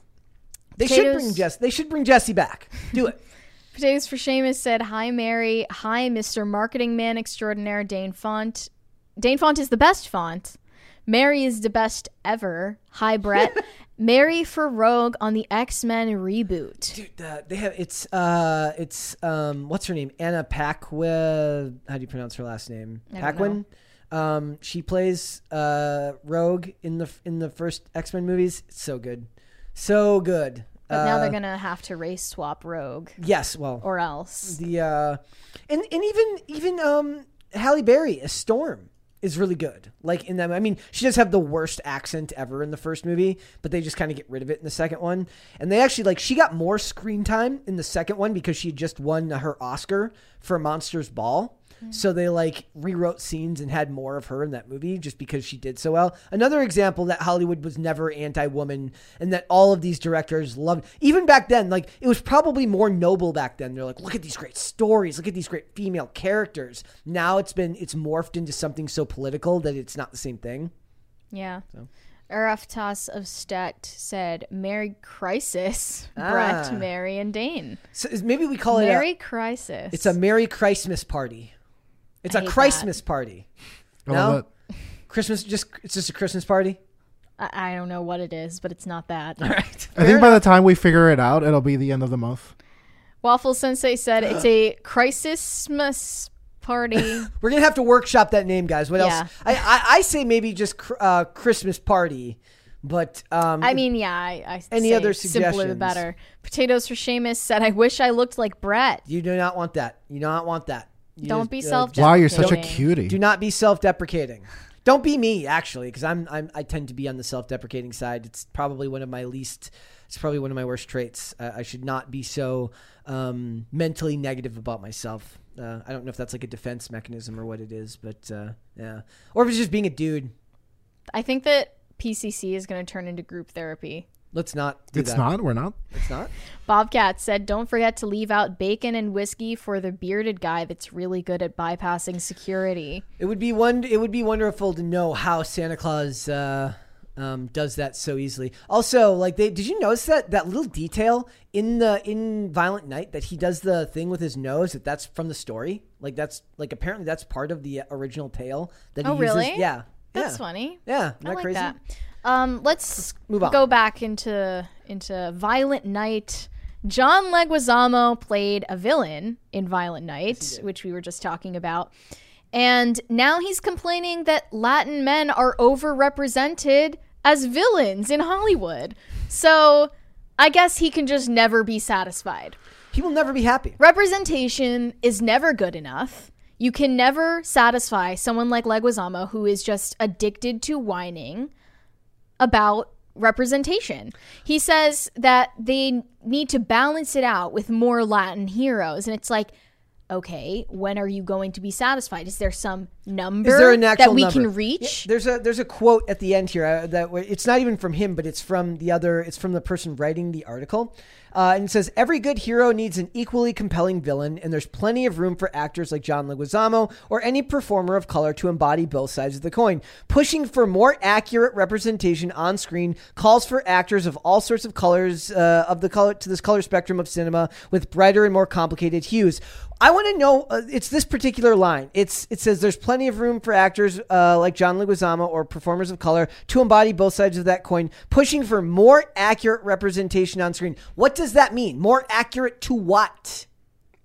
They should bring Jesse. They should bring Jesse back. Do it. (laughs) Potatoes for Seamus said, Hi, Mary. Hi, Mr. Marketing Man Extraordinaire, Dane Font. Dane Font is the best font. Mary is the best ever. Hi, Brett. (laughs) Mary for Rogue on the X Men reboot. Dude, uh, they have it's uh it's um what's her name Anna Paquin. How do you pronounce her last name? I Paquin. Um, she plays uh Rogue in the in the first X Men movies. It's so good, so good. But now Uh, they're going to have to race swap Rogue yes. Well, or else. the uh and and even even um Halle Berry as Storm is really good. Like in them, I mean, she does have the worst accent ever in the first movie, but they just kind of get rid of it in the second one. And they actually like she got more screen time in the second one because she just won her Oscar for Monsters Ball. So they like rewrote scenes and had more of her in that movie just because she did so well. Another example that Hollywood was never anti-woman and that all of these directors loved. Even back then, like it was probably more noble back then. They're like, look at these great stories, look at these great female characters. Now it's been it's morphed into something so political that it's not the same thing. Yeah. So. Araftas of Stet said, "Merry Crisis, (laughs) Ah. Brett, Mary, and Dane. So maybe we call it Merry a, Crisis. it's a Merry Christmas party. It's I a hate Christmas party. I No? love it. Christmas just it's just a Christmas party. I, I don't know what it is, but it's not that. (laughs) All right. I think by the time we figure it out, it'll be the end of the month. Waffle Sensei said it's a (gasps) Crisismas party. (laughs) We're gonna have to workshop that name, guys. What Yeah. else? I, I I say maybe just cr- uh, Christmas party, but um, I mean, yeah, I, I Any say other simpler the suggestions? better. Potatoes for Seamus said, "I wish I looked like Brett." you do not want that. You do not want that. You Don't just, be uh, self. Wow, you're such a Don't- cutie. Do not be self-deprecating. Don't be me, actually, because I'm, I'm I tend to be on the self-deprecating side. It's probably one of my least. It's probably one of my worst traits. Uh, I should not be so um, mentally negative about myself. Uh, I don't know if that's like a defense mechanism or what it is, but uh, yeah, or if it's just being a dude. I think that PCC is going to turn into group therapy. Let's not do it's that. not. We're not. It's not. Bobcat said, "Don't forget to leave out bacon and whiskey for the bearded guy that's really good at bypassing security." It would be one. It would be wonderful to know how Santa Claus uh, um, does that so easily. Also, like they did you notice that that little detail in the in Violent Night that he does the thing with his nose that that's from the story. Like that's like apparently that's part of the original tale that Oh, he uses. really? Yeah, That's yeah. funny. Yeah, isn't I like crazy? that. Um, let's move on. go back into into Violent Night. John Leguizamo played a villain in Violent Night, which we were just talking about. And now he's complaining that Latin men are overrepresented as villains in Hollywood. So I guess he can just never be satisfied. He will never be happy. Representation is never good enough. You can never satisfy someone like Leguizamo who is just addicted to whining about representation. He says that they need to balance it out with more Latin heroes. And it's like, okay, when are you going to be satisfied? Is there some number Is there an actual that we number? can reach? Yeah, there's a there's a quote at the end here uh, that it's not even from him, but it's from the other. It's from the person writing the article, uh, and it says every good hero needs an equally compelling villain, and there's plenty of room for actors like John Leguizamo or any performer of color to embody both sides of the coin. Pushing for more accurate representation on screen calls for actors of all sorts of colors uh, of the color to this color spectrum of cinema with brighter and more complicated hues. I want to know. Uh, it's this particular line. It's it says there's plenty of room for actors uh, like John Leguizamo or performers of color to embody both sides of that coin, pushing for more accurate representation on screen. What does that mean? More accurate to what?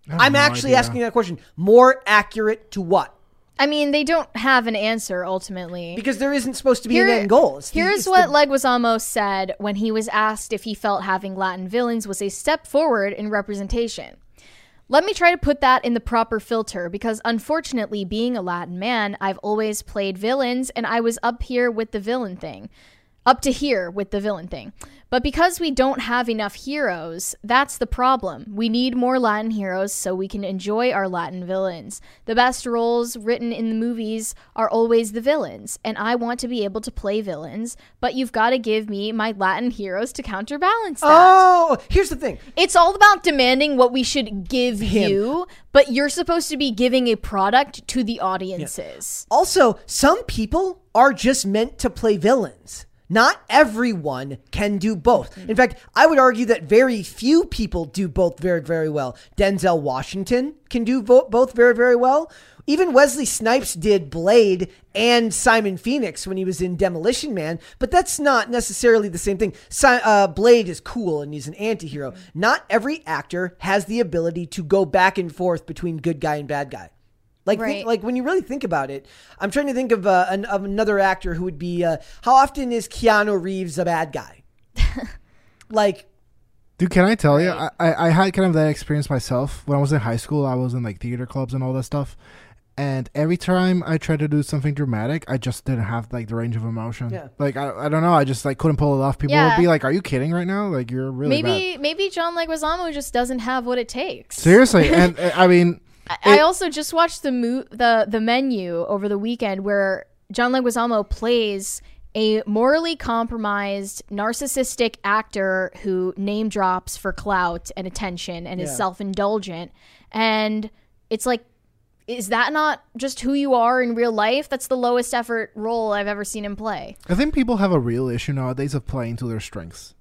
I have I'm no actually idea. asking that question. More accurate to what? I mean, they don't have an answer ultimately. Because there isn't supposed to be Here- an end goal. It's Here's it's what the- Leguizamo said when he was asked if he felt having Latin villains was a step forward in representation. Let me try to put that in the proper filter because unfortunately, being a Latin man, I've always played villains and I was up here with the villain thing. Up to here with the villain thing. But because we don't have enough heroes, that's the problem. We need more Latin heroes so we can enjoy our Latin villains. The best roles written in the movies are always the villains, and I want to be able to play villains, but you've got to give me my Latin heroes to counterbalance that. Oh, here's the thing. It's all about demanding what we should give Him. you, but you're supposed to be giving a product to the audiences. Also, some people are just meant to play villains. Not everyone can do both. In fact, I would argue that very few people do both very, very well. Denzel Washington can do vo- both very, very well. Even Wesley Snipes did Blade and Simon Phoenix when he was in Demolition Man, but that's not necessarily the same thing. Si- uh, Blade is cool and he's an anti-hero. Not every actor has the ability to go back and forth between good guy and bad guy. Like, think- Right. like when you really think about it, I'm trying to think of, uh, an, of another actor who would be. Uh, how often is Keanu Reeves a bad guy? (laughs) like, Dude, can I tell you? I, I I had kind of that experience myself when I was in high school. I was in like theater clubs and all that stuff, and every time I tried to do something dramatic, I just didn't have like the range of emotion. Yeah. Like I, I don't know. I just like couldn't pull it off. People Yeah. would be like, "Are you kidding right now? Like you're really maybe bad." maybe John Leguizamo just doesn't have what it takes. Seriously, and (laughs) I mean, I- I also just watched the mo- the the menu over the weekend where John Leguizamo plays a morally compromised narcissistic actor who name drops for clout and attention and is self-indulgent and it's like is that not just who you are in real life? That's the lowest effort role I've ever seen him play. I think people have a real issue nowadays of playing to their strengths.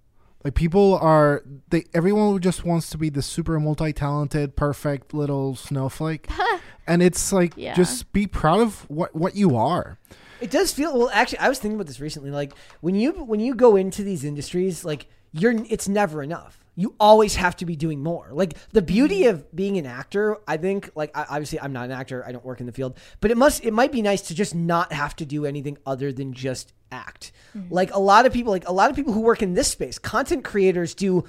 Like people are they everyone just wants to be the super multi-talented, perfect little snowflake. (laughs) and it's like Yeah. just be proud of what what you are. It does feel well. Actually, I was thinking about this recently. Like when you when you go into these industries, like you're it's never enough. You always have to be doing more. Like the beauty mm-hmm. of being an actor, I think. Like I, obviously, I'm not an actor. I don't work in the field, but it must it might be nice to just not have to do anything other than just act. Mm-hmm. Like a lot of people, like a lot of people who work in this space, content creators do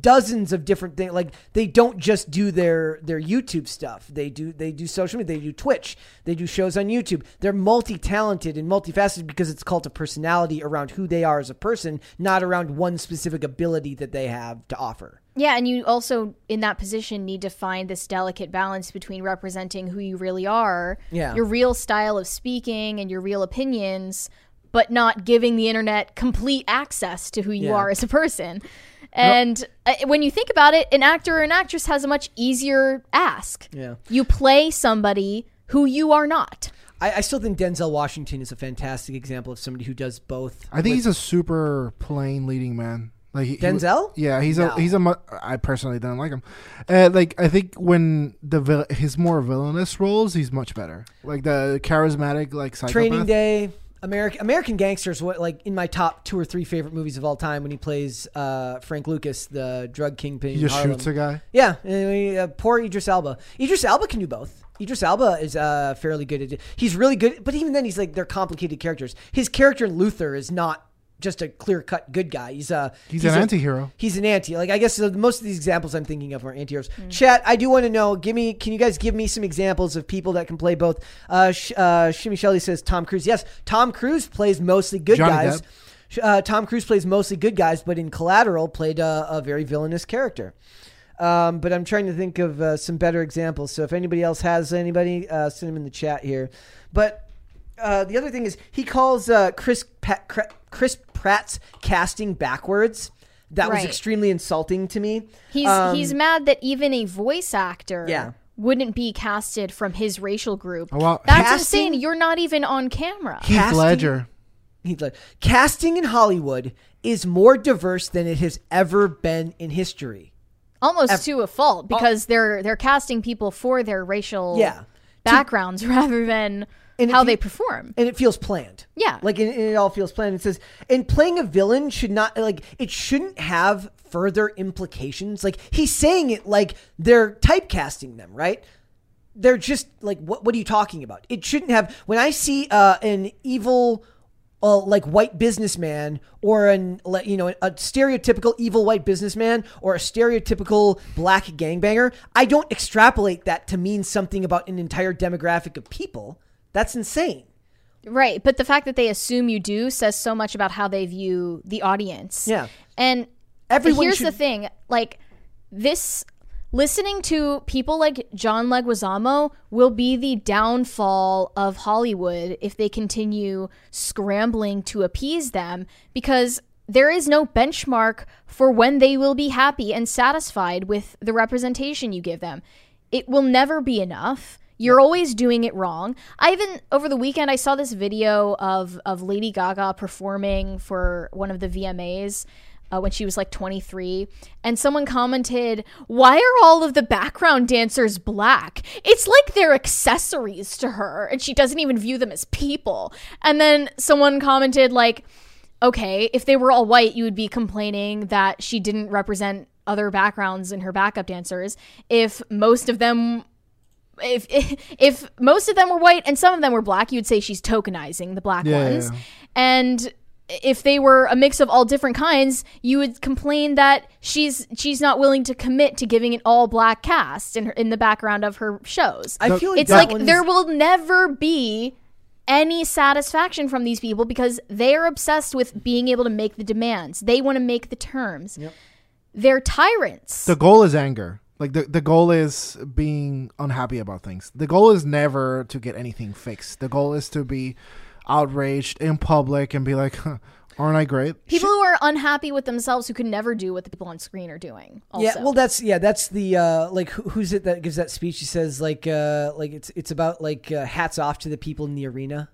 dozens of different things like they don't just do their their youtube stuff they do they do social media they do twitch they do shows on youtube they're multi-talented and multifaceted because it's called a personality around who they are as a person not around one specific ability that they have to offer Yeah, and you also in that position need to find this delicate balance between representing who you really are, Yeah. your real style of speaking and your real opinions, but not giving the internet complete access to who you Yeah. are as a person. And uh, when you think about it, an actor or an actress has a much easier ask. Yeah. You play somebody who you are not. I, I still think denzel washington is a fantastic example of somebody who does both I think he's a super plain leading man. Like he, he- Denzel? yeah, he's No. a he's a. mu- I personally don't like him. Uh, like I think when the vil- his more villainous roles, he's much better. Like the charismatic, like psychopath. Training Day, American American Gangsters. What like in my top two or three favorite movies of all time when he plays uh, Frank Lucas, the drug kingpin. He just Harlem. shoots a guy. Yeah, and, uh, poor Idris Elba. Idris Elba can do both. Idris Elba is uh, fairly good at it. He's really good, but even then, he's like they're complicated characters. His character in Luther is not just a clear cut good guy. He's a He's, an a- anti-hero. He's an anti. Like I guess uh, most of these examples I'm thinking of are anti-heroes. Chat, I do want to know. Give me, can you guys give me some examples of people that can play both? Uh, Sh- uh, Shimmy Shelley says Tom Cruise. Yes, Tom Cruise plays mostly good Johnny guys. Depp. Uh, Tom Cruise plays mostly good guys, but in Collateral played a, a very villainous character. Um, but I'm trying to think of uh, some better examples. So if anybody else has anybody, uh, send them in the chat here. But uh, the other thing is he calls uh, Chris Pat, Chris Pratt's casting backwards. That was extremely insulting to me. He's Um, he's mad that even a voice actor Yeah. wouldn't be casted from his racial group. Oh, wow. That's Casting- insane. You're not even on camera. Heath Casting- Ledger. Heath Ledger. Casting in Hollywood is more diverse than it has ever been in history. almost to a fault because they're they're casting people for their racial Yeah. backgrounds (laughs) rather than And how they perform. and it feels planned. Yeah. like and it all feels planned. It says, and playing a villain should not like it shouldn't have further implications. Like he's saying it like they're typecasting them, right? They're just like, what? What are you talking about? It shouldn't have. When I see uh, an evil. Uh, like white businessman or an you know a stereotypical evil white businessman or a stereotypical black gangbanger i don't extrapolate that to mean something about an entire demographic of people that's insane Right, but the fact that they assume you do says so much about how they view the audience. Yeah. And Everyone here's should- the thing, like this listening to people like John Leguizamo will be the downfall of Hollywood if they continue scrambling to appease them because there is no benchmark for when they will be happy and satisfied with the representation you give them. It will never be enough. You're always doing it wrong. I even over the weekend I saw this video of of Lady Gaga performing for one of the VMAs uh, when she was like 23, and someone commented, "Why are all of the background dancers black? It's like they're accessories to her, and she doesn't even view them as people." And then someone commented like, "Okay, if they were all white, you would be complaining that she didn't represent." Other backgrounds in her backup dancers. If most of them if, if (laughs) if most of them were white and some of them were black, you'd say she's tokenizing the black Yeah, ones. yeah. And if they were a mix of all different kinds, you would complain that she's she's not willing to commit to giving an all black cast in her, in the background of her shows. i feel like it's that like one's- there will never be any satisfaction from these people because they are obsessed with being able to make the demands. They want to make the terms. Yep. They're tyrants. The goal is anger. Like the, the goal is being unhappy about things. The goal is never to get anything fixed. The goal is to be outraged in public and be like, huh, Aren't I great? People who are unhappy with themselves who can never do what the people on screen are doing. Also. Yeah, well, that's yeah, that's the uh, like who, who's it that gives that speech? He says like uh, like it's it's about like uh, hats off to the people in the arena.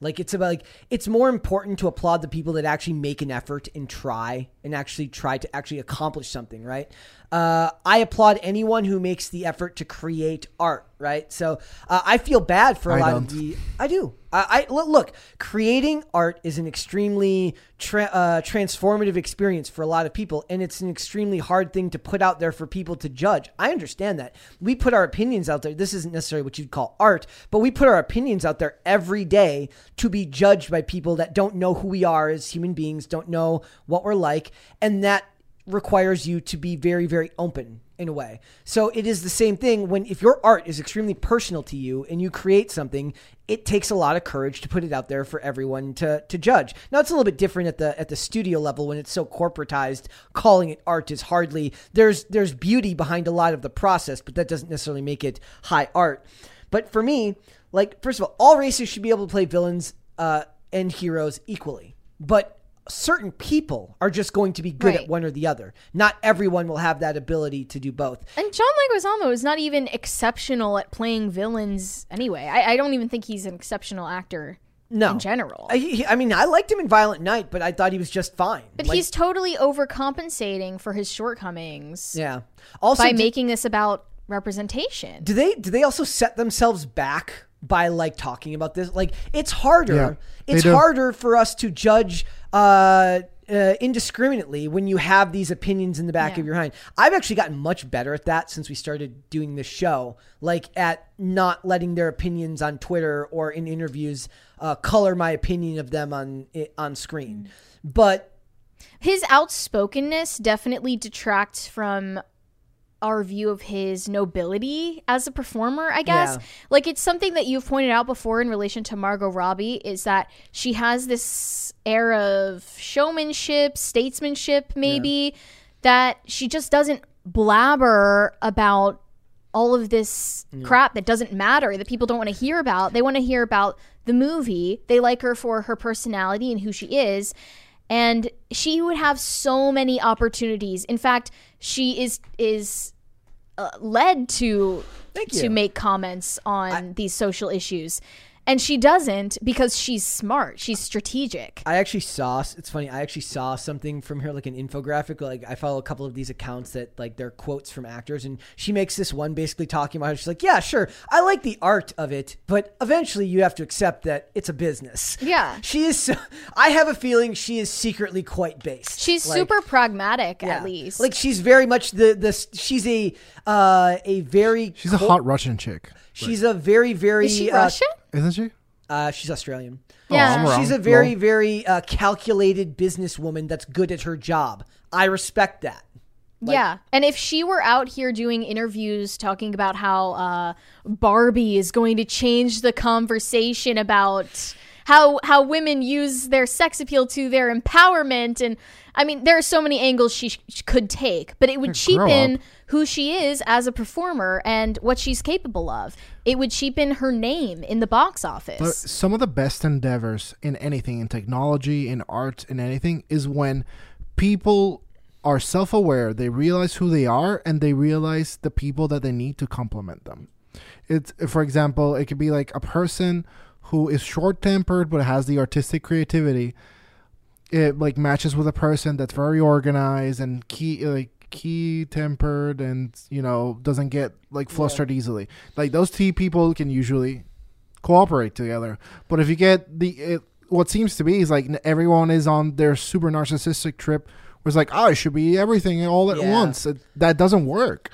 Like it's about like it's more important to applaud the people that actually make an effort and try and actually try to actually accomplish something, right? Uh, I applaud anyone who makes the effort to create art, right? So uh, I feel bad for a I lot don't. of the. I do. I, I look. Creating art is an extremely tra- uh, transformative experience for a lot of people, and it's an extremely hard thing to put out there for people to judge. I understand that. We put our opinions out there. This isn't necessarily what you'd call art, but we put our opinions out there every day to be judged by people that don't know who we are as human beings, don't know what we're like, and that requires you to be very, very open in a way. So it is the same thing when if your art is extremely personal to you and you create something, it takes a lot of courage to put it out there for everyone to to judge. Now it's a little bit different at the at the studio level when it's so corporatized. Calling it art is hardly there's there's beauty behind a lot of the process, but that doesn't necessarily make it high art. But for me, like first of all, all races should be able to play villains uh, and heroes equally. But certain people are just going to be good Right. at one or the other. Not everyone will have that ability to do both. And John Leguizamo is not even exceptional at playing villains anyway. I, I don't even think he's an exceptional actor No. in general. I, he- I mean, I liked him in Violent Night, but I thought he was just fine. but Like, he's totally overcompensating for his shortcomings yeah. Also, by do, making this about representation. do they do they also set themselves back by like talking about this? Like, it's harder. Yeah, it's harder for us to judge. Uh, uh, indiscriminately when you have these opinions in the back Yeah. of your mind. I've actually gotten much better at that since we started doing this show, like at not letting their opinions on Twitter or in interviews uh, color my opinion of them on on screen. But his outspokenness definitely detracts from our view of his nobility as a performer, I guess. Yeah. Like it's something that you've pointed out before in relation to Margot Robbie is that she has this air of showmanship, statesmanship maybe that she just doesn't blabber about all of this crap that doesn't matter that people don't want to hear about. They want to hear about the movie. They like her for her personality and who she is. And she would have so many opportunities. In fact, she is is uh, led to to make comments on these social issues. And she doesn't because she's smart. She's strategic. I actually saw. It's funny. I actually saw something from her, like an infographic. Like I follow a couple of these accounts that like they're quotes from actors, and she makes this one basically talking about. How she's like, "Yeah, sure, I like the art of it, but eventually you have to accept that it's a business." Yeah. she is. So, I have a feeling she is secretly quite based. She's Like, super pragmatic yeah. at least. Like she's very much the the. She's a uh a very. She's a hot Russian chick, She's a very very. is she uh, Russian? Isn't she? Uh, she's Australian. Yeah. I'm wrong. She's a very, Lol. very uh, calculated businesswoman that's good at her job. I respect that. yeah. And if she were out here doing interviews talking about how uh, Barbie is going to change the conversation about how how women use their sex appeal to their empowerment and I mean there are so many angles she, sh- could take, but it would grow cheapen up. who she is as a performer and what she's capable of. It would cheapen her name in the box office. But some of the best endeavors in anything, in technology, in art, in anything, is when people are self aware, they realize who they are, and they realize the people that they need to complement them. It's, for example, it could be like a person who is short tempered but has the artistic creativity. It like matches with a person that's very organized and key like key tempered and you know doesn't get like flustered easily. Like those two people can usually cooperate together. But if you get the it, what seems to be is like everyone is on their super narcissistic trip, where it's like oh, I should be everything all at Yeah. once. It, that doesn't work.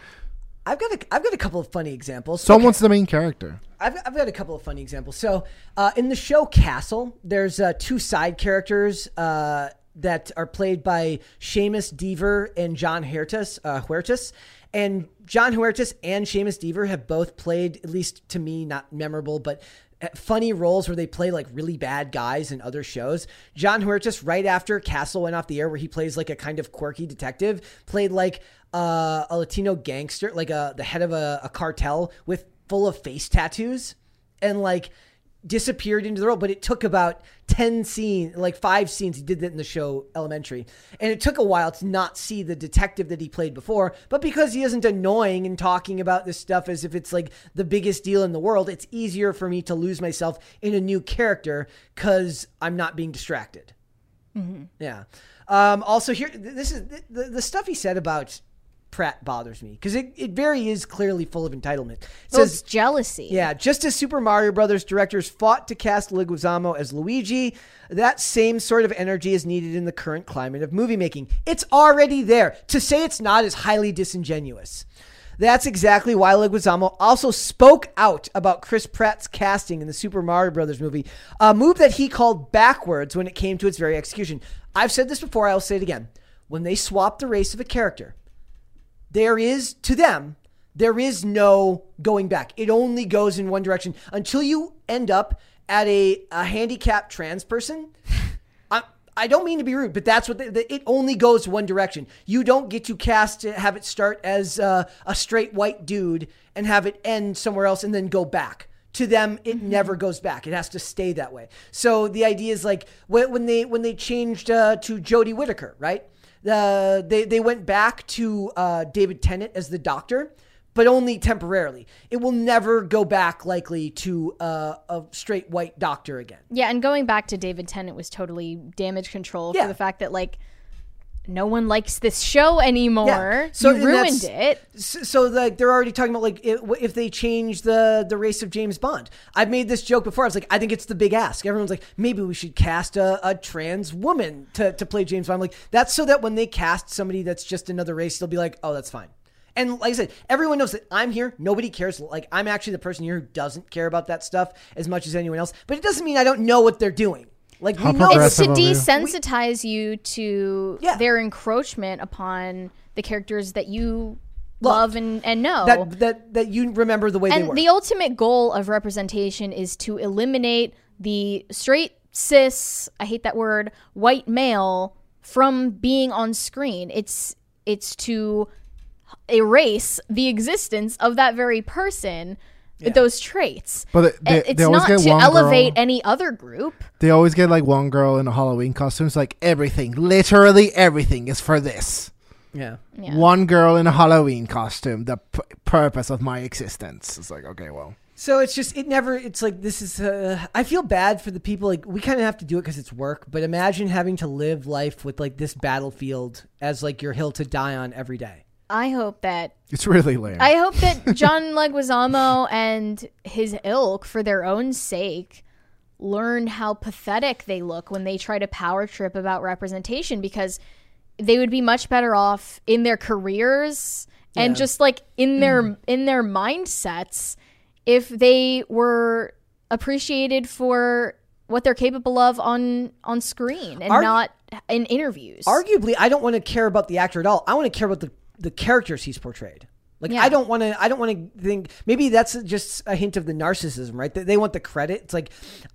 I've got a, I've got a couple of funny examples. Someone's the main character. I've, I've got a couple of funny examples. So, uh, in the show Castle, there's uh, two side characters uh, that are played by Seamus Dever and Jon Huertas. Uh, Huertas. And Jon Huertas and Seamus Dever have both played, at least to me, not memorable, but uh, funny roles where they play like really bad guys in other shows. Jon Huertas, right after Castle went off the air, where he plays like a kind of quirky detective, played like uh, a Latino gangster, like a the head of a, a cartel with full of face tattoos, and like disappeared into the role, but it took about 10 scenes, like five scenes. He did that in the show Elementary. And it took a while to not see the detective that he played before. But because he isn't annoying and talking about this stuff as if it's like the biggest deal in the world, it's easier for me to lose myself in a new character because I'm not being distracted. Yeah. Um, also, here, this is the, the stuff he said about Pratt bothers me because it, it very is clearly full of entitlement. It So says, it's jealousy. yeah, just as Super Mario Brothers directors fought to cast Leguizamo as Luigi, that same sort of energy is needed in the current climate of movie making. It's already there. To say it's not is highly disingenuous. That's exactly why Leguizamo also spoke out about Chris Pratt's casting in the Super Mario Brothers movie, a move that he called backwards when it came to its very execution. I've said this before, I'll say it again. When they swap the race of a character, there is to them there is no going back. It only goes in one direction. Until you end up at a, a handicapped trans person (laughs) I, I don't mean to be rude but that's what the, the, it only goes one direction. You don't get to cast to have it start as uh, a straight white dude and have it end somewhere else and then go back. To them it never goes back. It has to stay that way. So the idea is like when, when they when they changed uh, to jodie whittaker right the they they went back to uh, David Tennant as the Doctor, but only temporarily. It will never go back likely to uh, a straight white Doctor again. Yeah, and going back to David Tennant was totally damage control Yeah. for the fact that like no one likes this show anymore. So you ruined it. So, so like they're already talking about like if, if they change the the race of James Bond. I've made this joke before. I was like, I think it's the big ask. Everyone's like, maybe we should cast a, a trans woman to to play James Bond. I'm like, that's so that when they cast somebody that's just another race, they'll be like, oh, that's fine. And like I said, everyone knows that I'm here. Nobody cares. Like I'm actually the person here who doesn't care about that stuff as much as anyone else. But it doesn't mean I don't know what they're doing. Like we know It's to of you. desensitize you to Yeah. their encroachment upon the characters that you love and, and know. that that that you remember the way they were. and the ultimate goal of representation is to eliminate the straight cis i hate that word white male from being on screen it's it's to erase the existence of that very person with those traits But they- they- it's they always not get to one elevate girl- any other group They always get like one girl in a Halloween costume. It's like everything, literally everything is for this. yeah. Yeah. One girl in a Halloween costume, the p- purpose of my existence. It's like, okay, well. So it's just it never. It's like this is. Uh, I feel bad for the people. Like we kind of have to do it because it's work. But imagine having to live life with like this battlefield as like your hill to die on every day. I hope that It's really lame. I hope that John (laughs) Leguizamo and his ilk, for their own sake, learn how pathetic they look when they try to power trip about representation because they would be much better off in their careers and just like in their mm. in their mindsets if they were appreciated for what they're capable of on on screen and Argu- not in interviews. Arguably, I don't want to care about the actor at all. I want to care about the the characters he's portrayed. Like Yeah. I don't want to. I don't want to think. Maybe that's just a hint of the narcissism, right? That they want the credit. It's like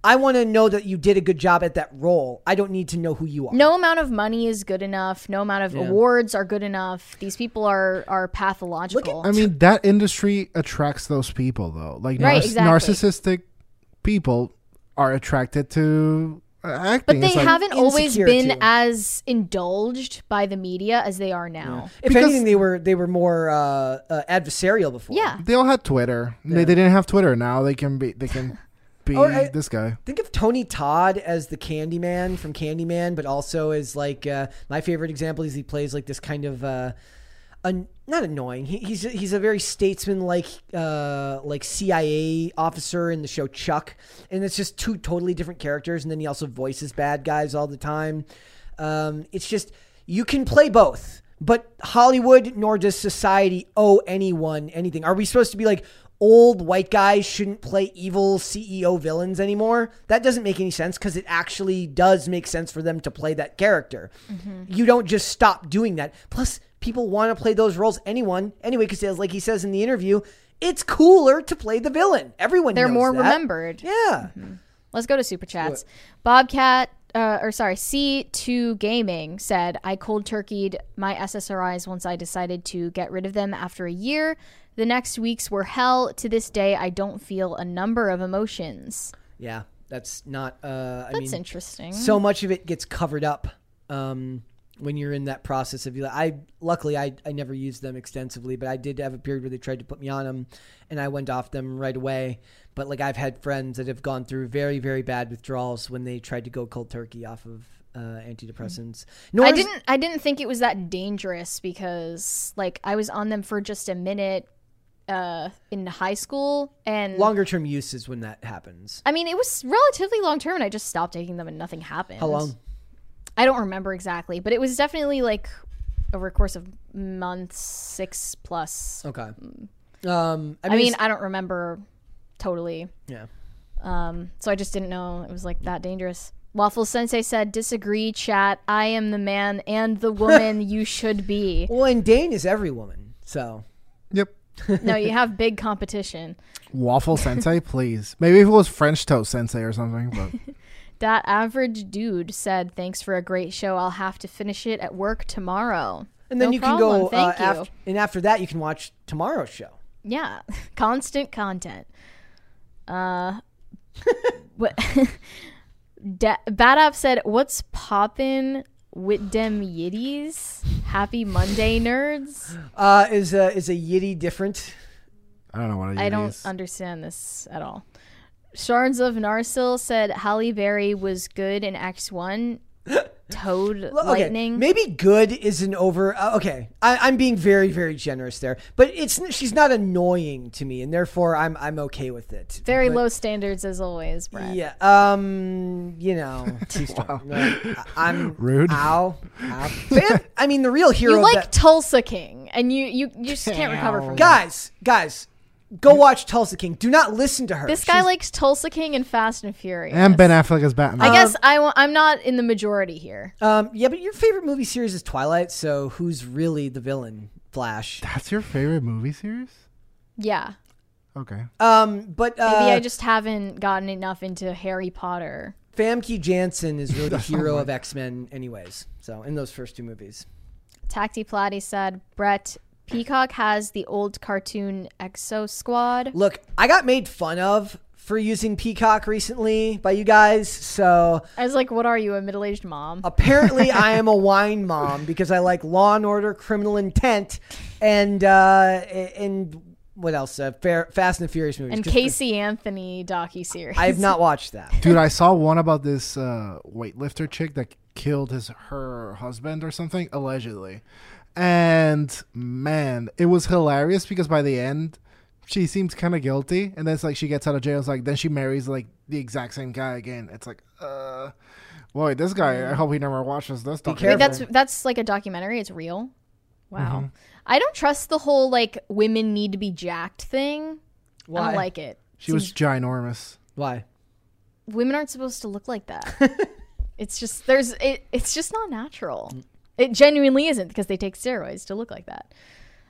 I want to know that you did a good job at that role. I don't need to know who you are. no amount of money is good enough. No amount of awards are good enough. These people are are pathological. I mean, that industry attracts those people, though. Like, Right, narciss- exactly. narcissistic people are attracted to acting. but they like, haven't always been too. as indulged by the media as they are now. If Because- anything, they were they were more uh, uh, adversarial before. Yeah. They all had Twitter. They, they didn't have Twitter. Now they can be. They can (laughs) be Or I- this guy. Think of Tony Todd as the Candyman from Candyman, but also as like uh, my favorite example is he plays like this kind of uh, an, not annoying. He, he's he's a very statesman like uh, like CIA officer in the show Chuck, and it's just two totally different characters. And then he also voices bad guys all the time. Um, it's just you can play both, but Hollywood nor does society owe anyone anything. Are we supposed to be like? Old white guys shouldn't play evil CEO villains anymore. That doesn't make any sense because it actually does make sense for them to play that character. You don't just stop doing that. Plus, people want to play those roles. Anyone, anyway, because like he says in the interview, it's cooler to play the villain. Everyone, They're knows more that. remembered. Yeah, Let's go to super chats. Bobcat, uh, or sorry, C2 Gaming said, I cold turkeyed my SSRIs once I decided to get rid of them after a year. The next weeks were hell. To this day, I don't feel a number of emotions. Yeah, that's not. Uh, I That's mean, interesting. so much of it gets covered up um, when you're in that process of. Like, I luckily I, I never used them extensively, but I did have a period where they tried to put me on them, and I went off them right away. But like I've had friends that have gone through very very bad withdrawals when they tried to go cold turkey off of uh, antidepressants. Nor I didn't I didn't think it was that dangerous because like I was on them for just a minute uh in high school and longer term use is when that happens. I mean it was relatively long term and I just stopped taking them and nothing happened. How long? I don't remember exactly, but it was definitely like over a course of months, 6 plus. Okay. Um, I I mean, mean, I don't remember totally. yeah. Um, so I just didn't know it was like that dangerous. Waffle Sensei said, "Disagree, chat. I am the man and the (laughs) woman you should be." Well, and Dane is every woman, so Yep. No, you (laughs) have big competition. Waffle sensei, please. Maybe if it was French toast sensei or something, but (laughs) That average dude said, "Thanks for a great show. I'll have to finish it at work tomorrow." and then No you problem. can go uh, Thank you. after, and after that you can watch tomorrow's show. Yeah, (laughs) constant content. Uh, (laughs) what? (laughs) da- Bad App said, "What's poppin' with dem yiddies? Happy Monday, nerds." Uh, is a is a yiddy different? I don't know what it I don't is. understand this at all. Shards of Narsil said Halle Berry was good in X One. (laughs) Toad Okay, lightning. maybe good is an over. Uh, okay, I, I'm being very very generous there, but it's she's not annoying to me, and therefore I'm I'm okay with it. Very But- low standards as always, Brett. Yeah. Um. You know. too strong. No, I- I'm Rude. Ow. Ow. I mean, the real (laughs) hero. You like that- Tulsa King, and you you, you just can't recover from that. guys. Guys, go watch Tulsa King. Do not listen to her. This guy She's- likes Tulsa King and Fast and Furious. and Ben Affleck as Batman. I guess I w- I'm not in the majority here. Um. Yeah, but your favorite movie series is Twilight. So who's really the villain? Flash. That's your favorite movie series? Yeah. Okay. Um. But uh, Maybe I just haven't gotten enough into Harry Potter. Famke Janssen is really the (laughs) hero of X Men, anyways. So in those first two movies. Tacti Platy said, Brett, Peacock has the old cartoon Exo Squad. Look, I got made fun of for using Peacock recently by you guys. So I was like, what are you, a middle aged mom? apparently (laughs) I am a wine mom because I like Law and Order, Criminal Intent, and uh, and what else? Uh, Fair, Fast and the Furious movies. and Casey Anthony docu series. I have not (laughs) watched that. Dude, I saw one about this uh, weightlifter chick that killed his her husband or something allegedly, and man, it was hilarious because by the end, she seems kind of guilty, and then it's like she gets out of jail. It's like then she marries like the exact same guy again. It's like, uh, boy, this guy. I hope he never watches this. Be documentary. Wait, that's that's like a documentary. It's real. Wow. Mm-hmm. I don't trust the whole like women need to be jacked thing. I Why? don't like it. She was ginormous. Why? Women aren't supposed to look like that. (laughs) it's just there's it. It's just not natural. It genuinely isn't because they take steroids to look like that.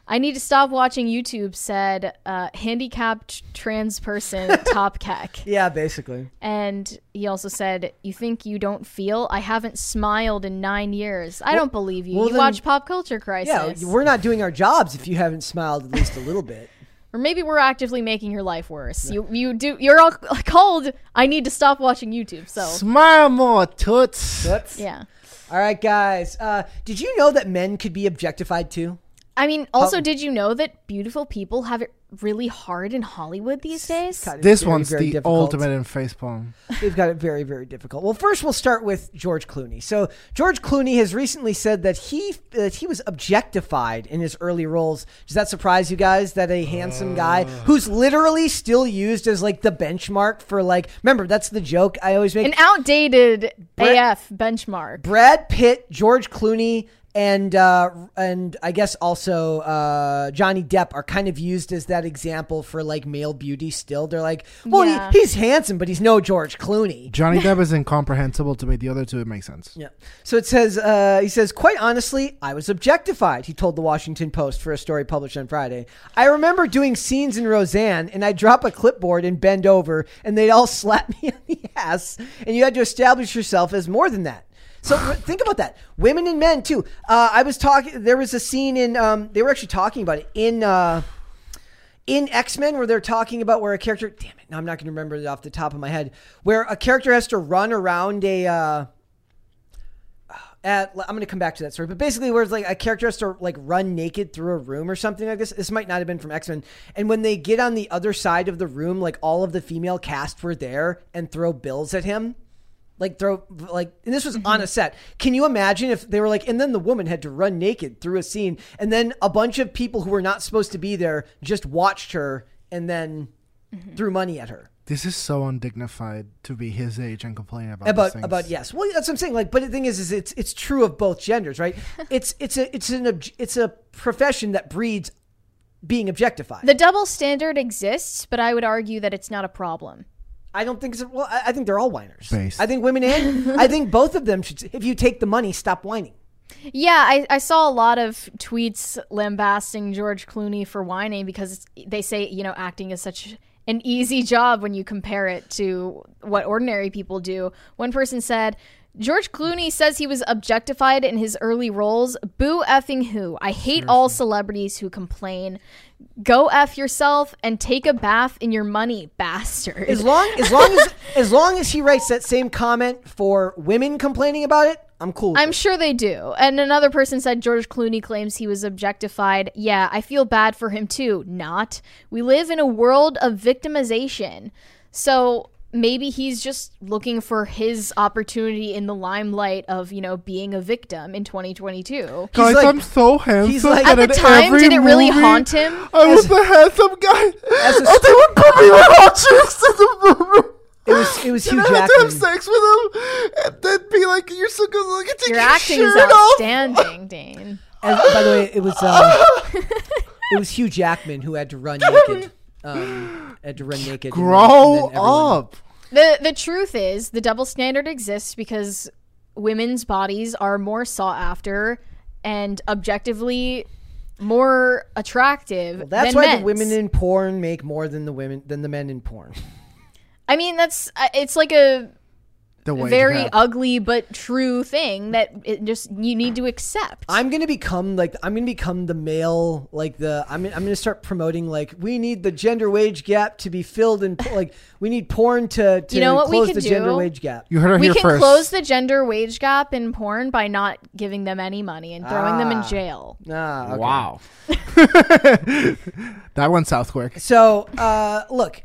I need to stop watching YouTube. Said uh, handicapped trans person (laughs) top keck. Yeah, basically. And he also said, "You think you don't feel? I haven't smiled in nine years. I don't believe you. well you then- watch Pop Culture Crisis, Yeah, we're not doing our jobs if you haven't smiled at least a little bit. (laughs) or maybe we're actively making your life worse. You you do. You're all (laughs) called. I need to stop watching YouTube. So Smile more, toots. That's, yeah. All right, guys. Uh, did you know that men could be objectified too? I mean, also, did you know that beautiful people have really hard in Hollywood these days? This very, one's very the difficult. ultimate in facepalm. They've got it very, very difficult. Well, first we'll start with George Clooney. So George Clooney has recently said that he that he was objectified in his early roles. Does that surprise you guys? That a handsome guy uh. who's literally still used as like the benchmark for like. Remember, that's the joke I always make. An outdated Brett- AF benchmark. Brad Pitt, George Clooney, and uh, and I guess also uh, Johnny Depp are kind of used as that example for like male beauty. Still, they're like, well, Yeah. he, he's handsome, but he's no George Clooney. Johnny (laughs) Depp is incomprehensible to me. The other two, it makes sense. Yeah. So it says, uh, he says, quite honestly, I was objectified, he told the Washington Post for a story published on Friday. I remember doing scenes in Roseanne, and I'd drop a clipboard and bend over, and they'd all (laughs) slap me on the ass, and you had to establish yourself as more than that. So think about that. Women and men, too. Uh, I was talking, there was a scene in, um, they were actually talking about it in, uh, in X Men where they're talking about where a character, damn it, now I'm not going to remember it off the top of my head, where a character has to run around a. Uh, at, I'm going to come back to that story, but basically, where it's like a character has to like run naked through a room or something like this. This might not have been from X Men. And when they get on the other side of the room, like all of the female cast were there and throw bills at him like throw like and this was on a mm-hmm. set. Can you imagine if they were like and then the woman had to run naked through a scene and then a bunch of people who were not supposed to be there just watched her and then mm-hmm. threw money at her. This is so undignified to be his age and complain about these about things. about yes. Well that's what i'm saying. Like but the thing is is it's it's true of both genders right? (laughs) It's it's a it's an obj- it's a profession that breeds being objectified. The double standard exists, but I would argue that it's not a problem. I don't think it's a, well. I, I think they're all whiners. Based. I think women and (laughs) I think both of them should. If you take the money, stop whining. Yeah, I, I saw a lot of tweets lambasting George Clooney for whining because they say, you know, acting is such an easy job when you compare it to what ordinary people do. One person said, George Clooney says he was objectified in his early roles. Boo effing who? I hate all celebrities who complain. Go F yourself and take a bath in your money, bastard. As long as long as (laughs) as long as he writes that same comment for women complaining about it, I'm cool. I'm it. sure they do. And another person said George Clooney claims he was objectified. Yeah, I feel bad for him too. Not. We live in a world of victimization. So maybe he's just looking for his opportunity in the limelight of, you know, being a victim in 2022. Guys, like- I'm so handsome. he's like- At the time, did it really movie, haunt him? I was the handsome guy. as a- and they would put me with hot chicks in the movie. It was it was Hugh and I had to have sex with him, and then be like, "You're so good looking. Take Your your acting is shirt off." outstanding, Dane. As- by the way, it was uh, (laughs) it was Hugh Jackman who had to run naked. Um, had to run naked. and then- and Grow then up. The the truth is the double standard exists because women's bodies are more sought after and objectively more attractive. Well, that's why men's. the women in porn make more than the women than the men in porn. I mean, that's uh, it's like a very gap. ugly but true thing that it just you need to accept. I'm gonna become like I'm gonna become the male like the I'm I'm gonna start promoting like we need the gender wage gap to be filled and (laughs) like we need porn to to You know what we close could the gender do? wage gap. You heard her we here can close the gender wage gap in porn by not giving them any money and throwing them in Ah. jail. Ah, okay. Wow. (laughs) (laughs) that went south quick. So, uh, look,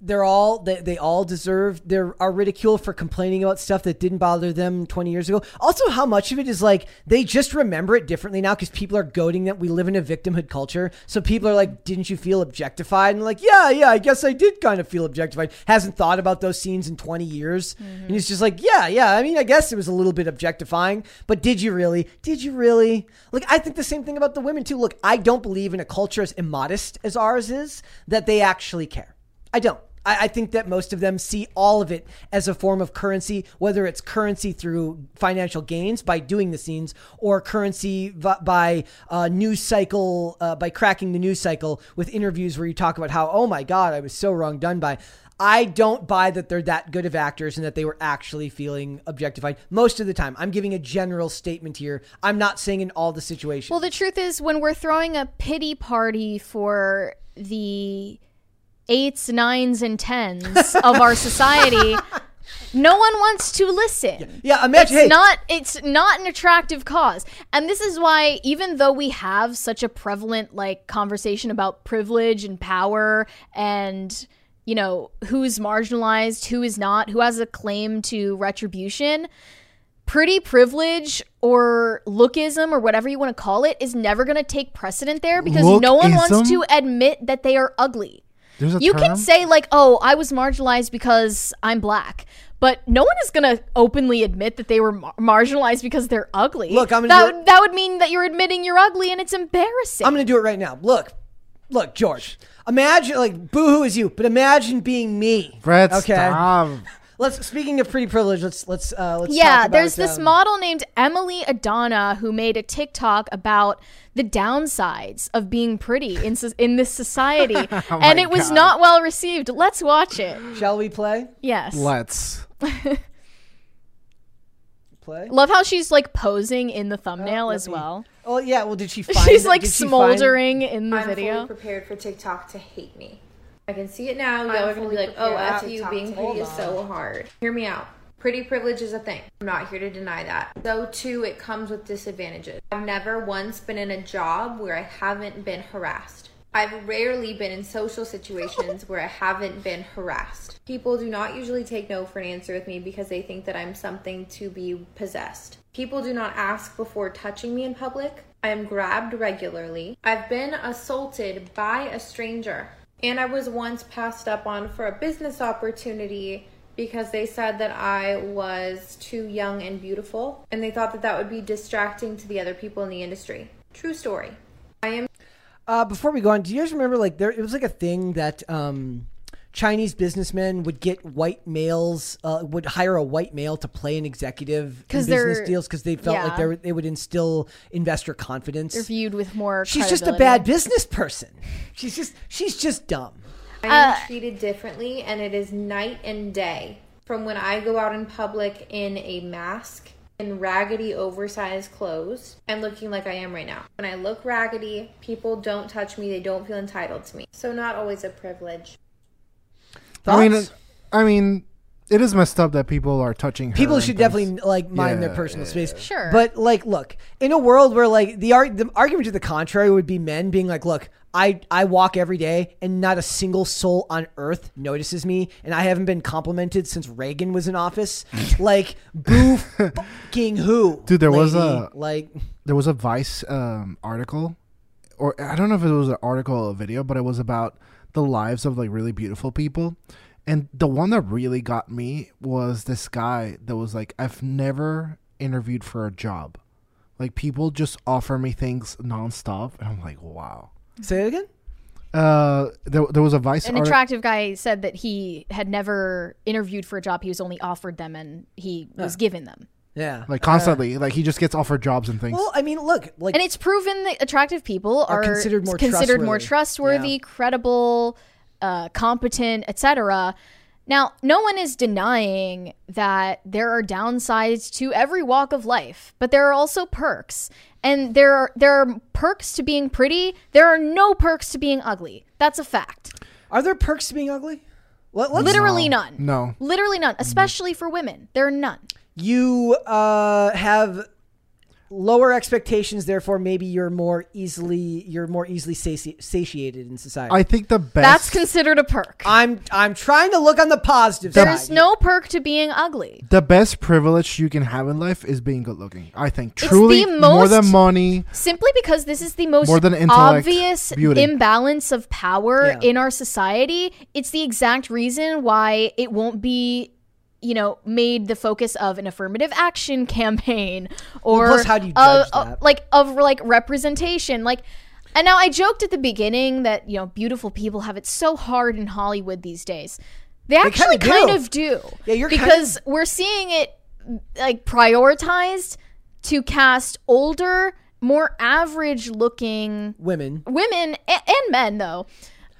they're all they, they all deserve they are ridiculed for complaining about stuff that didn't bother them 20 years ago. Also, how much of it is like they just remember it differently now because people are goading that we live in a victimhood culture. So people are like, "Didn't you feel objectified?" And like, "Yeah, yeah, I guess I did kind of feel objectified." Hasn't thought about those scenes in 20 years, mm-hmm. and he's just like, "Yeah, yeah. I mean, I guess it was a little bit objectifying, but did you really? Did you really?" Like, I think the same thing about the women too. Look, I don't believe in a culture as immodest as ours is that they actually care. I don't. I, I think that most of them see all of it as a form of currency, whether it's currency through financial gains by doing the scenes, or currency v- by uh, news cycle uh, by cracking the news cycle with interviews where you talk about how, oh my god, I was so wrong done by. I don't buy that they're that good of actors and that they were actually feeling objectified most of the time. I'm giving a general statement here. I'm not saying in all the situations. Well, the truth is, when we're throwing a pity party for the eights, nines, and tens of our society, (laughs) no one wants to listen. yeah, imagine. It's hey, not it's not an attractive cause. And this is why even though we have such a prevalent like conversation about privilege and power and you know, who's marginalized, who is not, who has a claim to retribution, pretty privilege or lookism or whatever you want to call it is never going to take precedent there because no one wants to admit that they are ugly. There's a You term? can say like, "Oh, I was marginalized because I'm black." But no one is gonna openly admit that they were mar- marginalized because they're ugly. Look, I'm gonna that do it- would- that would mean that you're admitting you're ugly, and it's embarrassing. I'm going to do it right now. Look, look, George. Imagine like boohoo is you, but imagine being me. Brett, okay. stop. Let's speaking of pretty privilege. Let's let's uh, let's. yeah, talk about, there's this um, model named Emily Adana who made a TikTok about the downsides of being pretty in so- in this society, (laughs) Oh and it was God. not well received. Let's watch it. Shall we play? Yes. Let's. (laughs) play. Love how she's like posing in the thumbnail let as me- well. Oh yeah. Well, did she (laughs) find? She's it? like Did she find- smoldering in the I'm fully video. prepared for TikTok to hate me. I can see it now. Y'all are gonna be like, "Oh, after you being pretty is so hard." Hear me out. Pretty privilege is a thing. I'm not here to deny that. Though too, it comes with disadvantages. I've never once been in a job where I haven't been harassed. I've rarely been in social situations where I haven't been harassed. People do not usually take no for an answer with me because they think that I'm something to be possessed. People do not ask before touching me in public. I am grabbed regularly. I've been assaulted by a stranger. And I was once passed up on for a business opportunity because they said that I was too young and beautiful. And they thought that that would be distracting to the other people in the industry. True story. I am Uh, before we go on, do you guys remember like there? It was like a thing that um, Chinese businessmen would get white males, uh, would hire a white male to play an executive in 'Cause business deals because they felt like they were, they would instill investor confidence. They're viewed with more. She's just a bad business person. She's just she's just dumb. I am treated differently, and it is night and day from when I go out in public in a mask in raggedy, oversized clothes and looking like I am right now. When I look raggedy, people don't touch me, they don't feel entitled to me. So, not always a privilege. I mean, I mean, it is messed up that people are touching. People and should definitely like mind their Yeah, personal yeah, space. Sure. But like, look, in a world where like the ar- the argument to the contrary would be men being like, look, I I walk every day and not a single soul on earth notices me, and I haven't been complimented since Reagan was in office. (laughs) like, boo, fucking who? Dude, there was lady. a- like. there was a Vice um, article, or I don't know if it was an article or a video, but it was about the lives of like really beautiful people. And the one that really got me was this guy that was like, I've never interviewed for a job. Like people just offer me things nonstop, and I'm like, wow. Say it again. Uh, there, there was a Vice An article. attractive guy said that he had never interviewed for a job. He was only offered them, and he was given them. Yeah. like constantly, like he just gets offered jobs and things. well, I mean, look, like And it's proven that attractive people Are are, considered more considered more trustworthy. trustworthy, credible, uh, competent, etc. Now, no one is denying that there are downsides to every walk of life, but there are also perks. And there are there are perks to being pretty. There are no perks to being ugly. That's a fact. are there perks to being ugly? Let, let's Literally none. no. Literally none. Especially for women, there are none. You uh, have lower expectations therefore maybe you're more easily you're more easily sati- satiated in society I think the best. That's considered a perk. i'm i'm trying to look on the positive There's side no perk to being ugly. the best privilege you can have in life is being good looking. I think It's truly the more than most- money. Simply because this is the most More than intellect, obvious beauty. imbalance of power Yeah. in our society. It's the exact reason why it won't be, you know, made the focus of an affirmative action (laughs) campaign or plus, how do you judge of- that? like of like representation, like. And now I joked at the beginning that you know beautiful people have it so hard in Hollywood these days. They actually kinda kind do. of do. Yeah, you're kind because we're seeing it like prioritized to cast older, more average looking women women and, and men though.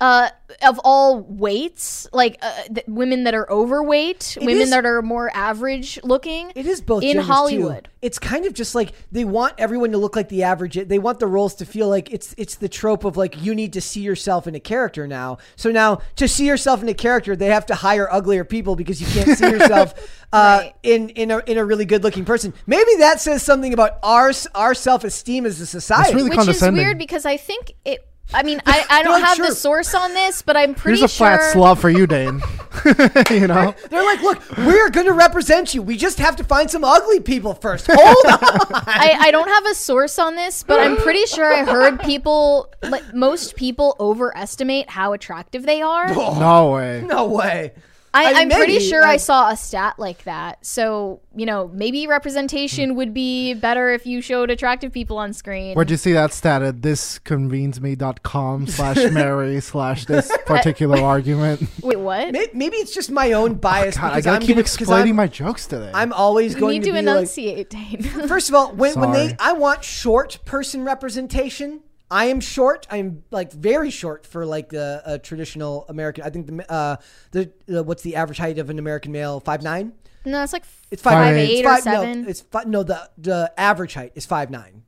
Uh, of all weights, like uh, th- women that are overweight, women is- that are more average looking. it is both in genders, too. Hollywood. it's kind of just like they want everyone to look like the average they want the roles to feel like it's it's the trope of like you need to see yourself in a character now so now to see yourself in a character they have to hire uglier people because you can't see yourself (laughs) uh, Right. in in a, in a really good looking person maybe that says something about our our self-esteem as a society really Which is weird because I think it. I mean, I, I don't like, have sure. the source on this, but I'm pretty sure. Here's a flat slab for you, Dane. (laughs) (laughs) you know. They're like, look, we're going to represent you. We just have to find some ugly people first. Hold on. (laughs) I, I don't have a source on this, but I'm pretty sure I heard people, like most people, overestimate how attractive they are. No way. no way. I, I- I'm pretty sure I- I saw a stat like that. So, you know, maybe representation would be better if you showed attractive people on screen. Where'd you see that stat at thisconvenesme.com (laughs) slash Mary slash this particular (laughs) argument? Wait, what? May- Maybe it's just my own oh bias. God, I gotta I'm keep gonna- explaining my jokes today. I'm always You going need to, to be like. enunciate, Dane. First of all, when, when they, I want short person representation. I am short. I'm like very short for like a, a traditional American. I think the uh the, the what's the average height of an American male? Five nine. No, it's like It's five, Five eight it's or seven. No, it's fi- no the the average height is five nine.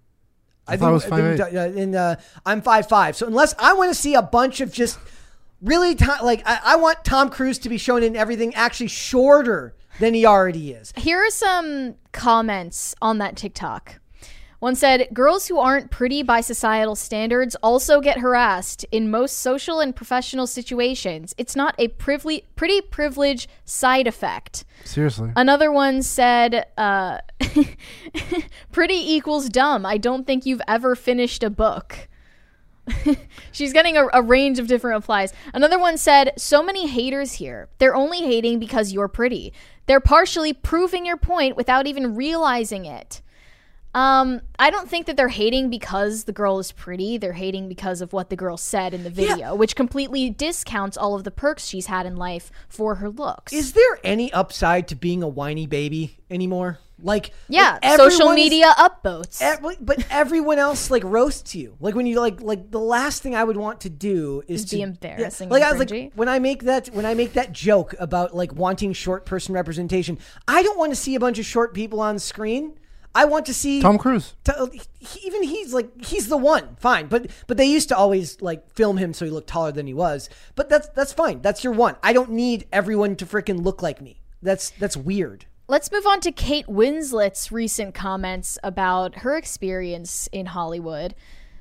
I thought it was I think, 5'8". uh, and uh, I'm five five. So unless I want to see a bunch of just really ti like I, I want Tom Cruise to be shown in everything actually shorter than he already is. Here are some comments on that TikTok. One said, Girls who aren't pretty by societal standards also get harassed in most social and professional situations. It's not a privile- pretty privilege side effect. Seriously. Another one said, uh, (laughs) Pretty equals dumb. I don't think you've ever finished a book. (laughs) She's getting a, a range of different replies. Another one said, So many haters here. They're only hating because you're pretty. They're partially proving your point without even realizing it. Um, I don't think that they're hating because the girl is pretty. They're hating because of what the girl said in the video, which completely discounts all of the perks she's had in life for her looks. Is there any upside to being a whiny baby anymore? Like yeah, like, social media upvotes. Every, but everyone else like roasts you. Like when you like like the last thing I would want to do is to be embarrassing Like and I was like when I make that when I make that joke about like wanting short person representation, I don't want to see a bunch of short people on screen. I want to see Tom Cruise. to- he- even he's like he's the one. Fine. But but they used to always like film him so he looked taller than he was. But that's that's fine. That's your one. I don't need everyone to freaking look like me. That's that's weird. Let's move on to Kate Winslet's recent comments about her experience in Hollywood.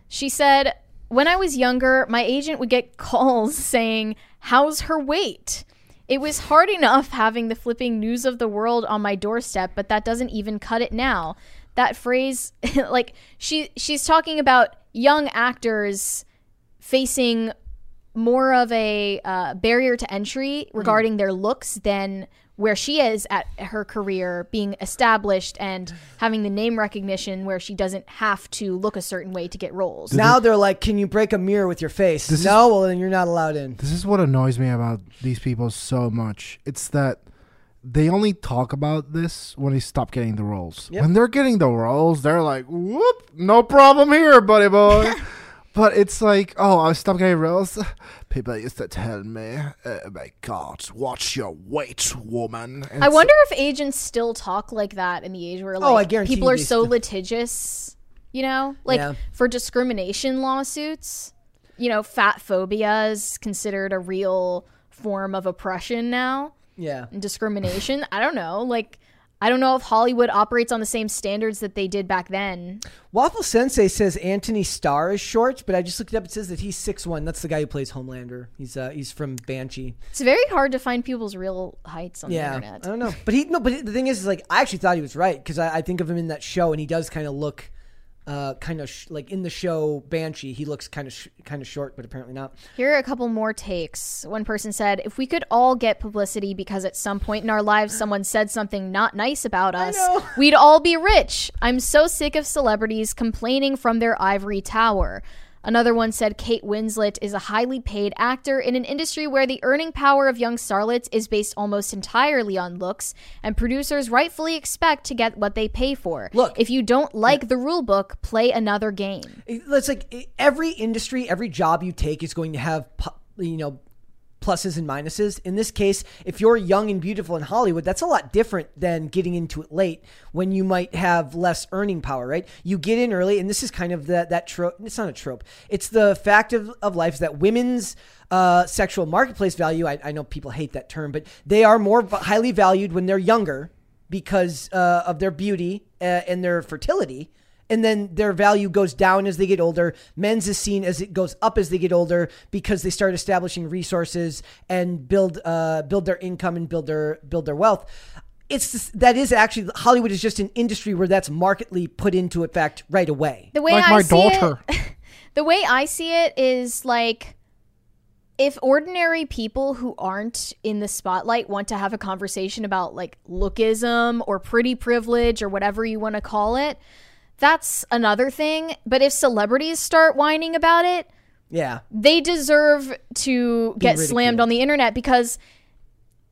She said, When I was younger, my agent would get (laughs) calls saying, How's her weight? It was hard enough having the flipping news of the world on my doorstep, but that doesn't even cut it now. That phrase, (laughs) like she she's talking about young actors facing more of a uh, barrier to entry regarding their looks than where she is at her career being established and having the name recognition where she doesn't have to look a certain way to get roles. now they're like can you break a mirror with your face This is- no well then you're not allowed in This is what annoys me about these people so much. It's that they only talk about this when they stop getting the roles. Yep. When they're getting the roles, they're like, "Whoop, no problem here, buddy boy." (laughs) but it's like, "Oh, I stopped getting roles." People used to tell me, "Oh my God, watch your weight, woman." And I it's- wonder if agents still talk like that in the age where like Oh, I guarantee people are so still- litigious, you know? Like Yeah. for discrimination lawsuits, you know, fat phobia is considered a real form of oppression now. yeah and discrimination. I don't know. Like, I don't know if Hollywood operates on the same standards that they did back then. waffle sensei says antony starr is short but i just looked it up. It says that he's 6'1 that's the guy who plays homelander. He's uh he's from banshee. It's very hard to find people's real heights on yeah the internet. i don't know. But he no but the thing is, is like i actually thought he was right because I, I think of him in that show and he does kind of look uh, kind of sh- like in the show Banshee, he looks kind of sh- kind of short, but apparently not. Here are a couple more takes. One person said, If we could all get publicity because at some point in our lives someone said something not nice about us, (laughs) we'd all be rich. I'm so sick of celebrities complaining from their ivory tower. Another one said Kate Winslet is a highly paid actor in an industry where the earning power of young starlets is based almost entirely on looks, and producers rightfully expect to get what they pay for. Look- if you don't like the rule book, play another game. It's like every industry, every job you take is going to have you know pluses and minuses. In this case, if you're young and beautiful in Hollywood, that's a lot different than getting into it late when you might have less earning power, right? You get in early, and this is kind of that that trope. It's not a trope. It's the fact of, of life is that women's uh, sexual marketplace value. I, I know people hate that term, but they are more highly valued when they're younger because uh, of their beauty uh, and their fertility and then their value goes down as they get older. Men's is seen as it goes up as they get older because they start establishing resources and build uh, build their income and build their build their wealth. It's just, that is actually Hollywood is just an industry where that's markedly put into effect right away. The way Like I my see daughter. it, (laughs) the way I see it is like if ordinary people who aren't in the spotlight want to have a conversation about like lookism or pretty privilege or whatever you want to call it, that's another thing. But if celebrities start whining about it, Yeah, they deserve to get ridiculed. slammed on the internet because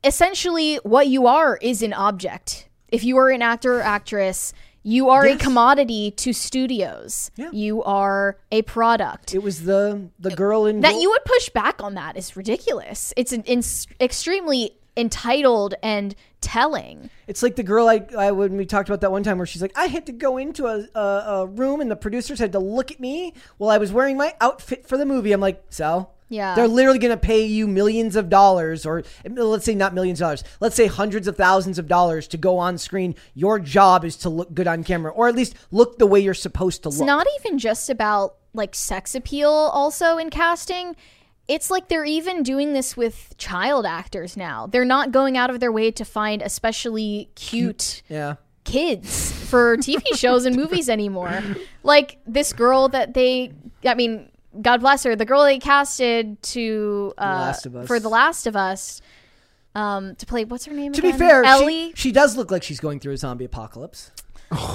essentially what you are is an object. If you are an actor or actress, You are Yes. a commodity to studios. Yeah. You are a product. It was the the girl in that Gold- you would push back on that is ridiculous. It's an, it's extremely entitled and telling. It's like the girl I, I when we talked about that one time where she's like, I had to go into a, a, a room and the producers had to look at me while I was wearing my outfit for the movie. I'm like, so Yeah. they're literally going to pay you millions of dollars, or let's say not millions of dollars, let's say hundreds of thousands of dollars to go on screen. Your job is to look good on camera, or at least look the way you're supposed to It's look. It's not even just about like sex appeal also in casting. It's like they're even doing this with child actors now. They're not going out of their way to find especially cute yeah. kids for TV (laughs) shows and movies anymore. Like this girl that they, I mean, God bless her, the girl they casted to uh, Last of Us. for The Last of Us um, to play. What's her name? To be fair, Ellie. she, she does look like she's going through a zombie apocalypse.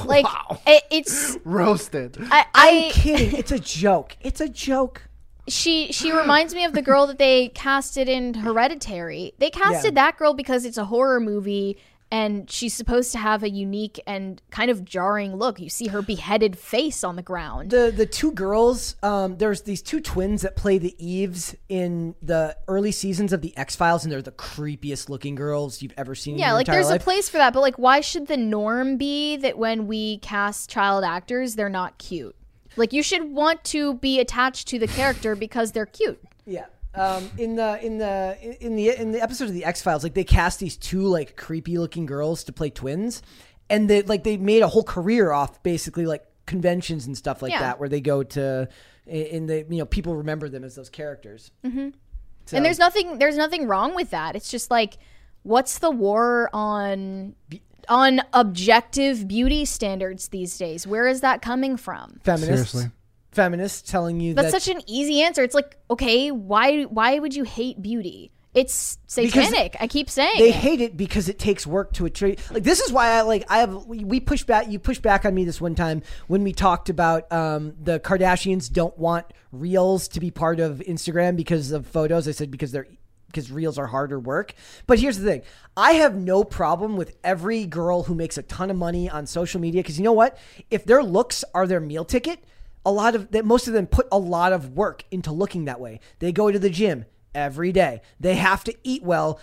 like (laughs) it, it's Roasted. I, I'm kidding. It's a joke. It's a joke. She she reminds me of the girl that they casted in Hereditary. They casted that girl because it's a horror movie and she's supposed to have a unique and kind of jarring look. You see her beheaded face on the ground. the the two girls um there's these two twins that play the eves in the early seasons of the x-files and they're the creepiest looking girls you've ever seen in yeah, like there's life. a place for that, but like why should the norm be that when we cast child actors, they're not cute? Like you should want to be attached to the character because they're cute. yeah um in the in the in the in the episode of the x-files like they cast these two like creepy looking girls to play twins and they like they made a whole career off basically like conventions and stuff like Yeah. that where they go to in the you know people remember them as those characters mm-hmm. so, And there's nothing there's nothing wrong with that. It's just like what's the war on on objective beauty standards these days? Where is that coming from? feminists Seriously. feminists telling you That's that such an easy answer. It's like, okay, why why would you hate beauty? It's Because satanic. I keep saying. they it. hate it because it takes work to attract. Like this is why I like I have we, we push back. You push back on me this one time when we talked about um, the Kardashians don't want reels to be part of Instagram because of photos. I said because they're because reels are harder work. But here's the thing: I have no problem with every girl who makes a ton of money on social media because you know what? If their looks are their meal ticket, a lot of that most of them put a lot of work into looking that way. They go to the gym every day. They have to eat well.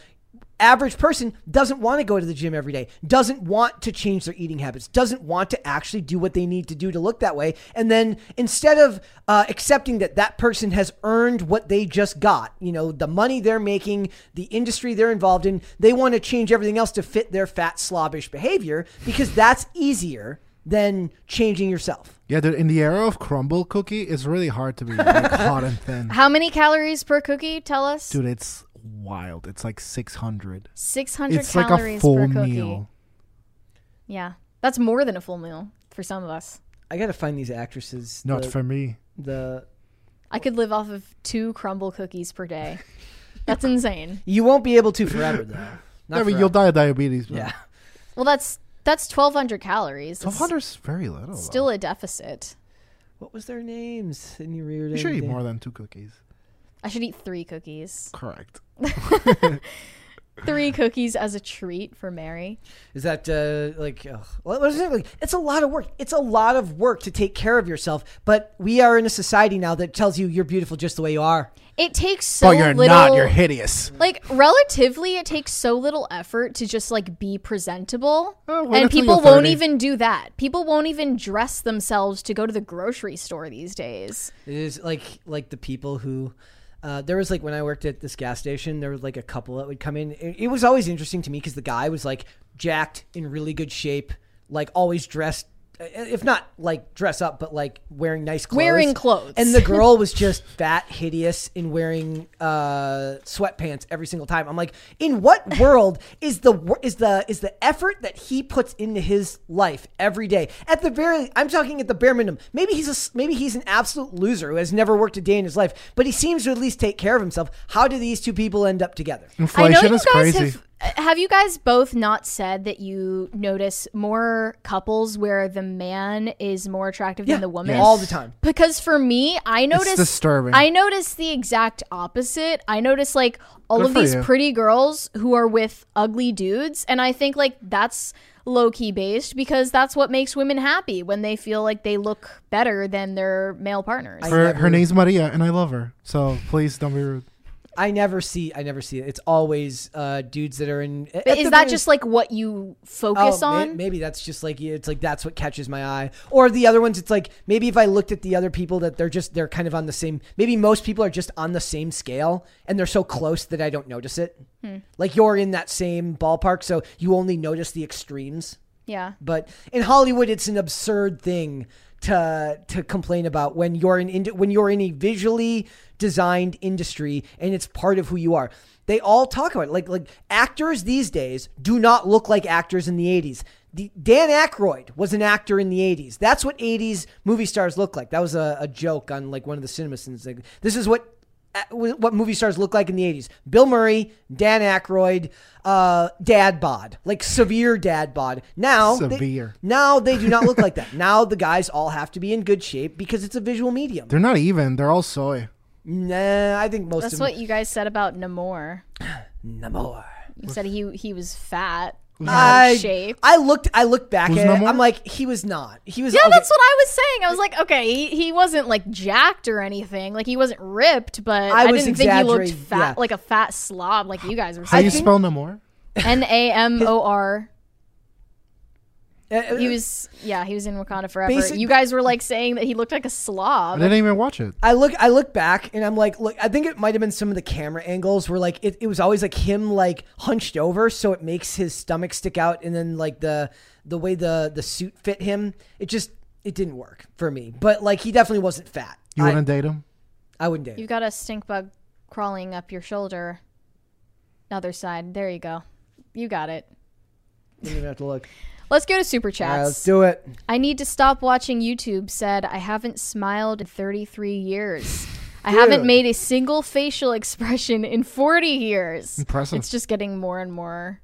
Average person doesn't want to go to the gym every day, doesn't want to change their eating habits, doesn't want to actually do what they need to do to look that way. And then instead of uh, accepting that that person has earned what they just got, you know, the money they're making, the industry they're involved in, they want to change everything else to fit their fat, slobbish behavior because that's easier than changing yourself. Yeah, dude, in the era of Crumbl cookie, it's really hard to be like, (laughs) hot and thin. How many calories per cookie? Tell us. Dude, it's wild. It's like 600. Six hundred It's like calories a full per cookie. meal. Yeah, that's more than a full meal for some of us. I got to find these actresses. Not the, for me. the I could live off of two Crumbl cookies per day. That's insane. (laughs) You won't be able to forever though. (laughs) Not yeah, but forever. you'll die of diabetes. Bro. Yeah. Well, that's that's twelve hundred calories. It's 1200 is very little. still though. a deficit. What was their names? And you reared You should eat more than two cookies. I should eat three cookies. Correct. (laughs) Three cookies as a treat for Mary. Is that uh, like ugh. what is it like? It's a lot of work. It's a lot of work to take care of yourself. But we are in a society now that tells you you're beautiful just the way you are. It takes so but you're little. not. You're hideous. like relatively, it takes so little effort to just like be presentable, Oh, and people won't even do that. People won't even dress themselves to go to the grocery store these days. It is like like the people who. Uh, there was like when I worked at this gas station, there was like a couple that would come in. It, it was always interesting to me because the guy was like jacked, in really good shape, like always dressed, if not like dress up, but like wearing nice clothes. Wearing clothes. And the girl (laughs) was just fat, hideous, in wearing uh, sweatpants every single time. I'm like, in what world is the is the is the effort that he puts into his life every day? At the very, I'm talking at the bare minimum. Maybe he's a s- maybe he's an absolute loser who has never worked a day in his life, but he seems to at least take care of himself. How do these two people end up together? I know Inflation you is guys crazy. have. Have you guys both not said that you notice more couples where the man is more attractive Yeah, than the woman? all the time. Because for me, I notice disturbing. I notice the exact opposite. I notice like all Good of these you. pretty girls who are with ugly dudes, and I think like that's low key based because that's what makes women happy when they feel like they look better than their male partners. Her, her name's Maria, and I love her. So please don't be rude. I never see. I never see it. It's always uh, dudes that are in. But is that just like what you focus Oh, may- on? maybe that's just like it's like that's what catches my eye. Or the other ones, it's like maybe if I looked at the other people that they're just they're kind of on the same. Maybe most people are just on the same scale and they're so close that I don't notice it. Hmm. Like you're in that same ballpark, so you only notice the extremes. yeah. But in Hollywood, it's an absurd thing to to complain about when you're in when you're in a visually designed industry and it's part of who you are. They all talk about it. Like like actors these days do not look like actors in the 80s. The, Dan Aykroyd was an actor in the 80s. That's what 80s movie stars look like. That was a, a joke on like one of the cinemas. Like, this is what what movie stars look like in the 80s. Bill Murray, Dan Aykroyd, uh, dad bod, like severe dad bod. Now, they- Severe. now they do not look like that. (laughs) Now the guys all have to be in good shape because it's a visual medium. They're not even. They're all soy. Nah, I think most That's of what you guys said about Namor. (sighs) Namor. You said he he was fat. I, shape. I looked. I looked back Who's at it. Namor? I'm like, he was not. He was. Yeah, okay. that's what I was saying. I was like, okay, he, he wasn't like jacked or anything. Like he wasn't ripped, but I I, was didn't think he looked exaggerating, fat yeah. like a fat slob like you guys were How do you saying. spell no more? N A M O R. Uh, He was yeah, he was in Wakanda forever. Basic- you guys were like saying that he looked like a slob. I didn't even watch it. I look I look back and I'm like, look, I think it might have been some of the camera angles where like it, it was always like him like hunched over so it makes his stomach stick out and then like the the way the the suit fit him, it just it didn't work for me. But like he definitely wasn't fat. You I, wouldn't date him? I wouldn't date him. You've got a stink bug crawling up your shoulder. Other side. There you go. You got it. Didn't even have to look. Let's go to super All chats. right, let's do it. I need to stop watching YouTube said I haven't smiled in 33 years. I haven't made a single facial (laughs) expression in 40 years. Impressive. It's just getting more and more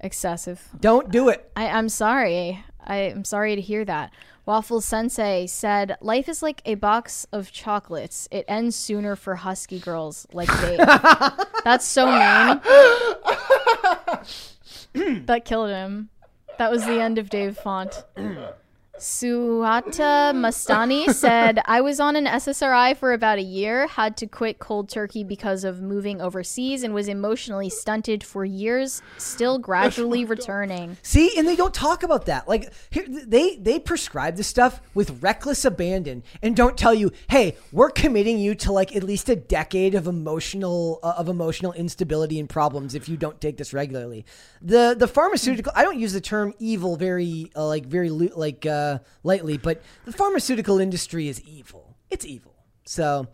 excessive. Don't do it. I, I'm sorry. I, I'm sorry to hear that. Waffle Sensei said, Life is like a box of chocolates. It ends sooner for husky girls like Dave. (laughs) That's so mean. that killed him. That was the end of Dave Font. (clears throat) Suhata Mastani said, I was on an SSRI for about a year, had to quit cold turkey because of moving overseas, and was emotionally stunted for years, still (laughs) gradually returning. See, and they don't talk about that. Like here, they they prescribe this stuff with reckless abandon and don't tell you, "Hey, we're committing you to like at least a decade of emotional uh, of emotional instability and problems if you don't take this regularly." The the pharmaceutical I don't use the term evil very uh, like very like uh, Uh, lightly, but the pharmaceutical industry is evil. It's evil. So,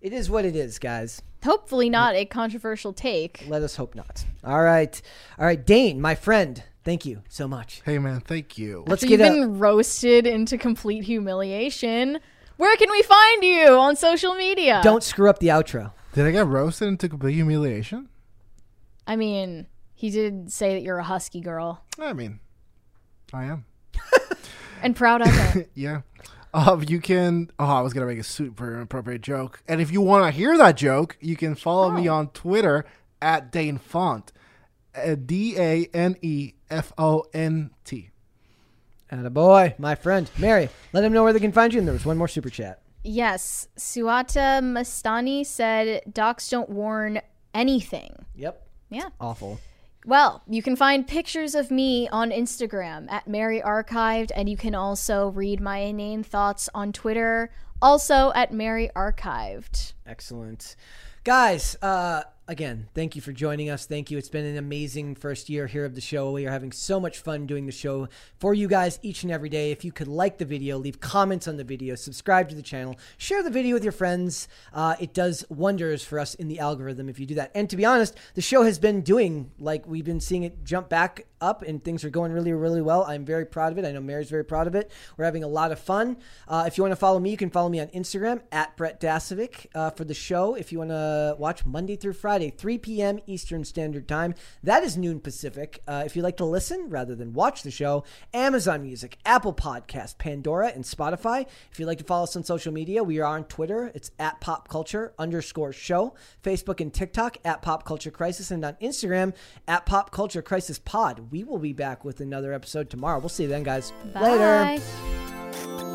it is what it is, guys. Hopefully, not a controversial take. Let us hope not. All right. All right, Dane, my friend. Thank you so much. Hey, man, thank you. Let's So get you've a been roasted into complete humiliation. Where can we find you on social media? Don't screw up the outro. Did I get roasted into complete humiliation? I mean, he did say that you're a husky girl, I mean, I am. (laughs) and proud of it. (laughs) Yeah. Um, you can. Oh, I was gonna make a super inappropriate joke, and if you want to hear that joke, you can follow me on Twitter at Dane Font, uh, D A N E F O N T. And a boy, my friend. Mary, let them know where they can find you. And there was one more super chat. yes, Suata Mastani said docs don't warn anything. Yep. Yeah. Awful. Well, you can find pictures of me on Instagram at Mary Archived, and you can also read my inane thoughts on Twitter, also at Mary Archived. Excellent. Guys, uh, again, thank you for joining us. Thank you. It's been an amazing first year here of the show. We are having so much fun doing the show for you guys each and every day. If you could like the video, leave comments on the video, subscribe to the channel, share the video with your friends. Uh, it does wonders for us in the algorithm if you do that. And to be honest, the show has been doing like we've been seeing it jump back up and things are going really, really well. I'm very proud of it. I know Mary's very proud of it. We're having a lot of fun. Uh, if you want to follow me, you can follow me on Instagram at Brett Dasovic uh, for the show. If you want to watch Monday through Friday, Friday, 3 p.m. Eastern Standard Time. That is noon Pacific. Uh, if you'd like to listen rather than watch the show, Amazon Music, Apple Podcast, Pandora, and Spotify. If you'd like to follow us on social media, we are on Twitter. It's at Pop Culture underscore show. Facebook and TikTok at Pop Culture Crisis. And on Instagram at Pop Culture Crisis Pod. We will be back with another episode tomorrow. We'll see you then, guys. Later. Bye.